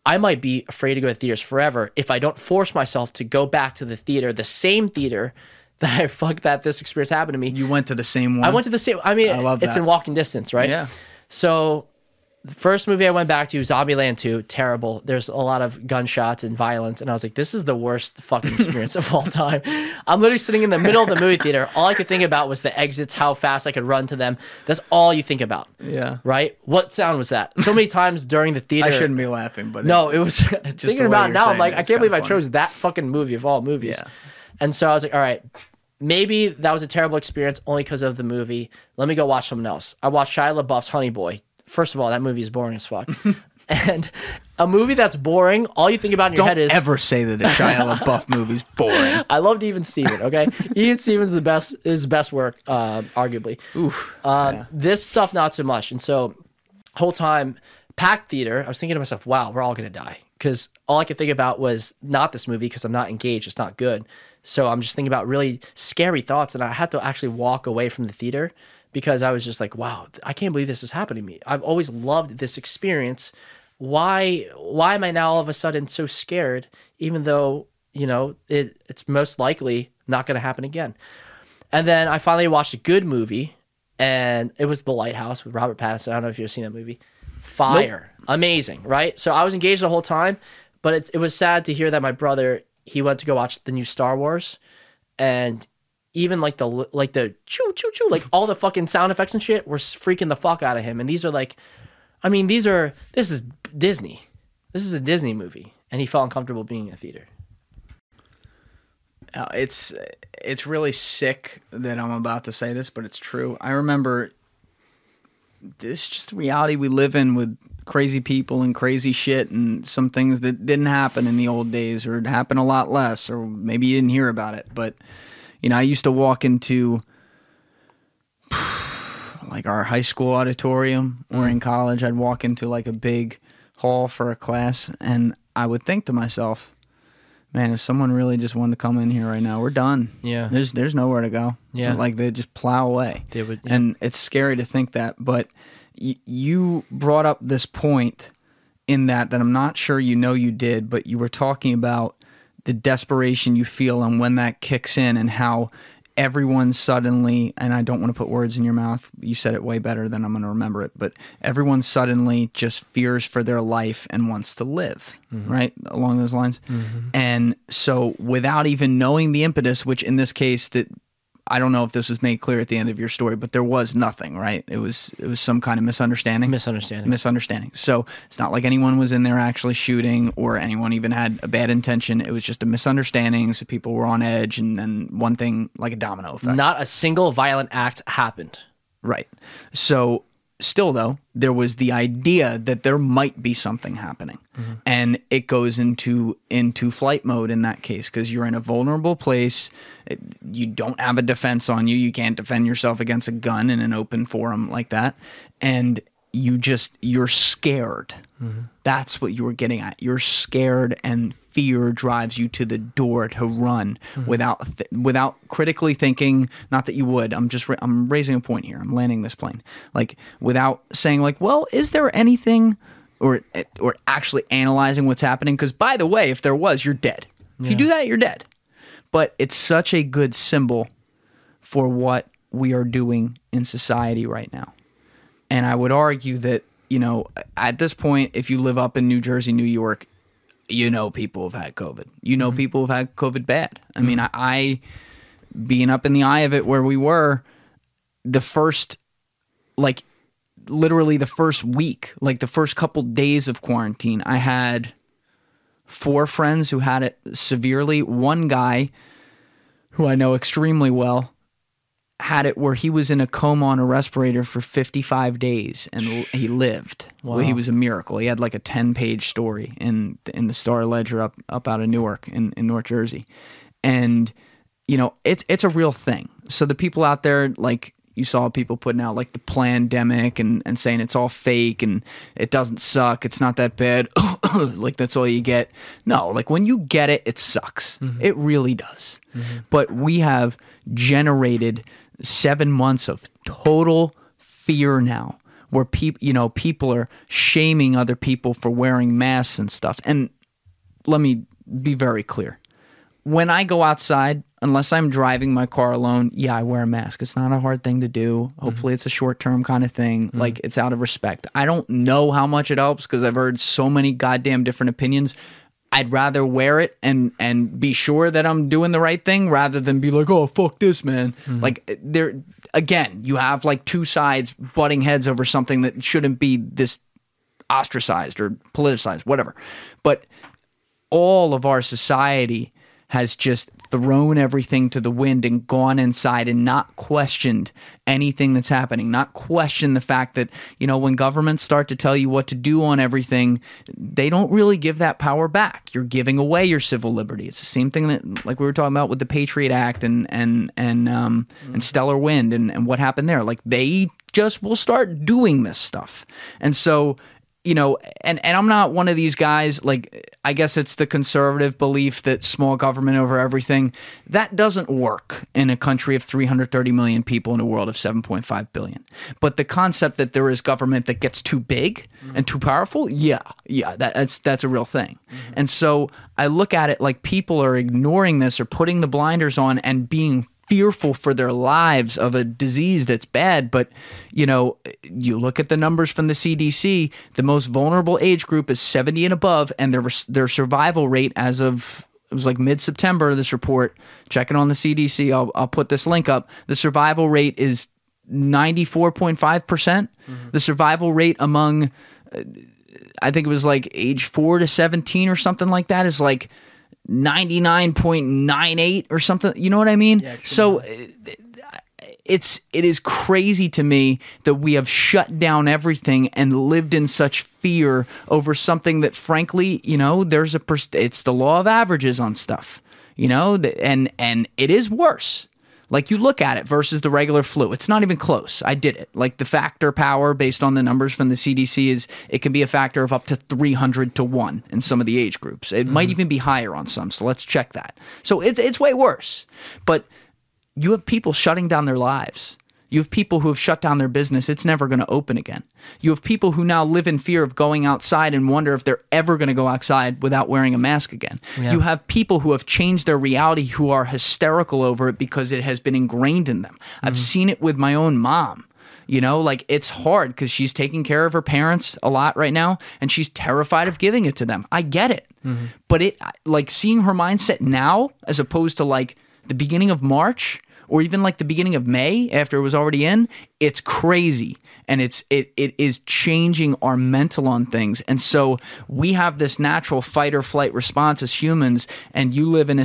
I might be afraid to go to theaters forever if I don't force myself to go back to the theater, the same theater that I fuck that this experience happened to me. You went to the same one. I went to the same. I mean, I love it's that. in walking distance, right? Yeah. So, the first movie I went back to, Zombieland 2, terrible. There's a lot of gunshots and violence, and I was like, this is the worst fucking experience of all time. I'm literally sitting in the middle of the movie theater. All I could think about was the exits, how fast I could run to them. That's all you think about. Yeah. Right? What sound was that? So many times during the theater. I shouldn't be laughing, but No, it was thinking about it now. I'm like, I can't believe I chose that fucking movie of all movies. Yeah. And so I was like, all right, maybe that was a terrible experience only because of the movie. Let me go watch something else. I watched Shia LaBeouf's Honey Boy. First of all, that movie is boring as fuck. and a movie that's boring, all you think about in your don't head is ever say that a Shia LaBeouf movie's boring. I loved Even Steven. Okay, Even Stevens the best. His best work, uh, arguably. Oof. Um, Yeah. This stuff, not so much. And so, whole time, packed theater. I was thinking to myself, "Wow, we're all gonna die." Because all I could think about was not this movie because I'm not engaged. It's not good. So I'm just thinking about really scary thoughts, and I had to actually walk away from the theater because I was just like, "Wow, I can't believe this is happening to me." I've always loved this experience. Why? Why am I now all of a sudden so scared? Even though you know it, it's most likely not going to happen again. And then I finally watched a good movie, and it was The Lighthouse with Robert Pattinson. I don't know if you've seen that movie. Fire, amazing, right? So I was engaged the whole time, but it, it was sad to hear that my brother he went to go watch the new Star Wars, and even like the like the choo choo choo like all the fucking sound effects and shit were freaking the fuck out of him. And these are like, I mean, these are this is Disney, this is a Disney movie, and he felt uncomfortable being in a theater. Uh, it's it's really sick that I'm about to say this, but it's true. I remember it's just the reality we live in with crazy people and crazy shit and some things that didn't happen in the old days or happen a lot less or maybe you didn't hear about it. But you know, I used to walk into like our high school auditorium or in mm. college, I'd walk into like a big hall for a class and I would think to myself, man, if someone really just wanted to come in here right now, we're done. Yeah. There's there's nowhere to go. Yeah. Like they just plow away. They would- yeah. And it's scary to think that, but y- you brought up this point in that that I'm not sure you know you did, but you were talking about the desperation you feel and when that kicks in and how everyone suddenly and I don't want to put words in your mouth. You said it way better than I'm going to remember it, but everyone suddenly just fears for their life and wants to live, mm-hmm. right? Along those lines. Mm-hmm. And so without even knowing the impetus, which in this case that I don't know if this was made clear at the end of your story, but there was nothing, right? It was it was some kind of misunderstanding. Misunderstanding. misunderstanding. So it's not like anyone was in there actually shooting or anyone even had a bad intention. It was just a misunderstanding. So people were on edge, and then one thing like a domino effect. Not a single violent act happened. Right. So still though, there was the idea that there might be something happening. Mm-hmm. And it goes into into flight mode in that case because you're in a vulnerable place. It- you don't have a defense on you. You can't defend yourself against a gun in an open forum like that. And you just you're scared. Mm-hmm. That's what you were getting at. You're scared and fear drives you to the door to run mm-hmm. without th- without critically thinking, not that you would. I'm just ra- I'm raising a point here. I'm landing this plane. Like without saying like, "Well, is there anything or or actually analyzing what's happening because by the way, if there was, you're dead. If you do that, you're dead. But it's such a good symbol for what we are doing in society right now. And I would argue that, you know, at this point, if you live up in New Jersey, New York, you know people have had COVID. You know mm-hmm. people have had COVID bad. I mm-hmm. mean, I, I, being up in the eye of it where we were, the first, like, literally the first week, like the first couple days of quarantine, I had four friends who had it severely. One guy who I know extremely well had it where he was in a coma on a respirator for 55 days and he lived. Well, he was a miracle. He had like a 10 page story in in the Star Ledger up up out of Newark in, in North Jersey. And you know, it's it's a real thing. So the people out there like you saw people putting out like the pandemic and, and saying it's all fake and it doesn't suck. It's not that bad. like that's all you get. No, like when you get it, it sucks. Mm-hmm. It really does. Mm-hmm. But we have generated seven months of total fear now where people, you know, people are shaming other people for wearing masks and stuff. And let me be very clear. When I go outside, unless I'm driving my car alone, yeah, I wear a mask. It's not a hard thing to do. Mm-hmm. Hopefully, it's a short term kind of thing. Mm-hmm. Like, it's out of respect. I don't know how much it helps because I've heard so many goddamn different opinions. I'd rather wear it and and be sure that I'm doing the right thing rather than be like, oh fuck this, man. Mm-hmm. Like there again, you have like two sides butting heads over something that shouldn't be this ostracized or politicized, whatever. But all of our society has just thrown everything to the wind and gone inside and not questioned anything that's happening, not questioned the fact that, you know, when governments start to tell you what to do on everything, they don't really give that power back. You're giving away your civil liberty. It's the same thing that like we were talking about with the Patriot Act and and and um and Stellar Wind and, and what happened there. Like they just will start doing this stuff. And so you know, and, and I'm not one of these guys, like, I guess it's the conservative belief that small government over everything. That doesn't work in a country of 330 million people in a world of 7.5 billion. But the concept that there is government that gets too big and too powerful, yeah, yeah, that, that's, that's a real thing. Mm-hmm. And so I look at it like people are ignoring this or putting the blinders on and being fearful for their lives of a disease that's bad but you know you look at the numbers from the CDC the most vulnerable age group is 70 and above and their their survival rate as of it was like mid September this report checking on the CDC I'll I'll put this link up the survival rate is 94.5%. Mm-hmm. The survival rate among uh, I think it was like age 4 to 17 or something like that is like 99.98 or something. You know what I mean? so uh, it's it is crazy to me that we have shut down everything and lived in such fear over something that frankly, you know, there's a pers- it's the law of averages on stuff. You know, and and it is worse. Like you look at it versus the regular flu, it's not even close. I did it. Like the factor power based on the numbers from the CDC is it can be a factor of up to 300 to 1 in some of the age groups. It might mm-hmm. even be higher on some. So let's check that. So it's it's way worse. But you have people shutting down their lives. You have people who have shut down their business. It's never going to open again. You have people who now live in fear of going outside and wonder if they're ever going to go outside without wearing a mask again. You have people who have changed their reality who are hysterical over it because it has been ingrained in them. I've mm-hmm. seen it with my own mom. You know, like it's hard because she's taking care of her parents a lot right now and she's terrified of giving it to them. I get it. Mm-hmm. But it, like seeing her mindset now as opposed to like the beginning of March or even like the beginning of May after it was already in, it's crazy. And it's it it is changing our mental on things. And so we have this natural fight or flight response as humans and you live in a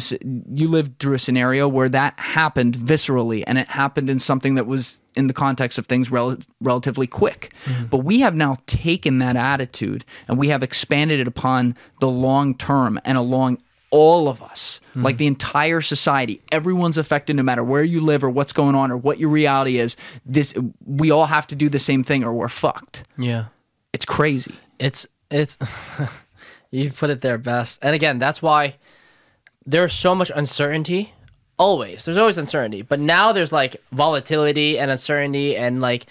you lived through a scenario where that happened viscerally and it happened in something that was in the context of things rel- relatively quick. Mm-hmm. But we have now taken that attitude and we have expanded it upon the long term and along all of us, like the entire society, everyone's affected no matter where you live or what's going on or what your reality is. This we all have to do the same thing or we're fucked. Yeah. It's crazy. It's it's you put it there best. And again, that's why there's so much uncertainty. Always. There's always uncertainty. But now there's like volatility and uncertainty and like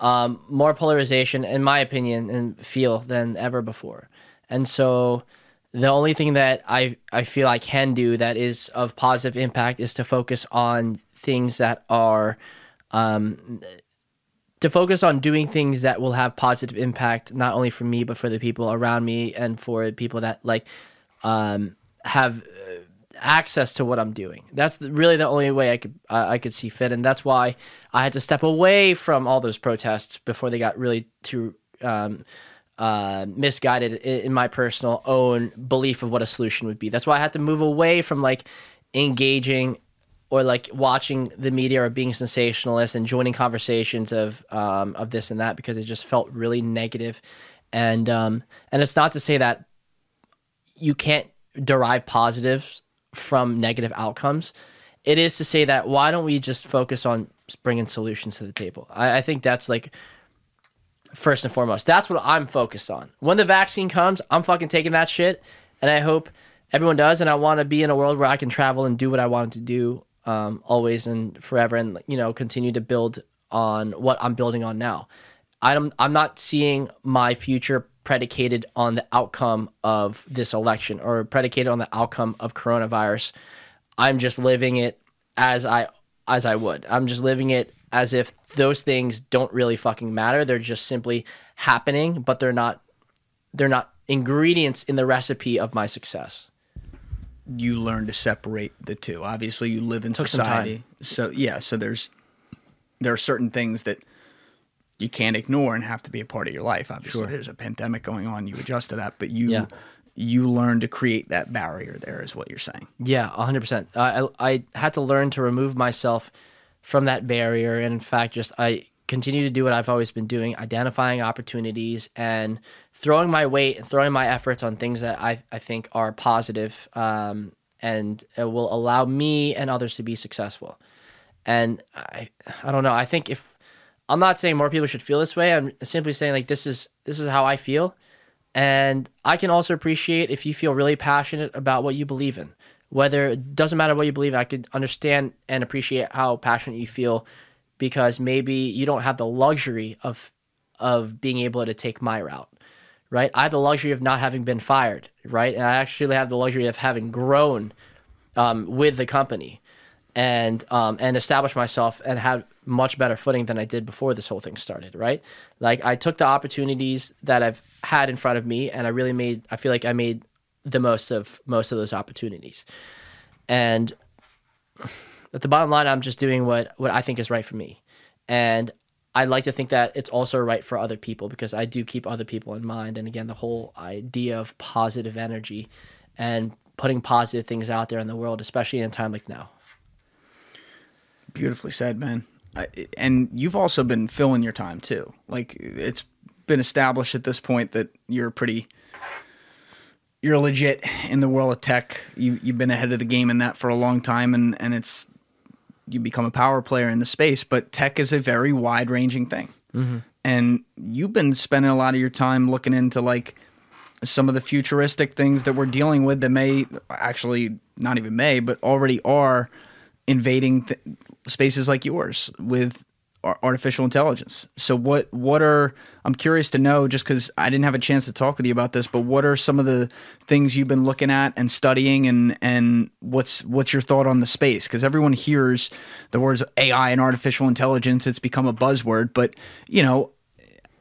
um, more polarization, in my opinion, and feel than ever before. And so the only thing that I, I feel I can do that is of positive impact is to focus on things that are um, to focus on doing things that will have positive impact not only for me but for the people around me and for people that like um, have uh, access to what I'm doing. That's really the only way I could uh, I could see fit, and that's why I had to step away from all those protests before they got really too um, uh, misguided in, my personal own belief of what a solution would be. That's why I had to move away from like engaging or like watching the media or being sensationalist and joining conversations of um, of this and that because it just felt really negative. And um, and it's not to say that you can't derive positives from negative outcomes. It is to say that why don't we just focus on bringing solutions to the table? I, I think that's like first and foremost. That's what I'm focused on. When the vaccine comes, I'm fucking taking that shit, and I hope everyone does. And I want to be in a world where I can travel and do what I wanted to do um, always and forever, and you know continue to build on what I'm building on now. I'm I'm not seeing my future predicated on the outcome of this election or predicated on the outcome of coronavirus. I'm just living it as I as I would. I'm just living it as if those things don't really fucking matter. They're just simply happening, but they're not they're not ingredients in the recipe of my success. You learn to separate the two. Obviously, you live in Took society, so yeah. So there's there are certain things that you can't ignore and have to be a part of your life. Obviously, Sure. there's a pandemic going on. You adjust to that, but you Yeah. you learn to create that barrier. There is what you're saying. Yeah, 100%. I, I I had to learn to remove myself from that barrier. And in fact, just I continue to do what I've always been doing identifying opportunities and throwing my weight and throwing my efforts on things that I, I think are positive, um, and will allow me and others to be successful. And I, I don't know. I think if I'm not saying more people should feel this way, I'm simply saying like this is this is how I feel. And I can also appreciate if you feel really passionate about what you believe in. Whether it doesn't matter what you believe I could understand and appreciate how passionate you feel because maybe you don't have the luxury of of being able to take my route. Right? I have the luxury of not having been fired, right? And I actually have the luxury of having grown um, with the company and um, and establish myself and had much better footing than I did before this whole thing started. Right? Like I took the opportunities that I've had in front of me, and I really made. I feel like I made the most of most of those opportunities. And at the bottom line, I'm just doing what what I think is right for me, and I like to think that it's also right for other people because I do keep other people in mind. And again, the whole idea of positive energy and putting positive things out there in the world, especially in a time like now. Beautifully said, man. I, and you've also been filling your time too. Like it's been established at this point that you're pretty, you're legit in the world of tech. You you've been ahead of the game in that for a long time, and and it's you become a power player in the space. But tech is a very wide ranging thing, mm-hmm. and you've been spending a lot of your time looking into like some of the futuristic things that we're dealing with that may actually not even may, but already are invading th- spaces like yours with artificial intelligence. So what what are I'm curious to know just cuz I didn't have a chance to talk with you about this, but what are some of the things you've been looking at and studying and and what's what's your thought on the space cuz everyone hears the words AI and artificial intelligence, it's become a buzzword, but you know,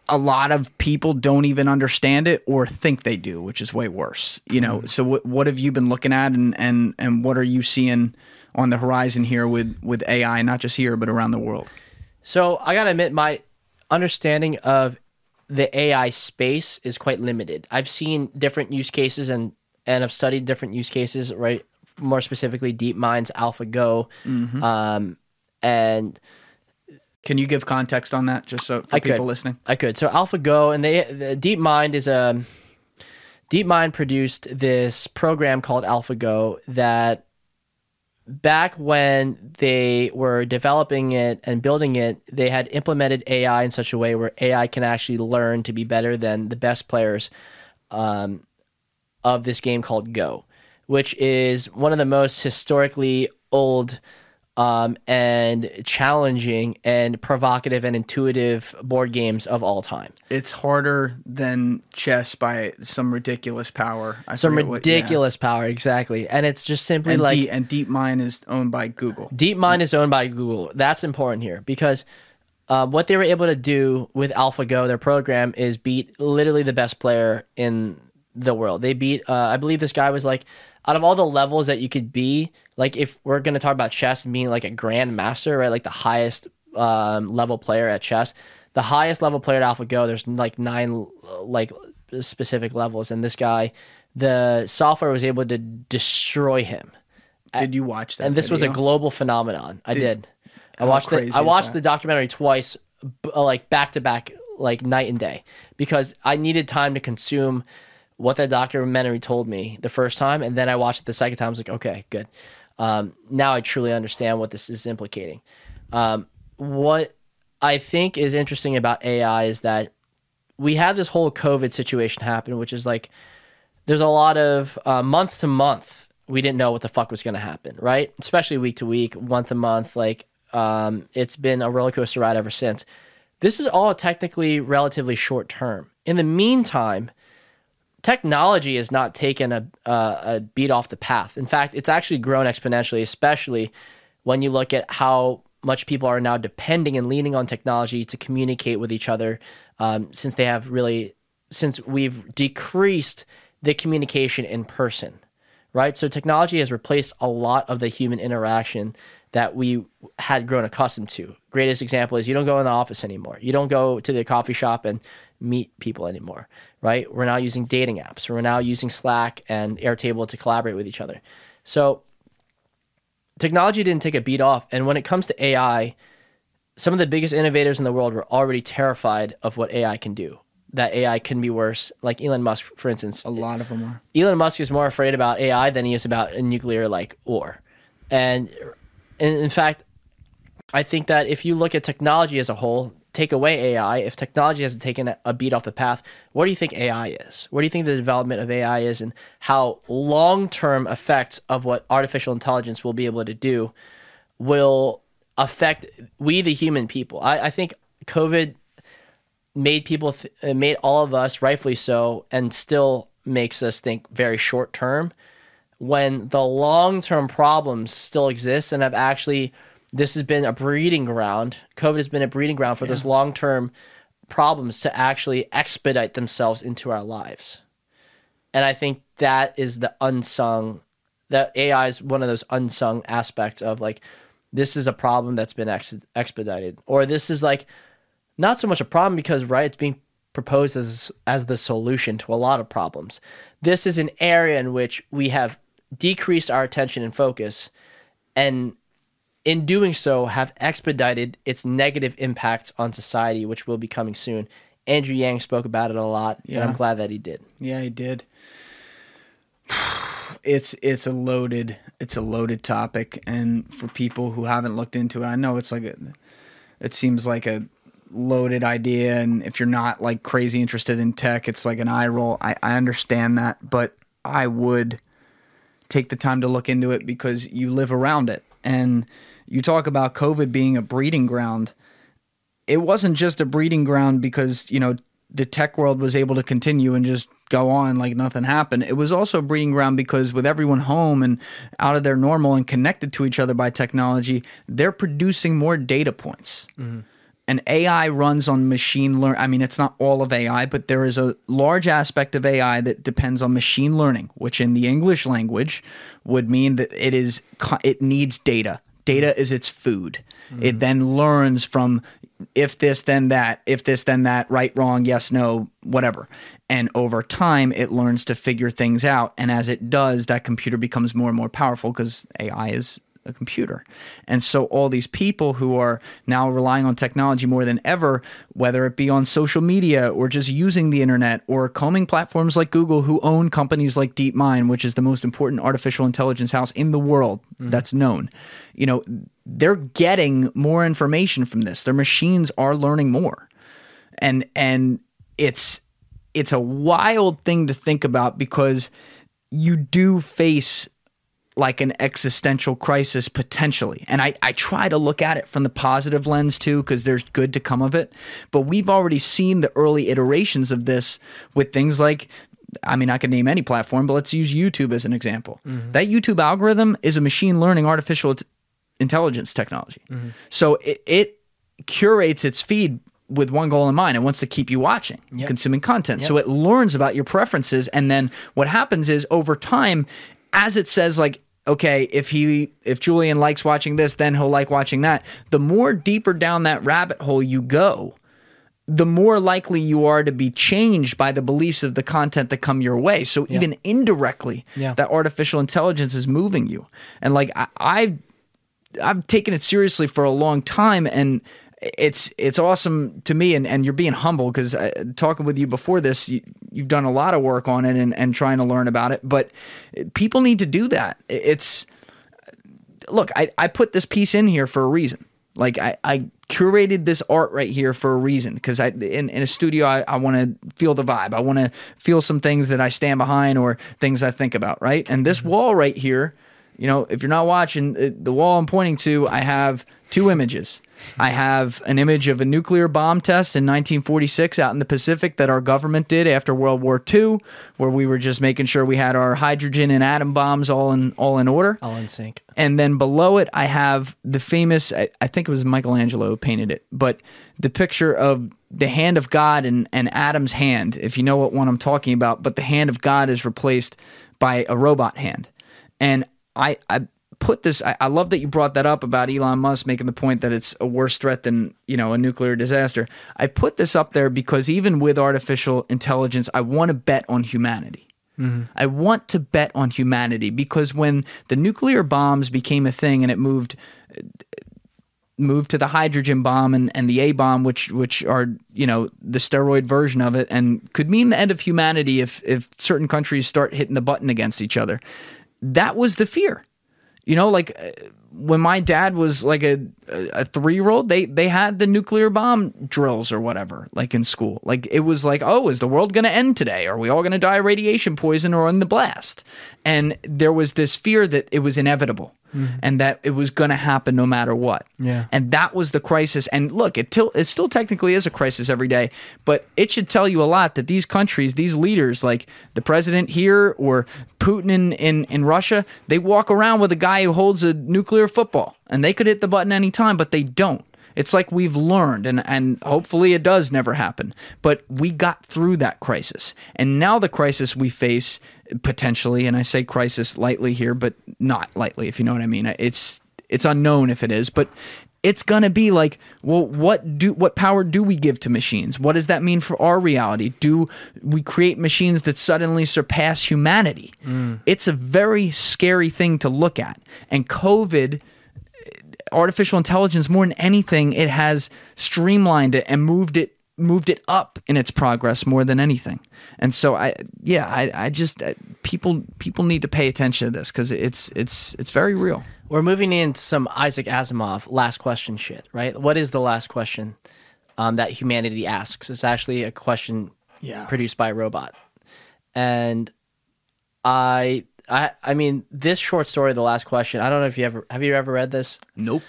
a lot of people don't even understand it or think they do, which is way worse. You know, mm-hmm. so what what have you been looking at and and and what are you seeing on the horizon here with with AI, not just here but around the world? So I gotta admit, my understanding of the AI space is quite limited. I've seen different use cases and and I've studied different use cases, right? More specifically, DeepMind's AlphaGo, um, and Can you give context on that, just so for I people could. listening? I could. So AlphaGo and they the DeepMind is a DeepMind produced this program called AlphaGo that back when they were developing it and building it, they had implemented AI in such a way where AI can actually learn to be better than the best players um, of this game called Go, which is one of the most historically old um, and challenging and provocative and intuitive board games of all time. It's harder than chess by some ridiculous power. I Some forget what- yeah. ridiculous power, exactly. And it's just simply And, like Deep, and DeepMind is owned by Google. DeepMind is owned by Google. That's important here because uh, what they were able to do with AlphaGo, their program, is beat literally the best player in the world. They beat, uh, I believe this guy was like, out of all the levels that you could be, like if we're going to talk about chess and being like a grandmaster, right? Like the highest um, level player at chess, the highest level player at AlphaGo, there's like nine like specific levels. And this guy, the software was able to destroy him Did you watch that? and this was a global phenomenon. I did. I watched the I watched the documentary twice, uh, like back to back, like night and day, because I needed time to consume what that documentary told me the first time, and then I watched it the second time. I was like, okay, good. Um, now I truly understand what this is implicating. Um, what I think is interesting about AI is that we have this whole COVID situation happen, which is like there's a lot of uh, month to month we didn't know what the fuck was going to happen right? Especially week to week month to month like um, it's been a roller coaster ride ever since. This is all technically relatively short term. In the meantime technology has not taken a, a, a beat off the path. In fact it's actually grown exponentially especially when you look at how much people are now depending and leaning on technology to communicate with each other um, since they have really since we've decreased the communication in person right? So technology has replaced a lot of the human interaction that we had grown accustomed to. Greatest example is you don't go in the office anymore. You don't go to the coffee shop and meet people anymore right we're now using dating apps we're now using slack and airtable to collaborate with each other so technology didn't take a beat off. And when it comes to AI, some of the biggest innovators in the world were already terrified of what AI can do. That AI can be worse. Like Elon Musk, for instance. a lot of them are. Elon Musk is more afraid about AI than he is about a nuclear like war. And in, in fact, I think that if you look at technology as a whole, take away AI, if technology hasn't taken a- beat off the path, what do you think AI is? What do you think the development of AI is and how long term effects of what artificial intelligence will be able to do will affect we, the human people? I, I think COVID made people th- uh, made all of us rightfully so and still makes us think very short term when the long term problems still exist and have actually this has been a breeding ground. Covid has been a breeding ground for those long term problems to actually expedite themselves into our lives. And i think that is the unsung that ai is one of those unsung aspects of like this is a problem that's been ex- expedited. Or this is like not so much a problem because right it's being proposed as as the solution to a lot of problems. This is an area in which we have decreased our attention and focus and in doing so have expedited its negative impact on society which will be coming soon andrew yang spoke about it a lot and i'm glad that he did Yeah, he did. It's it's a loaded it's a loaded topic, and for people who haven't looked into it, I know it's like a, it seems like a loaded idea, and if you're not like crazy interested in tech, it's like an eye roll. I, I understand that, but I would take the time to look into it because you live around it, and you talk about COVID being a breeding ground it wasn't just a breeding ground because you know the tech world was able to continue and just go on like nothing happened. It was also a breeding ground because with everyone home and out of their normal and connected to each other by technology, they're producing more data points. Mm-hmm. And AI runs on machine learn. I mean, it's not all of AI, but there is a large aspect of AI that depends on machine learning, which in the English language would mean that it is it needs data. Data is its food. It mm-hmm. then learns from if this then that, if this then that, right wrong, yes no, whatever. And over time it learns to figure things out and as it does that computer becomes more and more powerful because AI is a computer. And so all these people who are now relying on technology more than ever, whether it be on social media or just using the internet or combing platforms like Google who own companies like DeepMind, which is the most important artificial intelligence house in the world mm-hmm. that's known. You know, they're getting more information from this. Their machines are learning more. And and it's it's a wild thing to think about because you do face like an existential crisis potentially. And I, I try to look at it from the positive lens too, because there's good to come of it. But we've already seen the early iterations of this with things like I mean, I could name any platform, but let's use YouTube as an example. Mm-hmm. That YouTube algorithm is a machine learning artificial int- intelligence technology. Mm-hmm. So it, it curates its feed with one goal in mind. It wants to keep you watching, consuming content. So it learns about your preferences. And then what happens is over time, as it says, like, okay, if he if Julian likes watching this, then he'll like watching that. The more deeper down that rabbit hole you go, the more likely you are to be changed by the beliefs of the content that come your way. So even indirectly, Yeah. that artificial intelligence is moving you. And like I, I've I've taken it seriously for a long time, and it's it's awesome to me. And, and you're being humble because talking with you before this, you, you've done a lot of work on it and, and trying to learn about it. But people need to do that. It's look, I, I put this piece in here for a reason. Like I, I curated this art right here for a reason because I in, in a studio I, I want to feel the vibe. I want to feel some things that I stand behind or things I think about. Right, and this wall right here, you know, if you're not watching uh, the wall I'm pointing to, I have two images. I have an image of a nuclear bomb test in 1946 out in the Pacific that our government did after World War II, where we were just making sure we had our hydrogen and atom bombs all in all in order. All in sync. And then below it, I have the famous, I, I think it was Michelangelo who painted it, but the picture of the hand of God and, and Adam's hand, if you know what one I'm talking about, but the hand of God is replaced by a robot hand. And I, I put this, I, I love that you brought that up about Elon Musk making the point that it's a worse threat than, you know, a nuclear disaster. I put this up there because even with artificial intelligence, I want to bet on humanity. Mm-hmm. I want to bet on humanity because when the nuclear bombs became a thing and it moved moved to the hydrogen bomb and, and the A bomb, which which are you know the steroid version of it, and could mean the end of humanity if if certain countries start hitting the button against each other. That was the fear, you know, like. uh, When my dad was like a a three year old, they they had the nuclear bomb drills or whatever, like in school. Like it was like, oh, is the world going to end today? Are we all going to die of radiation poison or in the blast? And there was this fear that it was inevitable Mm-hmm. and that it was going to happen no matter what. Yeah. And that was the crisis. And look, it, till, it still technically is a crisis every day, but it should tell you a lot that these countries, these leaders, like the president here or Putin in, in, in Russia, they walk around with a guy who holds a nuclear football and they could hit the button anytime, but they don't. It's like we've learned, and, and hopefully it does never happen. But we got through that crisis. And now the crisis we face potentially, and I say crisis lightly here, but not lightly, if you know what I mean. It's it's unknown if it is, but it's gonna be like, well, what do what power do we give to machines? What does that mean for our reality? Do we create machines that suddenly surpass humanity? Mm. It's a very scary thing to look at. And COVID artificial intelligence more than anything it has streamlined it and moved it moved it up in its progress more than anything and so i yeah i, I just uh, people people need to pay attention to this because it's it's it's very real We're moving into some Isaac Asimov last question shit, right? What is the last question um, that humanity asks? It's actually a question Yeah. produced by a robot. And I I I mean this short story, the last question, I don't know if you ever have you ever read this? nope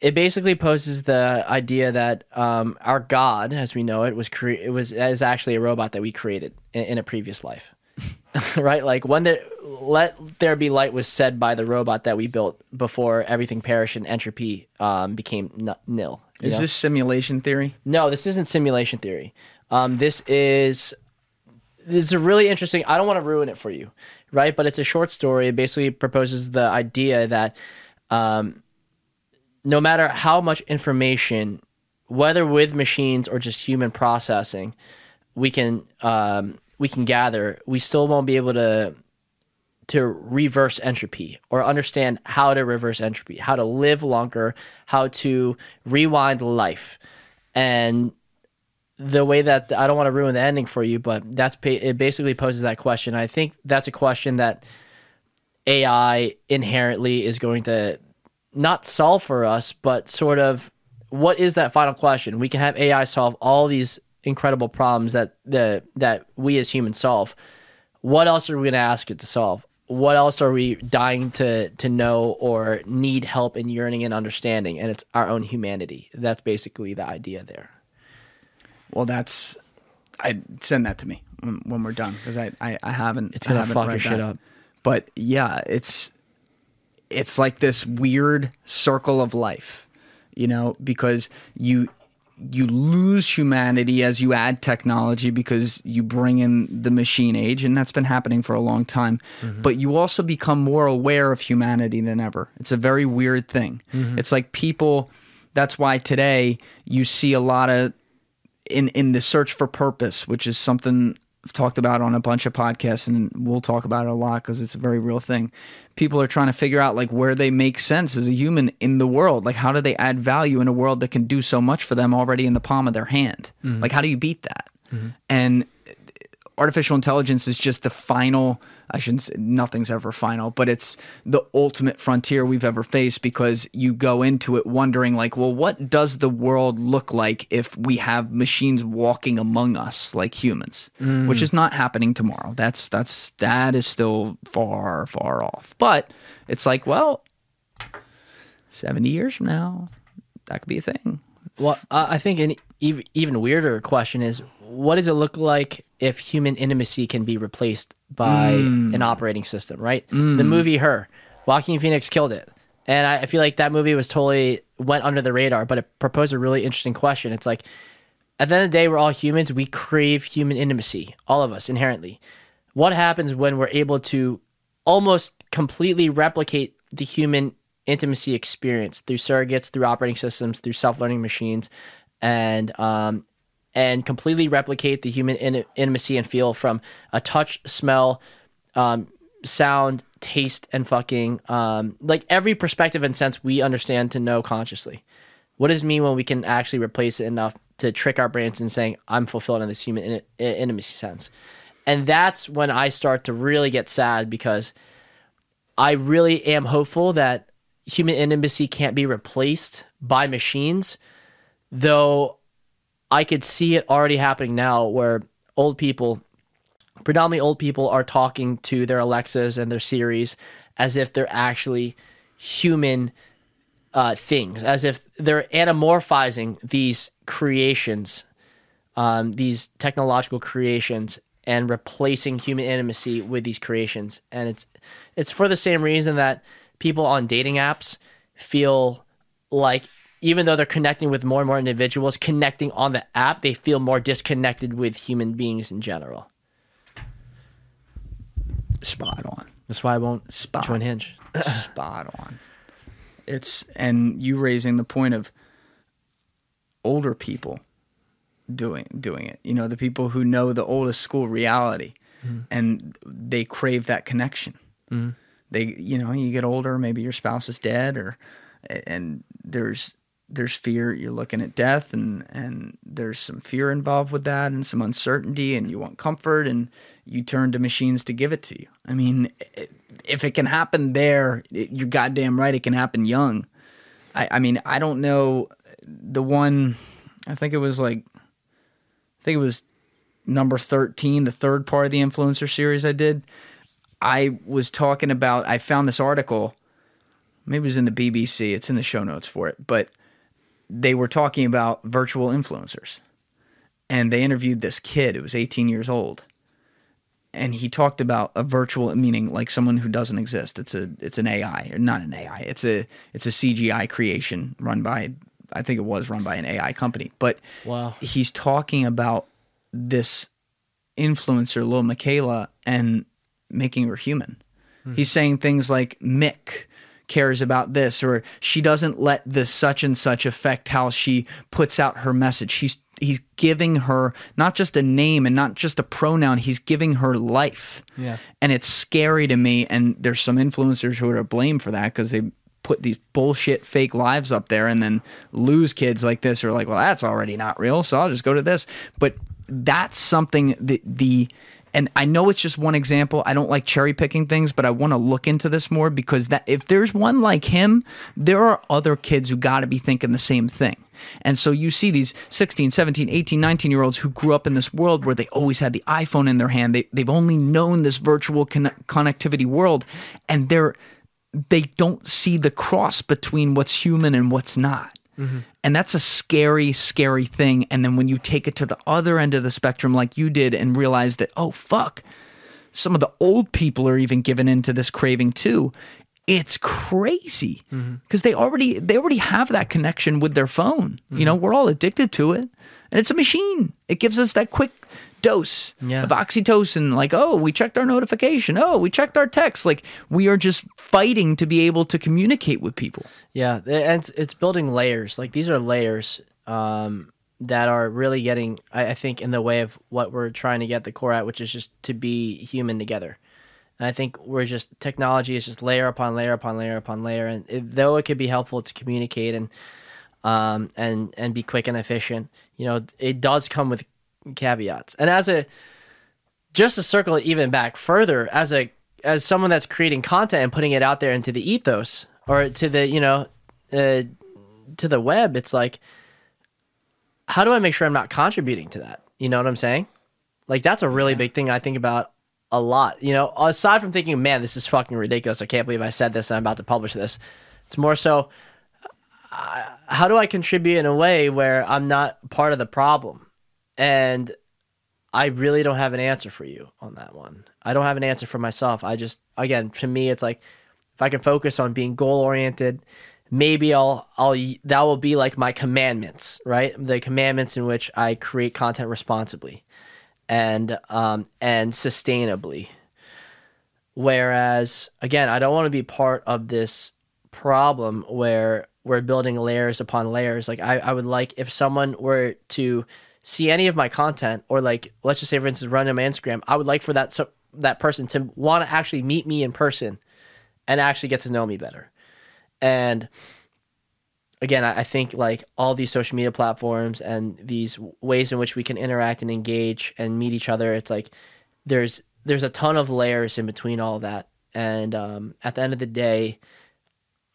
it basically poses the idea that um, our God, as we know it, was cre- it was is actually a robot that we created in, in a previous life, right? Like when the "Let there be light" was said by the robot that we built before everything perished and entropy um, became n- nil. Is know? this simulation theory? No, this isn't simulation theory. Um, this is this is a really interesting. I don't want to ruin it for you, right? But it's a short story. It basically proposes the idea that um, no matter how much information, whether with machines or just human processing, we can um, we can gather, we still won't be able to to reverse entropy or understand how to reverse entropy, how to live longer, how to rewind life. And the way that I don't want to ruin the ending for you, but that's it basically poses that question. I think that's a question that AI inherently is going to not solve for us, but sort of what is that final question? We can have AI solve all these incredible problems that the that we as humans solve. What else are we going to ask it to solve? What else are we dying to to know or need help in yearning and understanding? And it's our own humanity. That's basically the idea there. Well, that's. I send that to me when, when we're done because I, I I haven't. It's gonna I haven't fuck your shit that. up. But yeah, it's it's like this weird circle of life, you know, because you you lose humanity as you add technology because you bring in the machine age and that's been happening for a long time mm-hmm. but you also become more aware of humanity than ever it's a very weird thing mm-hmm. it's like people that's why today you see a lot of in in the search for purpose, which is something I've talked about on a bunch of podcasts, and we'll talk about it a lot because it's a very real thing. People are trying to figure out like where they make sense as a human in the world. Like how do they add value in a world that can do so much for them already in the palm of their hand? Mm-hmm. Like how do you beat that? Mm-hmm. And artificial intelligence is just the final i shouldn't say nothing's ever final but it's the ultimate frontier we've ever faced because you go into it wondering like well what does the world look like if we have machines walking among us like humans? Which is mm. not happening tomorrow. That's that's that is still far far off. But it's like well 70 years from now that could be a thing. Well, I think an even weirder question is what does it look like if human intimacy can be replaced by an operating system, right? The movie Her, Joaquin Phoenix killed it. And I I feel like that movie was totally went under the radar, but it proposed a really interesting question. It's like, at the end of the day, we're all humans. We crave human intimacy, all of us inherently. What happens when we're able to almost completely replicate the human intimacy experience through surrogates, through operating systems, through self-learning machines, and um, and completely replicate the human in- intimacy and feel from a touch, smell, um, sound, taste, and fucking um, like every perspective and sense we understand to know consciously. What does it mean when we can actually replace it enough to trick our brains in saying, I'm fulfilled in this human in- in- intimacy sense? And that's when I start to really get sad because I really am hopeful that human intimacy can't be replaced by machines, though I could see it already happening now where old people, predominantly old people, are talking to their Alexas and their Siris as if they're actually human uh, things, as if they're anamorphizing these creations, um, these technological creations, and replacing human intimacy with these creations. And it's it's for the same reason that people on dating apps feel like even though they're connecting with more and more individuals, connecting on the app, they feel more disconnected with human beings in general. spot on That's why I won't Spot. join Hinge. spot on. It's and you raising the point of older people doing doing it. You know, the people who know the oldest school reality mm-hmm. and they crave that connection. Mm-hmm. They you know, you get older, maybe your spouse is dead or and there's there's fear you're looking at death and and there's some fear involved with that and some uncertainty and you want comfort and you turn to machines to give it to you i mean if it can happen there you're goddamn right it can happen young i i mean i don't know the one i think it was like i think it was number 13 the third part of the influencer series i did i was talking about i found this article maybe it was in the BBC. It's in the show notes for it, but they were talking about virtual influencers, and they interviewed this kid who was 18 years old, and he talked about a virtual meaning like someone who doesn't exist. It's a it's an AI or not an AI. It's a it's a CGI creation run by I think it was run by an AI company. But Wow. he's talking about this influencer, Lil Miquela, and making her human. Hmm. He's saying things like Mick cares about this, or she doesn't let this such and such affect how she puts out her message. He's he's giving her not just a name and not just a pronoun, he's giving her life. Yeah. And it's scary to me. And there's some influencers who are to blame for that because they put these bullshit fake lives up there and then lose kids like this or like, well, that's already not real. So I'll just go to this. But that's something that the and I know it's just one example. I don't like cherry picking things, but I want to look into this more because that if there's one like him, there are other kids who got to be thinking the same thing. And so you see these 16, 17, 18, 19 year olds who grew up in this world where they always had the iPhone in their hand. They, they've only known this virtual conne- connectivity world and they're, they don't see the cross between what's human and what's not. And that's a scary, scary thing. And then when you take it to the other end of the spectrum, like you did, and realize that, oh, fuck, some of the old people are even given into this craving too. It's crazy mm-hmm. because they already they already have that connection with their phone. You mm-hmm. know, we're all addicted to it, and it's a machine. It gives us that quick dose Yeah. of oxytocin. Like, oh, we checked our notification. Oh, we checked our text. Like, we are just fighting to be able to communicate with people. Yeah, and it's, it's building layers. Like these are layers um, that are really getting, I, I think, in the way of what we're trying to get the core at, which is just to be human together. And I think we're just technology is just layer upon layer upon layer upon layer, and it, though it could be helpful to communicate and um, and and be quick and efficient, you know, it does come with caveats. And as a just to circle it even back further, as a as someone that's creating content and putting it out there into the ethos or to the you know uh, to the web, it's like, how do I make sure I'm not contributing to that? You know what I'm saying? Like that's a really big thing I think about a lot. You know, aside from thinking, man, this is fucking ridiculous. I can't believe I said this. and I'm about to publish this. It's more so, uh, how do I contribute in a way where I'm not part of the problem? And I really don't have an answer for you on that one. I don't have an answer for myself. I just, again, to me, it's like if I can focus on being goal oriented, maybe I'll, I'll, that will be like my commandments, right? The commandments in which I create content responsibly and, um, and sustainably. Whereas, again, I don't want to be part of this problem where we're building layers upon layers. Like, I, I would like if someone were to see any of my content, or like, let's just say, for instance, run on my Instagram, I would like for that so, that person to want to actually meet me in person and actually get to know me better. And again, I, I think like all these social media platforms and these ways in which we can interact and engage and meet each other, it's like there's there's a ton of layers in between all of that. And um, at the end of the day,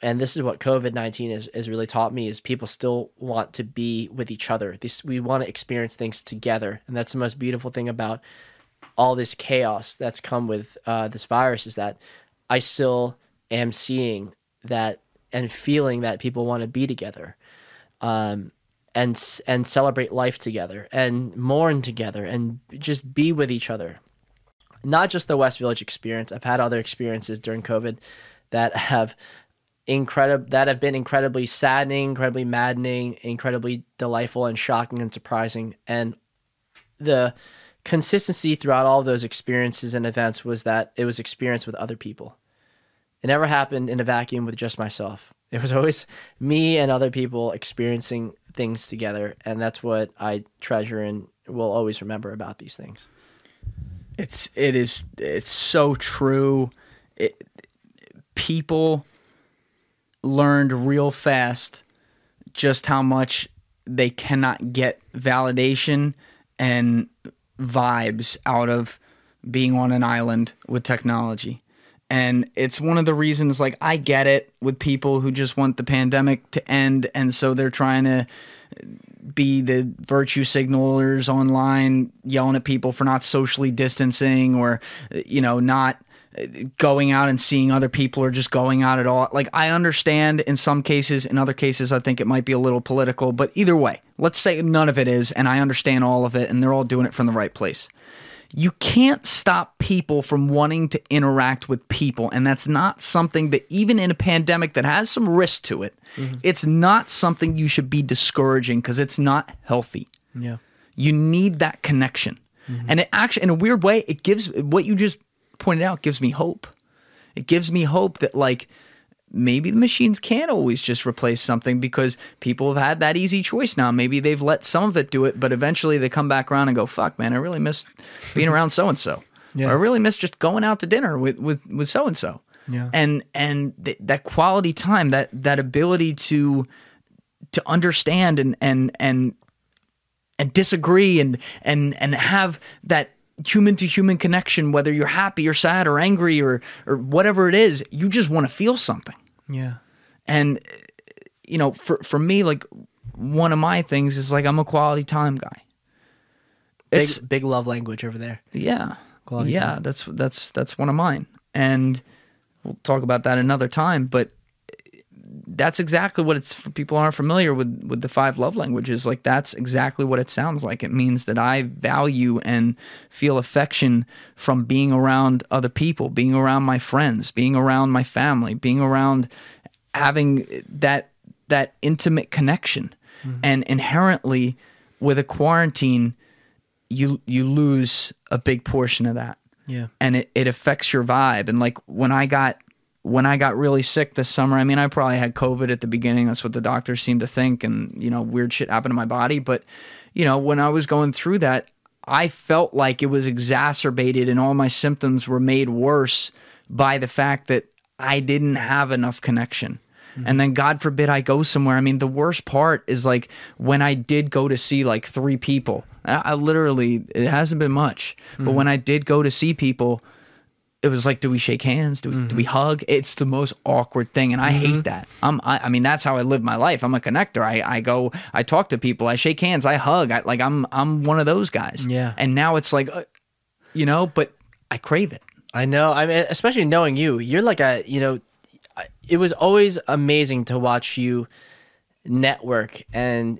and this is what COVID nineteen has, has really taught me is people still want to be with each other. This we want to experience things together, and that's the most beautiful thing about all this chaos that's come with uh, this virus is that I still am seeing that and feeling that people want to be together, um, and and celebrate life together and mourn together and just be with each other. Not just the West Village experience. I've had other experiences during COVID that have incredible that have been incredibly saddening, incredibly maddening, incredibly delightful and shocking and surprising. And the consistency throughout all of those experiences and events was that it was experienced with other people. It never happened in a vacuum with just myself. It was always me and other people experiencing things together, and that's what I treasure and will always remember about these things. It's it is it's so true. It, people learned real fast just how much they cannot get validation and vibes out of being on an island with technology. And it's one of the reasons, like, I get it with people who just want the pandemic to end. And so they're trying to be the virtue signalers online, yelling at people for not socially distancing or, you know, not going out and seeing other people or just going out at all. Like I understand in some cases, in other cases I think it might be a little political, but either way, let's say none of it is and I understand all of it and they're all doing it from the right place. You can't stop people from wanting to interact with people and that's not something that even in a pandemic that has some risk to it, mm-hmm. it's not something you should be discouraging because it's not healthy. Yeah. You need that connection. Mm-hmm. And it actually, in a weird way, it gives what you just pointed out gives me hope. It gives me hope that, like, maybe the machines can't always just replace something because people have had that easy choice now. Maybe they've let some of it do it, but eventually they come back around and go, fuck, man, I really miss being around so and so. I really miss just going out to dinner with with with so and so. Yeah. And and th- that quality time, that that ability to to understand and and and and disagree and and and have that human to human connection whether you're happy or sad or angry or or whatever it is you just want to feel something. Yeah. and you know for for me like one of my things is like I'm a quality time guy. Big it's big love language over there. yeah. Quality yeah that's that's that's one of mine. And we'll talk about that another time but that's exactly what it's for people aren't familiar with with the five love languages. Like that's exactly what it sounds like. It means that i value and feel affection from being around other people being around my friends being around my family being around having that that intimate connection. Mm-hmm. And inherently with a quarantine you you lose a big portion of that. Yeah. and it, it affects your vibe. And like when I got when I got really sick this summer, I mean I probably had COVID at the beginning. That's what the doctors seemed to think, and you know, weird shit happened to my body. But, you know, when I was going through that, I felt like it was exacerbated and all my symptoms were made worse by the fact that I didn't have enough connection. Mm-hmm. And then God forbid I go somewhere. I mean, the worst part is like when I did go to see like three people. I, I literally it hasn't been much, but mm-hmm. when I did go to see people, it was like, do we shake hands? Do we, do we hug? It's the most awkward thing, and I hate that. I'm, I, I mean, that's how I live my life. I'm a connector. I, I go, I talk to people, I shake hands, I hug. I, like I'm, I'm one of those guys. Yeah. And now it's like, uh, you know, but I crave it. I know. I mean, especially knowing you, you're like a, you know, it was always amazing to watch you network and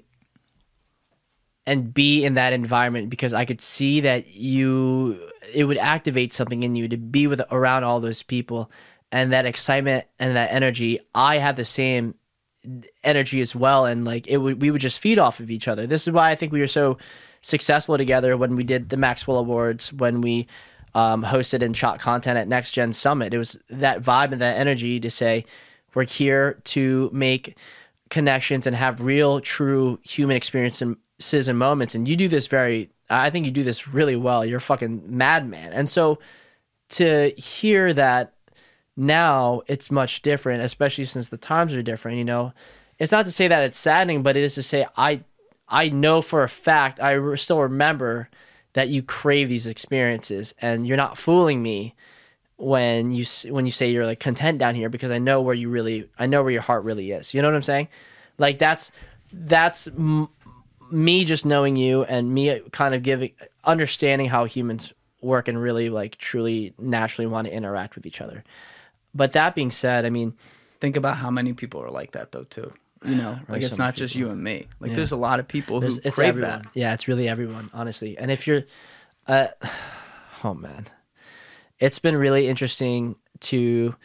and be in that environment because I could see that you it would activate something in you to be with around all those people and that excitement and that energy. I have the same energy as well and like it would we would just feed off of each other. This is why I think we were so successful together when we did the Maxwell Awards, when we um, hosted and shot content at Next Gen Summit. It was that vibe and that energy to say we're here to make connections and have real, true human experience and moments. And you do this very, I think you do this really well. You're a fucking madman. And so to hear that now it's much different, especially since the times are different, you know, it's not to say that it's saddening, but it is to say I, I know for a fact, I re- still remember that you crave these experiences and you're not fooling me when you when you say you're like content down here because I know where you really I know where your heart really is. You know what I'm saying? Like that's that's m- me just knowing you and me kind of giving understanding how humans work and really like truly naturally want to interact with each other. But that being said, I mean, Think about how many people are like that though too. You know, like it's many not just you and me. Like there's a lot of people who it's crave everyone. that. Yeah, it's really everyone, honestly. And if you're, uh, oh man, it's been really interesting to,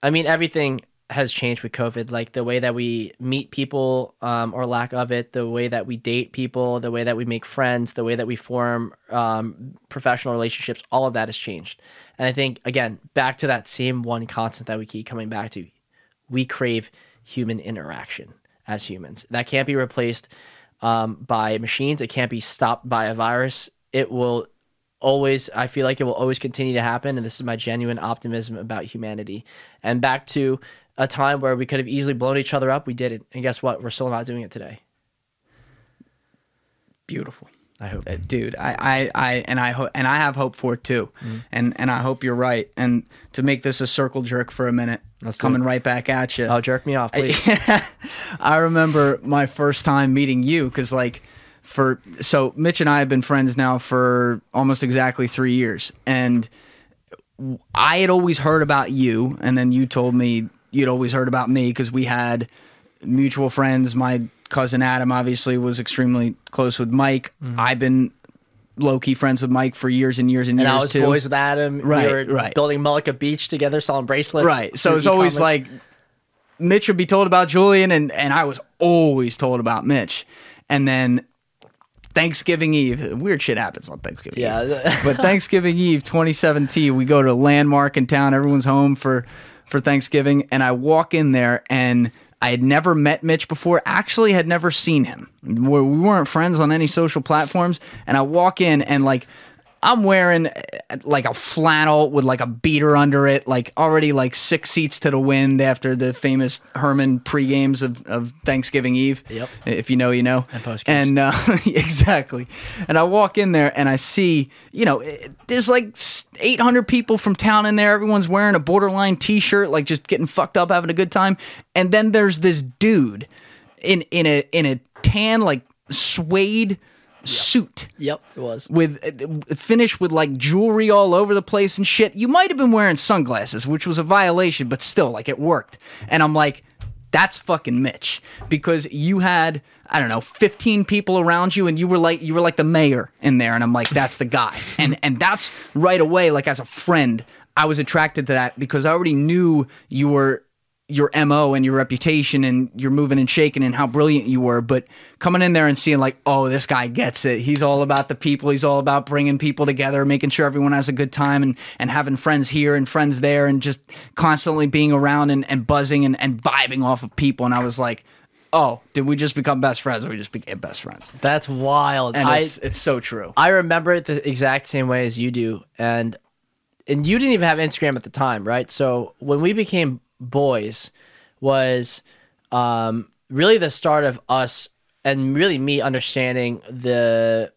I mean, everything has changed with COVID. Like the way that we meet people, um, or lack of it, the way that we date people, the way that we make friends, the way that we form um, professional relationships, all of that has changed. And I think again, back to that same one constant that we keep coming back to, we crave human interaction as humans. That can't be replaced um, by machines. It can't be stopped by a virus. It will always, I feel like it will always continue to happen. And this is my genuine optimism about humanity. And back to a time where we could have easily blown each other up, we didn't. And guess what? We're still not doing it today. Beautiful. I hope. Uh, dude i i, I and i hope and i have hope for it too Mm. and and i hope you're right and to make this a circle jerk for a minute Let's coming right back at you Oh, jerk me off, please. I remember my first time meeting you because, like, for so Mitch and I have been friends now for almost exactly three years, and I had always heard about you, and then you told me you'd always heard about me because we had mutual friends. My cousin Adam obviously was extremely close with Mike. Mm-hmm. I've been low key friends with Mike for years and years and, And years I was too. boys with Adam. Right, we were right. building Mullica Beach together, selling bracelets. Right. So it's always like Mitch would be told about Julian, and, and I was always told about Mitch. And then Thanksgiving Eve, weird shit happens on Thanksgiving Eve. Yeah. but Thanksgiving Eve 2017, we go to landmark in town. Everyone's home for, for Thanksgiving. And I walk in there and I had never met Mitch before, actually had never seen him. We we weren't friends on any social platforms. And I walk in and like, I'm wearing like a flannel with like a beater under it, like already like six seats to the wind after the famous Herman pre games of, of Thanksgiving Eve. Yep. If you know, you know. And post-games. And uh, exactly. And I walk in there and I see, you know, it- there's like 800 people from town in there. Everyone's wearing a borderline t shirt, like just getting fucked up, having a good time. And then there's this dude in, in a in a tan, like suede suit Yep, it was. with uh, finished with like jewelry all over the place and shit. You might have been wearing sunglasses, which was a violation, but still, like it worked. And I'm like, that's fucking Mitch because you had I don't know 15 people around you and you were like you were like the mayor in there and I'm like that's the guy and and that's right away like as a friend I was attracted to that because I already knew you were your mo and your reputation and you're moving and shaking and how brilliant you were but coming in there and seeing like oh this guy gets it. He's all about the people. He's all about bringing people together making sure everyone has a good time and and having friends here and friends there and just constantly being around and, and buzzing and, and vibing off of people. And i was like oh did we just become best friends or we just became best friends? That's wild. and I, it's, it's so true. I remember it the exact same way as you do, and and you didn't even have Instagram at the time, right? So when we became boys, was um, really the start of us and really me understanding the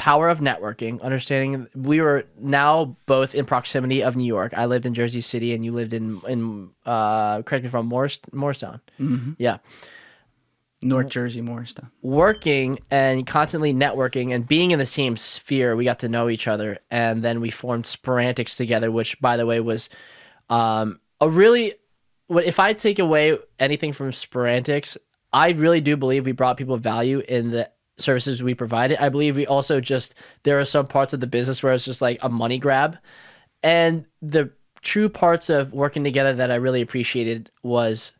power of networking, understanding we were now both in proximity of New York. I lived in Jersey City, and you lived in in uh, correct me if I'm Morris, Morristown. Mm-hmm. Yeah, north jersey morristown working and constantly networking and being in the same sphere, we got to know each other, and then we formed Sporantics together, which, by the way, was um, a really. If I take away anything from Sporantics, I really do believe we brought people value in the services we provided. I believe we also just there are some parts of the business where it's just like a money grab, and the true parts of working together that I really appreciated was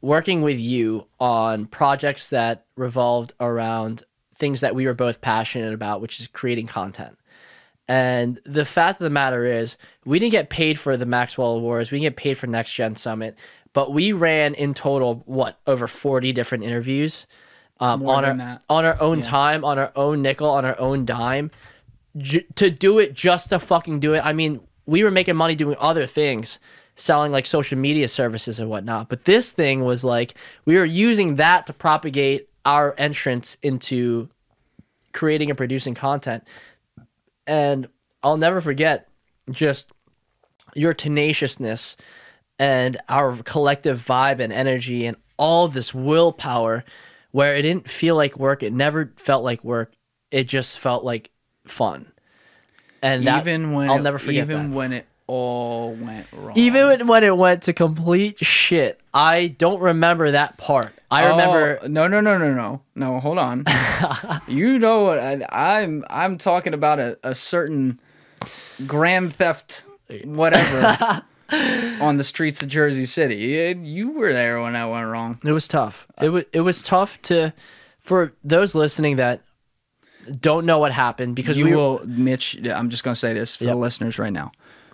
working with you on projects that revolved around things that we were both passionate about, which is creating content. And the fact of the matter is, we didn't get paid for the Maxwell Awards. We didn't get paid for Next Gen Summit, but we ran in total what over forty different interviews um, on our that. on our own time, on our own nickel, on our own dime, j- to do it just to fucking do it. I mean, we were making money doing other things, selling like social media services and whatnot. But this thing was like we were using that to propagate our entrance into creating and producing content. And I'll never forget just your tenaciousness and our collective vibe and energy and all this willpower where it didn't feel like work. It never felt like work. It just felt like fun. And that, even when I'll never forget even that. when it all went wrong Even when- it went to complete shit, I don't remember that part. I oh, remember Oh, no, no, no, no, no, no. Hold on. you know what? I, I'm I'm talking about a, a certain grand theft, whatever, on the streets of Jersey City. You, you were there when that went wrong. It was tough. It was it was tough to for those listening that don't know what happened because You we will, Mitch. I'm just gonna say this for Yep. the listeners right now.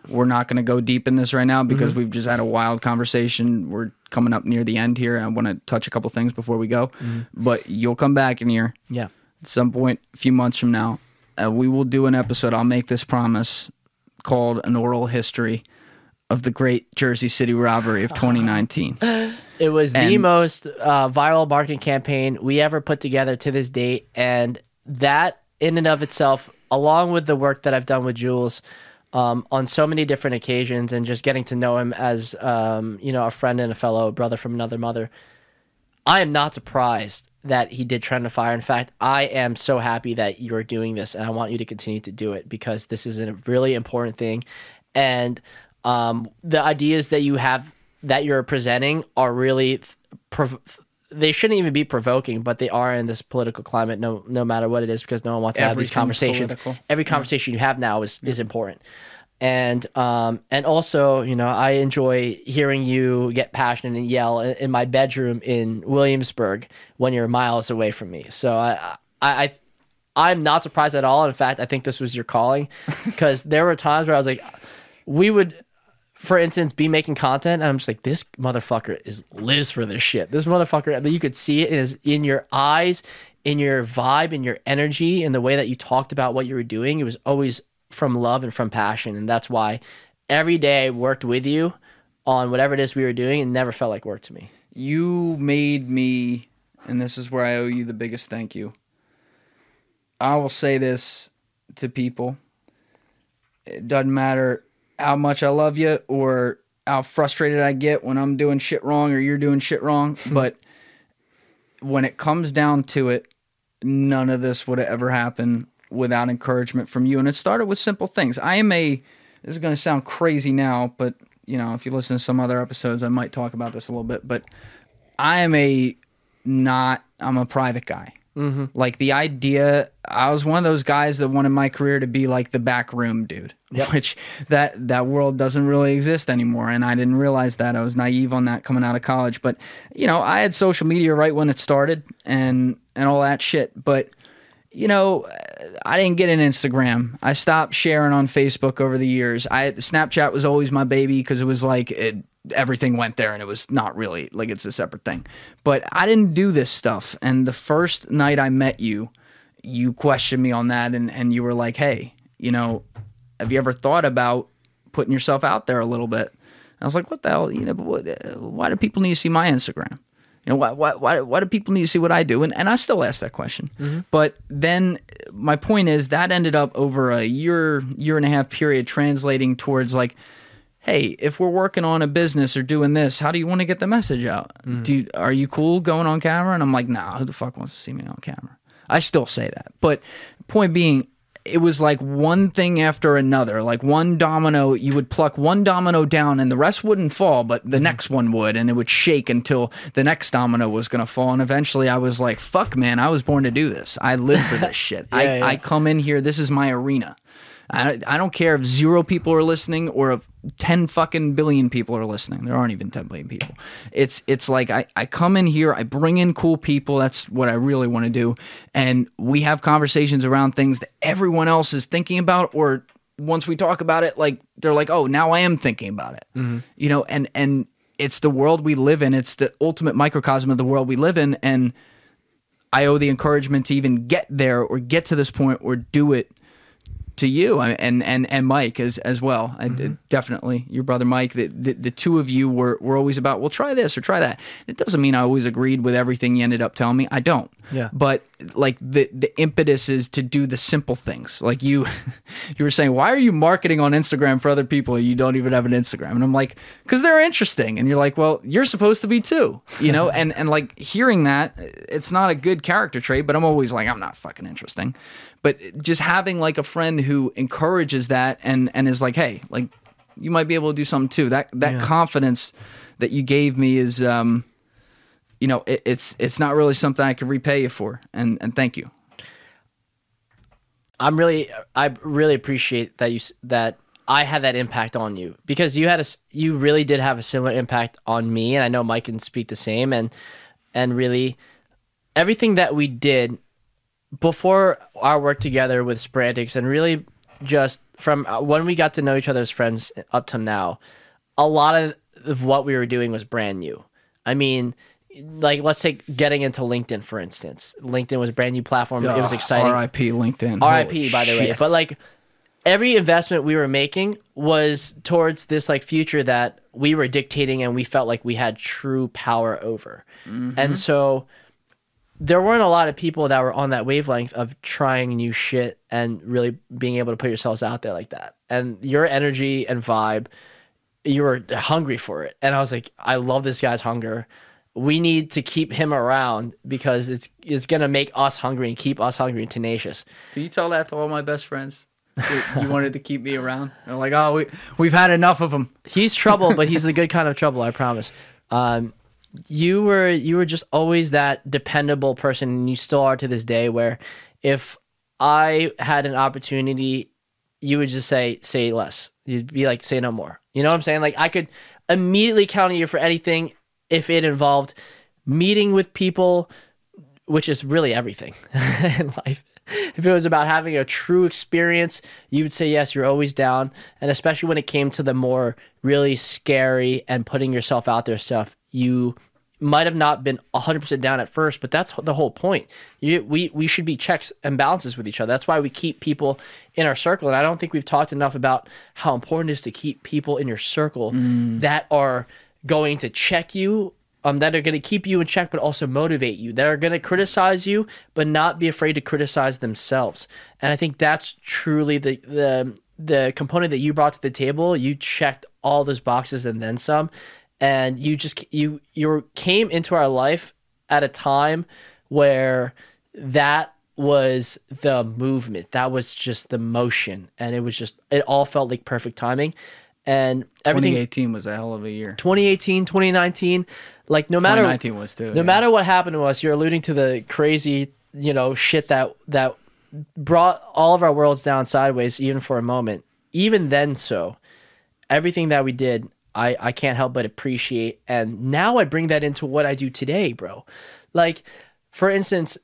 We're not gonna go deep in this right now because Mm-hmm. we've just had a wild conversation. We're coming up near the end here. I want to touch a couple things before we go, Mm-hmm. but you'll come back in here. yeah at some point a few months from now uh, we will do an episode i'll make this promise called an oral history of the great jersey city robbery of 2019 It was the most uh, viral marketing campaign we ever put together to this date, and that in and of itself, along with the work that I've done with Jules um, on so many different occasions, and just getting to know him as um, you know a friend and a fellow brother from another mother, I am not surprised that he did Trend to Fire. In fact, I am so happy that you are doing this, and I want you to continue to do it because this is a really important thing. and um, the ideas that you have that you're presenting are really prov- they shouldn't even be provoking, but they are in this political climate. No, no matter what it is, because no one wants to have these conversations. political. Every conversation you have now is is important, and um and also you know I enjoy hearing you get passionate and yell in, in my bedroom in Williamsburg when you're miles away from me. So I I. I I'm not surprised at all. In fact, I think this was your calling because there were times where I was like, we would for instance, be making content, and I'm just like, this motherfucker is lives for this shit. This motherfucker, you could see it is in your eyes, in your vibe, in your energy, in the way that you talked about what you were doing. It was always from love and from passion, and that's why every day I worked with you on whatever it is we were doing. It never felt like work to me. You made me, and this is where I owe you the biggest thank you. I will say this to people. It doesn't matter how much I love you or how frustrated I get when I'm doing shit wrong or you're doing shit wrong, hmm. but when it comes down to it, none of this would have ever happened without encouragement from you. And it started with simple things. I am a, this is going to sound crazy now, but you know, if you listen to some other episodes, I might talk about this a little bit, but I am a not, I'm a private guy. Mm-hmm. Like the idea, I was one of those guys that wanted my career to be like the back room dude, which that that world doesn't really exist anymore. And I didn't realize that. I was naive on that coming out of college. But you know, I had social media right when it started, and and all that shit. But you know, I didn't get an Instagram. I stopped sharing on Facebook over the years. I Snapchat was always my baby because it was like it, everything went there and it was not really like it's a separate thing. But I didn't do this stuff. And the first night I met you, you questioned me on that and and you were like, "Hey, you know, have you ever thought about putting yourself out there a little bit?" I was like, "What the hell? You know, what, why do people need to see my Instagram?" You know, why, why, why, why do people need to see what I do? And, and I still ask that question. Mm-hmm. But then my point is that ended up over a year, year and a half period translating towards like, hey, if we're working on a business or doing this, how do you want to get the message out? Mm-hmm. Do you, are you cool going on camera? And I'm like, nah, who the fuck wants to see me on camera? I still say that. But point being, it was like one thing after another. Like one domino, you would pluck one domino down and the rest wouldn't fall, but the mm-hmm. next one would, and it would shake until the next domino was going to fall. And eventually I was like, fuck, man, I was born to do this. I live for this shit. I, yeah. I come in here, this is my arena. I, I don't care if zero people are listening or if 10 fucking billion people are listening. There aren't even 10 billion people. It's it's like I, I come in here, I bring in cool people. That's what I really want to do. And we have conversations around things that everyone else is thinking about or once we talk about it, like they're like, oh, now I am thinking about it. Mm-hmm. You know, and and it's the world we live in. It's the ultimate microcosm of the world we live in. And I owe the encouragement to even get there or get to this point or do it to you and and and Mike as as well. Mm-hmm. definitely your brother Mike. The, the the two of you were were always about well try this or try that. It doesn't mean I always agreed with everything you ended up telling me. I don't. Yeah. But like the the impetus is to do the simple things. Like you you were saying, why are you marketing on Instagram for other people? You don't even have an Instagram. And I'm like, because they're interesting. And you're like, well, you're supposed to be too. You know. and and like hearing that, it's not a good character trait. But I'm always like, I'm not fucking interesting but just having like a friend who encourages that and and is like hey like you might be able to do something too. That that confidence that you gave me is um you know it, it's it's not really something i could repay you for and and thank you. I'm really, I really appreciate that you that I had that impact on you because you had a, you really did have a similar impact on me, and I know Mike can speak the same, and and really everything that we did before our work together with Sprantix, and really just from uh, when we got to know each other as friends up to now, a lot of, of what we were doing was brand new. I mean. Like let's take getting into LinkedIn for instance. LinkedIn was a brand new platform. it was exciting. rip linkedin RIP by the way. But like every investment we were making was towards this like future that we were dictating and we felt like we had true power over. Mm-hmm. And so there weren't a lot of people that were on that wavelength of trying new shit and really being able to put yourselves out there like that. And your energy and vibe, you were hungry for it. And I was like, I love this guy's hunger. We need to keep him around because it's it's gonna make us hungry and keep us hungry and tenacious. can you tell that to all my best friends you wanted to keep me around. They're like, oh, we we've had enough of him. He's trouble, but he's the good kind of trouble. I promise. Um, you were you were just always that dependable person, and you still are to this day. Where if I had an opportunity, you would just say say less. You'd be like say no more. You know what I'm saying? Like I could immediately count on you for anything if it involved meeting with people, which is really everything in life. If it was about having a true experience, you would say yes, you're always down. And especially when it came to the more really scary and putting yourself out there stuff, you might have not been 100% down at first, but that's the whole point. You, we, we should be checks and balances with each other. That's why we keep people in our circle. And I don't think we've talked enough about how important it is to keep people in your circle mm. that are going to check you, um, that are going to keep you in check, but also motivate you. That are going to criticize you, but not be afraid to criticize themselves. And I think that's truly the, the, the component that you brought to the table. You checked all those boxes and then some and you just you you came into our life at a time where that was the movement that was just the motion and it was just it all felt like perfect timing and everything 2018 was a hell of a year. 2018 2019 like no matter 2019 was too. no yeah. matter what happened to us you're alluding to the crazy you know shit that that brought all of our worlds down sideways even for a moment even then so everything that we did i i can't help but appreciate and now i bring that into what i do today bro like for instance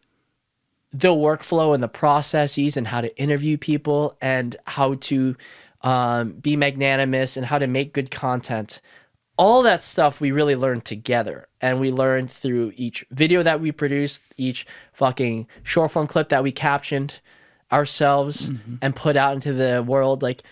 the workflow and the processes and how to interview people and how to um, be magnanimous and how to make good content all that stuff we really learned together and we learned through each video that we produced each fucking short form clip that we captioned ourselves and put out into the world. Like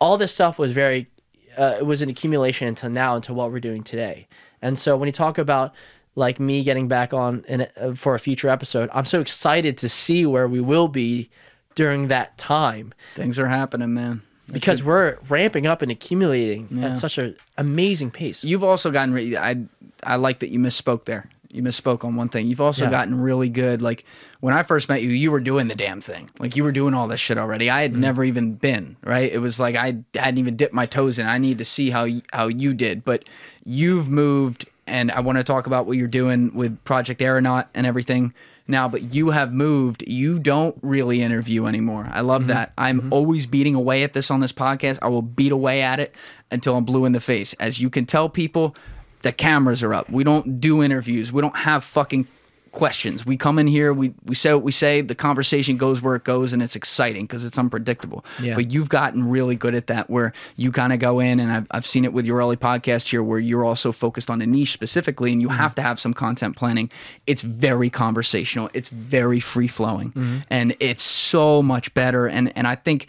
all this stuff was very uh, it was an accumulation until now until what we're doing today. And so when you talk about like me getting back on in uh, for a future episode i'm so excited to see where we will be during that time. Things are happening, man. Because we're ramping up and accumulating at such an amazing pace You've also gotten. Re- I I like that you misspoke there. You misspoke on one thing. You've also Yeah. gotten really good. Like when I first met you, you were doing the damn thing. Like you were doing all this shit already. I Mm-hmm. had never even been right. It was like I hadn't even dipped my toes in. I need to see how how you did. But you've moved, and I want to talk about what you're doing with Project Aeronaut and everything now. But you have moved. You don't really interview anymore. I love Mm-hmm. that. I'm always beating away at this on this podcast. I will beat away at it until I'm blue in the face. As you can tell people, the cameras are up. We don't do interviews. We don't have fucking questions. We come in here, we we say what we say, the conversation goes where it goes and it's exciting because it's unpredictable. Yeah. But you've gotten really good at that where you kind of go in and I've, I've seen it with your early podcast here where you're also focused on a niche specifically and you mm-hmm. have to have some content planning. It's very conversational. It's very free flowing mm-hmm. and it's so much better. And, and I think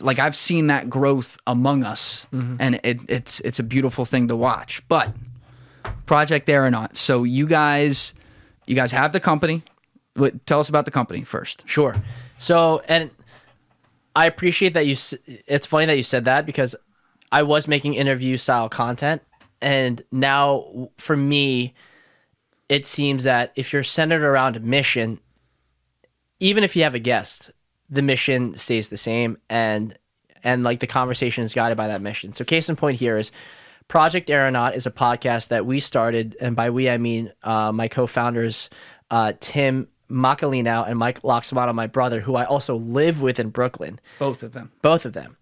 like I've seen that growth among us mm-hmm. and it, it's, it's a beautiful thing to watch, but Project Aeronaut. So you guys, you guys have the company. Tell us about the company first. Sure. So, and I appreciate that you. It's funny that you said that because I was making interview style content, and now for me, it seems that if you're centered around a mission, even if you have a guest, the mission stays the same, and and like the conversation is guided by that mission. So, case in point here is. Project Aeronaut is a podcast that we started, and by we I mean uh, my co-founders uh, Tim Macalino and Mike Lacsamana, my brother, who I also live with in Brooklyn. Both of them. Both of them.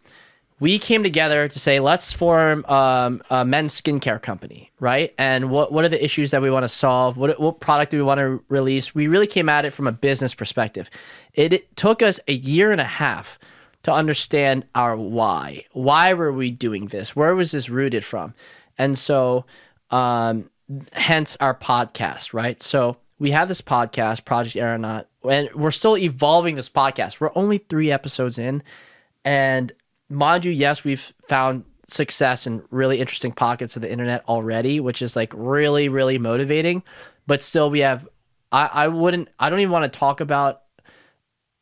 We came together to say, let's form um, a men's skincare company, right? And what what are the issues that we want to solve? What what product do we want to release? We really came at it from a business perspective. It, it took us a year and a half to understand our why. Why were we doing this? Where was this rooted from? And so, um, hence our podcast, right? So we have this podcast, Project Aeronaut, and we're still evolving this podcast. We're only three episodes in, and mind you, yes, we've found success in really interesting pockets of the internet already, which is like really, really motivating. But still, we have. I, I wouldn't. I don't even want to talk about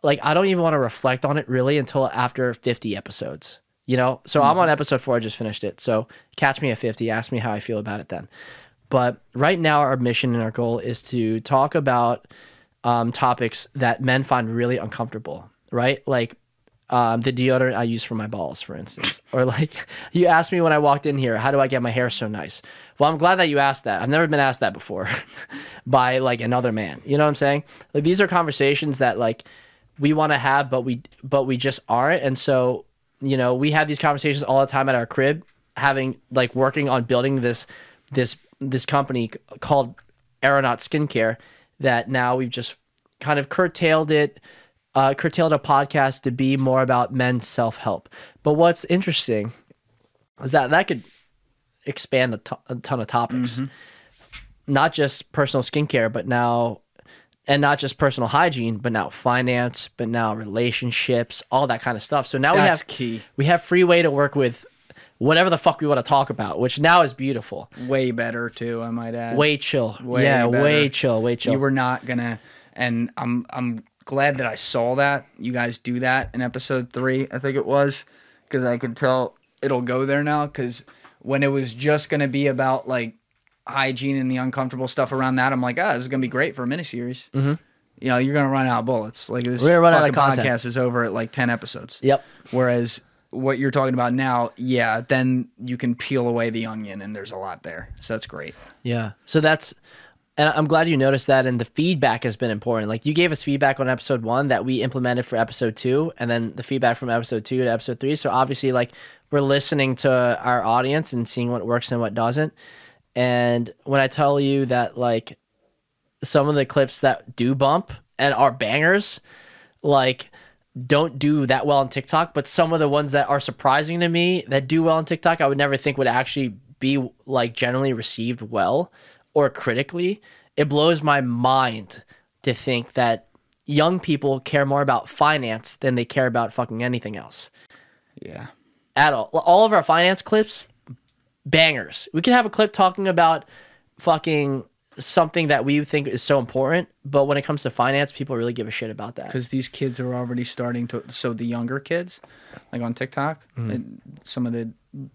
like I don't even want to reflect on it really until after 50 episodes. You know? So I'm on episode 4, I just finished it. So catch me at 50, ask me how I feel about it then. But right now our mission and our goal is to talk about um, topics that men find really uncomfortable, right? Like um, the deodorant I use for my balls, for instance. or like you asked me when I walked in here, how do I get my hair so nice? Well, I'm glad that you asked that. I've never been asked that before by like another man. You know what I'm saying? Like these are conversations that like we want to have, but we but we just aren't. And so you know we have these conversations all the time at our crib, having like working on building this this this company called Aeronaut Skincare. That now we've just kind of curtailed it uh, curtailed a podcast to be more about men's self help. But what's interesting is that that could expand a, to- a ton of topics, Mm-hmm. not just personal skincare, but now, and not just personal hygiene, but now finance, but now relationships, all that kind of stuff. So now That's we have key. we have free way to work with whatever the fuck we want to talk about, which now is beautiful. Way better too, I might add. Way chill, Way yeah, better. way chill, way chill. You were not gonna, and I'm I'm glad that I saw that you guys do that in episode three. I think it was because I can tell it'll go there now. Because when it was just gonna be about like hygiene and the uncomfortable stuff around that, I'm like, ah, this is gonna be great for a miniseries. Mm-hmm. You know, you're gonna run out of bullets. Like this, We're gonna run out of content. podcast is over at like ten episodes. Yep. Whereas what you're talking about now, yeah, then you can peel away the onion, and there's a lot there. So that's great. Yeah. So that's, and I'm glad you noticed that. And the feedback has been important. Like you gave us feedback on episode one that we implemented for episode two, and then the feedback from episode two to episode three. So obviously, like we're listening to our audience and seeing what works and what doesn't. And when I tell you that, like, some of the clips that do bump and are bangers, like, don't do that well on TikTok, but some of the ones that are surprising to me that do well on TikTok, I would never think would actually be like generally received well or critically. It blows my mind to think that young people care more about finance than they care about fucking anything else Yeah. at all. All of our finance clips, bangers. We could have a clip talking about fucking something that we think is so important, but when it comes to finance, people really give a shit about that. because these kids are already starting to so the younger kids like on tiktok Mm-hmm. and some of the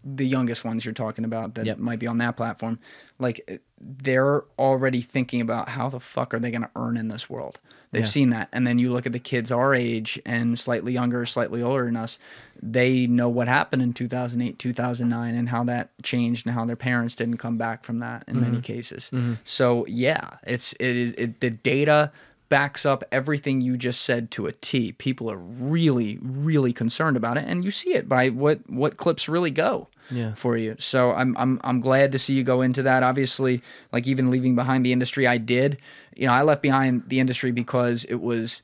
the youngest ones you're talking about that Yep. might be on that platform like they're already thinking about how the fuck are they going to earn in this world they've Yeah. seen that and then you look at the kids our age and slightly younger slightly older than us they know what happened in 2008 2009 and how that changed and how their parents didn't come back from that in Mm-hmm. many cases so yeah it's it is it, the data backs up everything you just said to a T. People are really, really concerned about it, and you see it by what what clips really go Yeah. for you. So I'm I'm I'm glad to see you go into that. Obviously, like even leaving behind the industry, I did. You know, I left behind the industry because it was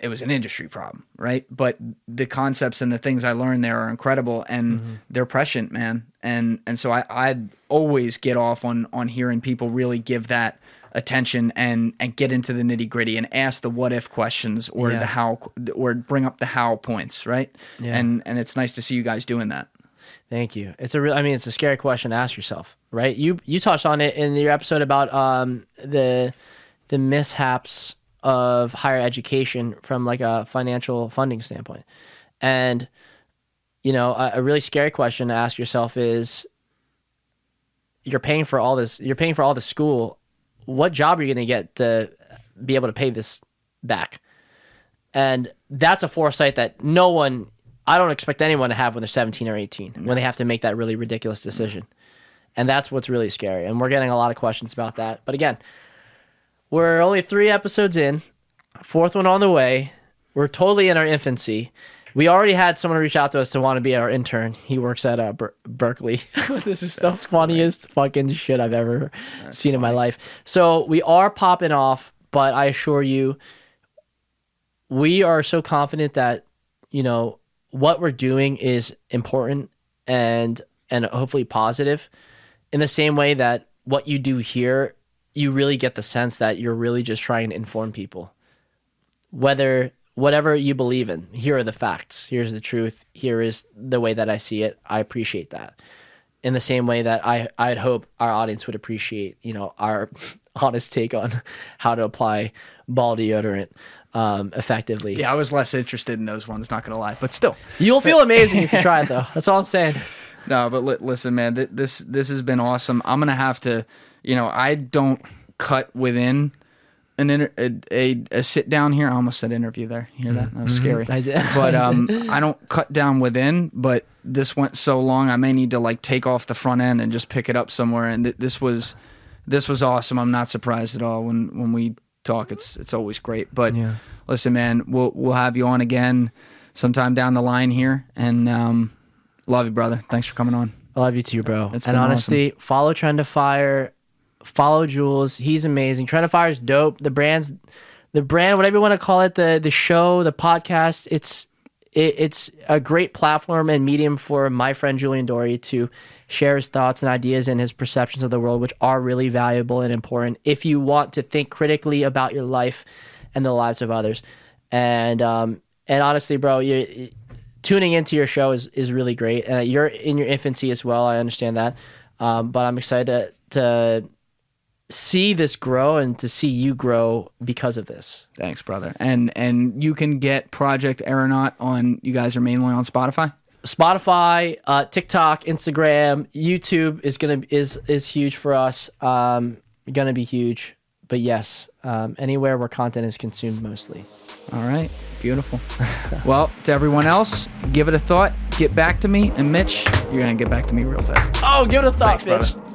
it was an industry problem, right? But the concepts and the things I learned there are incredible and mm-hmm. they're prescient, man. And and so I I always get off on on hearing people really give that attention and and get into the nitty gritty and ask the what if questions or Yeah. the how or bring up the how points, right? Yeah. And and it's nice to see you guys doing that. Thank you. It's a real. I mean, it's a scary question to ask yourself, right? You you touched on it in your episode about um the the mishaps of higher education from like a financial funding standpoint, and you know a, a really scary question to ask yourself is you're paying for all this you're paying for all the school what job are you going to get to be able to pay this back? And that's a foresight that no one i don't expect anyone to have when they're 17 or 18 when they have to make that really ridiculous decision. And that's what's really scary and we're getting a lot of questions about that. But again we're only three episodes in fourth one on the way. We're totally in our infancy we already had someone reach out to us to want to be our intern. He works at uh, Ber- Berkeley. this is the funniest fucking shit I've ever seen in my life. So we are popping off, but I assure you, we are so confident that you know what we're doing is important and and hopefully positive. In the same way that what you do here, you really get the sense that you're really just trying to inform people whether whatever you believe in here are the facts here's the truth here is the way that i see it i appreciate that in the same way that i i'd hope our audience would appreciate you know our honest take on how to apply ball deodorant um, effectively Yeah, I was less interested in those ones, not gonna lie, but still. you'll feel amazing if you try it though that's all i'm saying No, but li- listen, man, th- this this has been awesome. I'm gonna have to, you know, I don't cut within an inter- a, a, a sit down here. I almost said interview there. You hear that? That was scary. I did. But um, I don't cut down within. But this went so long, I may need to like take off the front end and just pick it up somewhere. And th- this was this was awesome. I'm not surprised at all when when we talk. It's it's always great. But Yeah. listen, man, we'll we'll have you on again sometime down the line here. And um, love you, brother. Thanks for coming on. I love you too, bro. It's and honestly, follow Trend to Fire, follow Jules. He's amazing. Trend to Fire is dope. The brand's, the brand, whatever you want to call it, the the show, the podcast. It's it, it's a great platform and medium for my friend Julian Dory to share his thoughts and ideas and his perceptions of the world, which are really valuable and important if you want to think critically about your life and the lives of others. And um and honestly, bro, you tuning into your show is, is really great. And you're in your infancy as well. I understand that. Um, but I'm excited to, to see this grow and to see you grow because of this. Thanks, brother. And and you can get Project Aeronaut on. You guys are mainly on Spotify. Spotify, uh, TikTok, Instagram, YouTube is gonna is is huge for us. Um, gonna be huge. But yes, um, anywhere where content is consumed mostly. All right, beautiful. well, to everyone else, give it a thought. Get back to me, and Mitch, you're gonna get back to me real fast. Oh, give it a thought, Thanks, brother. bitch.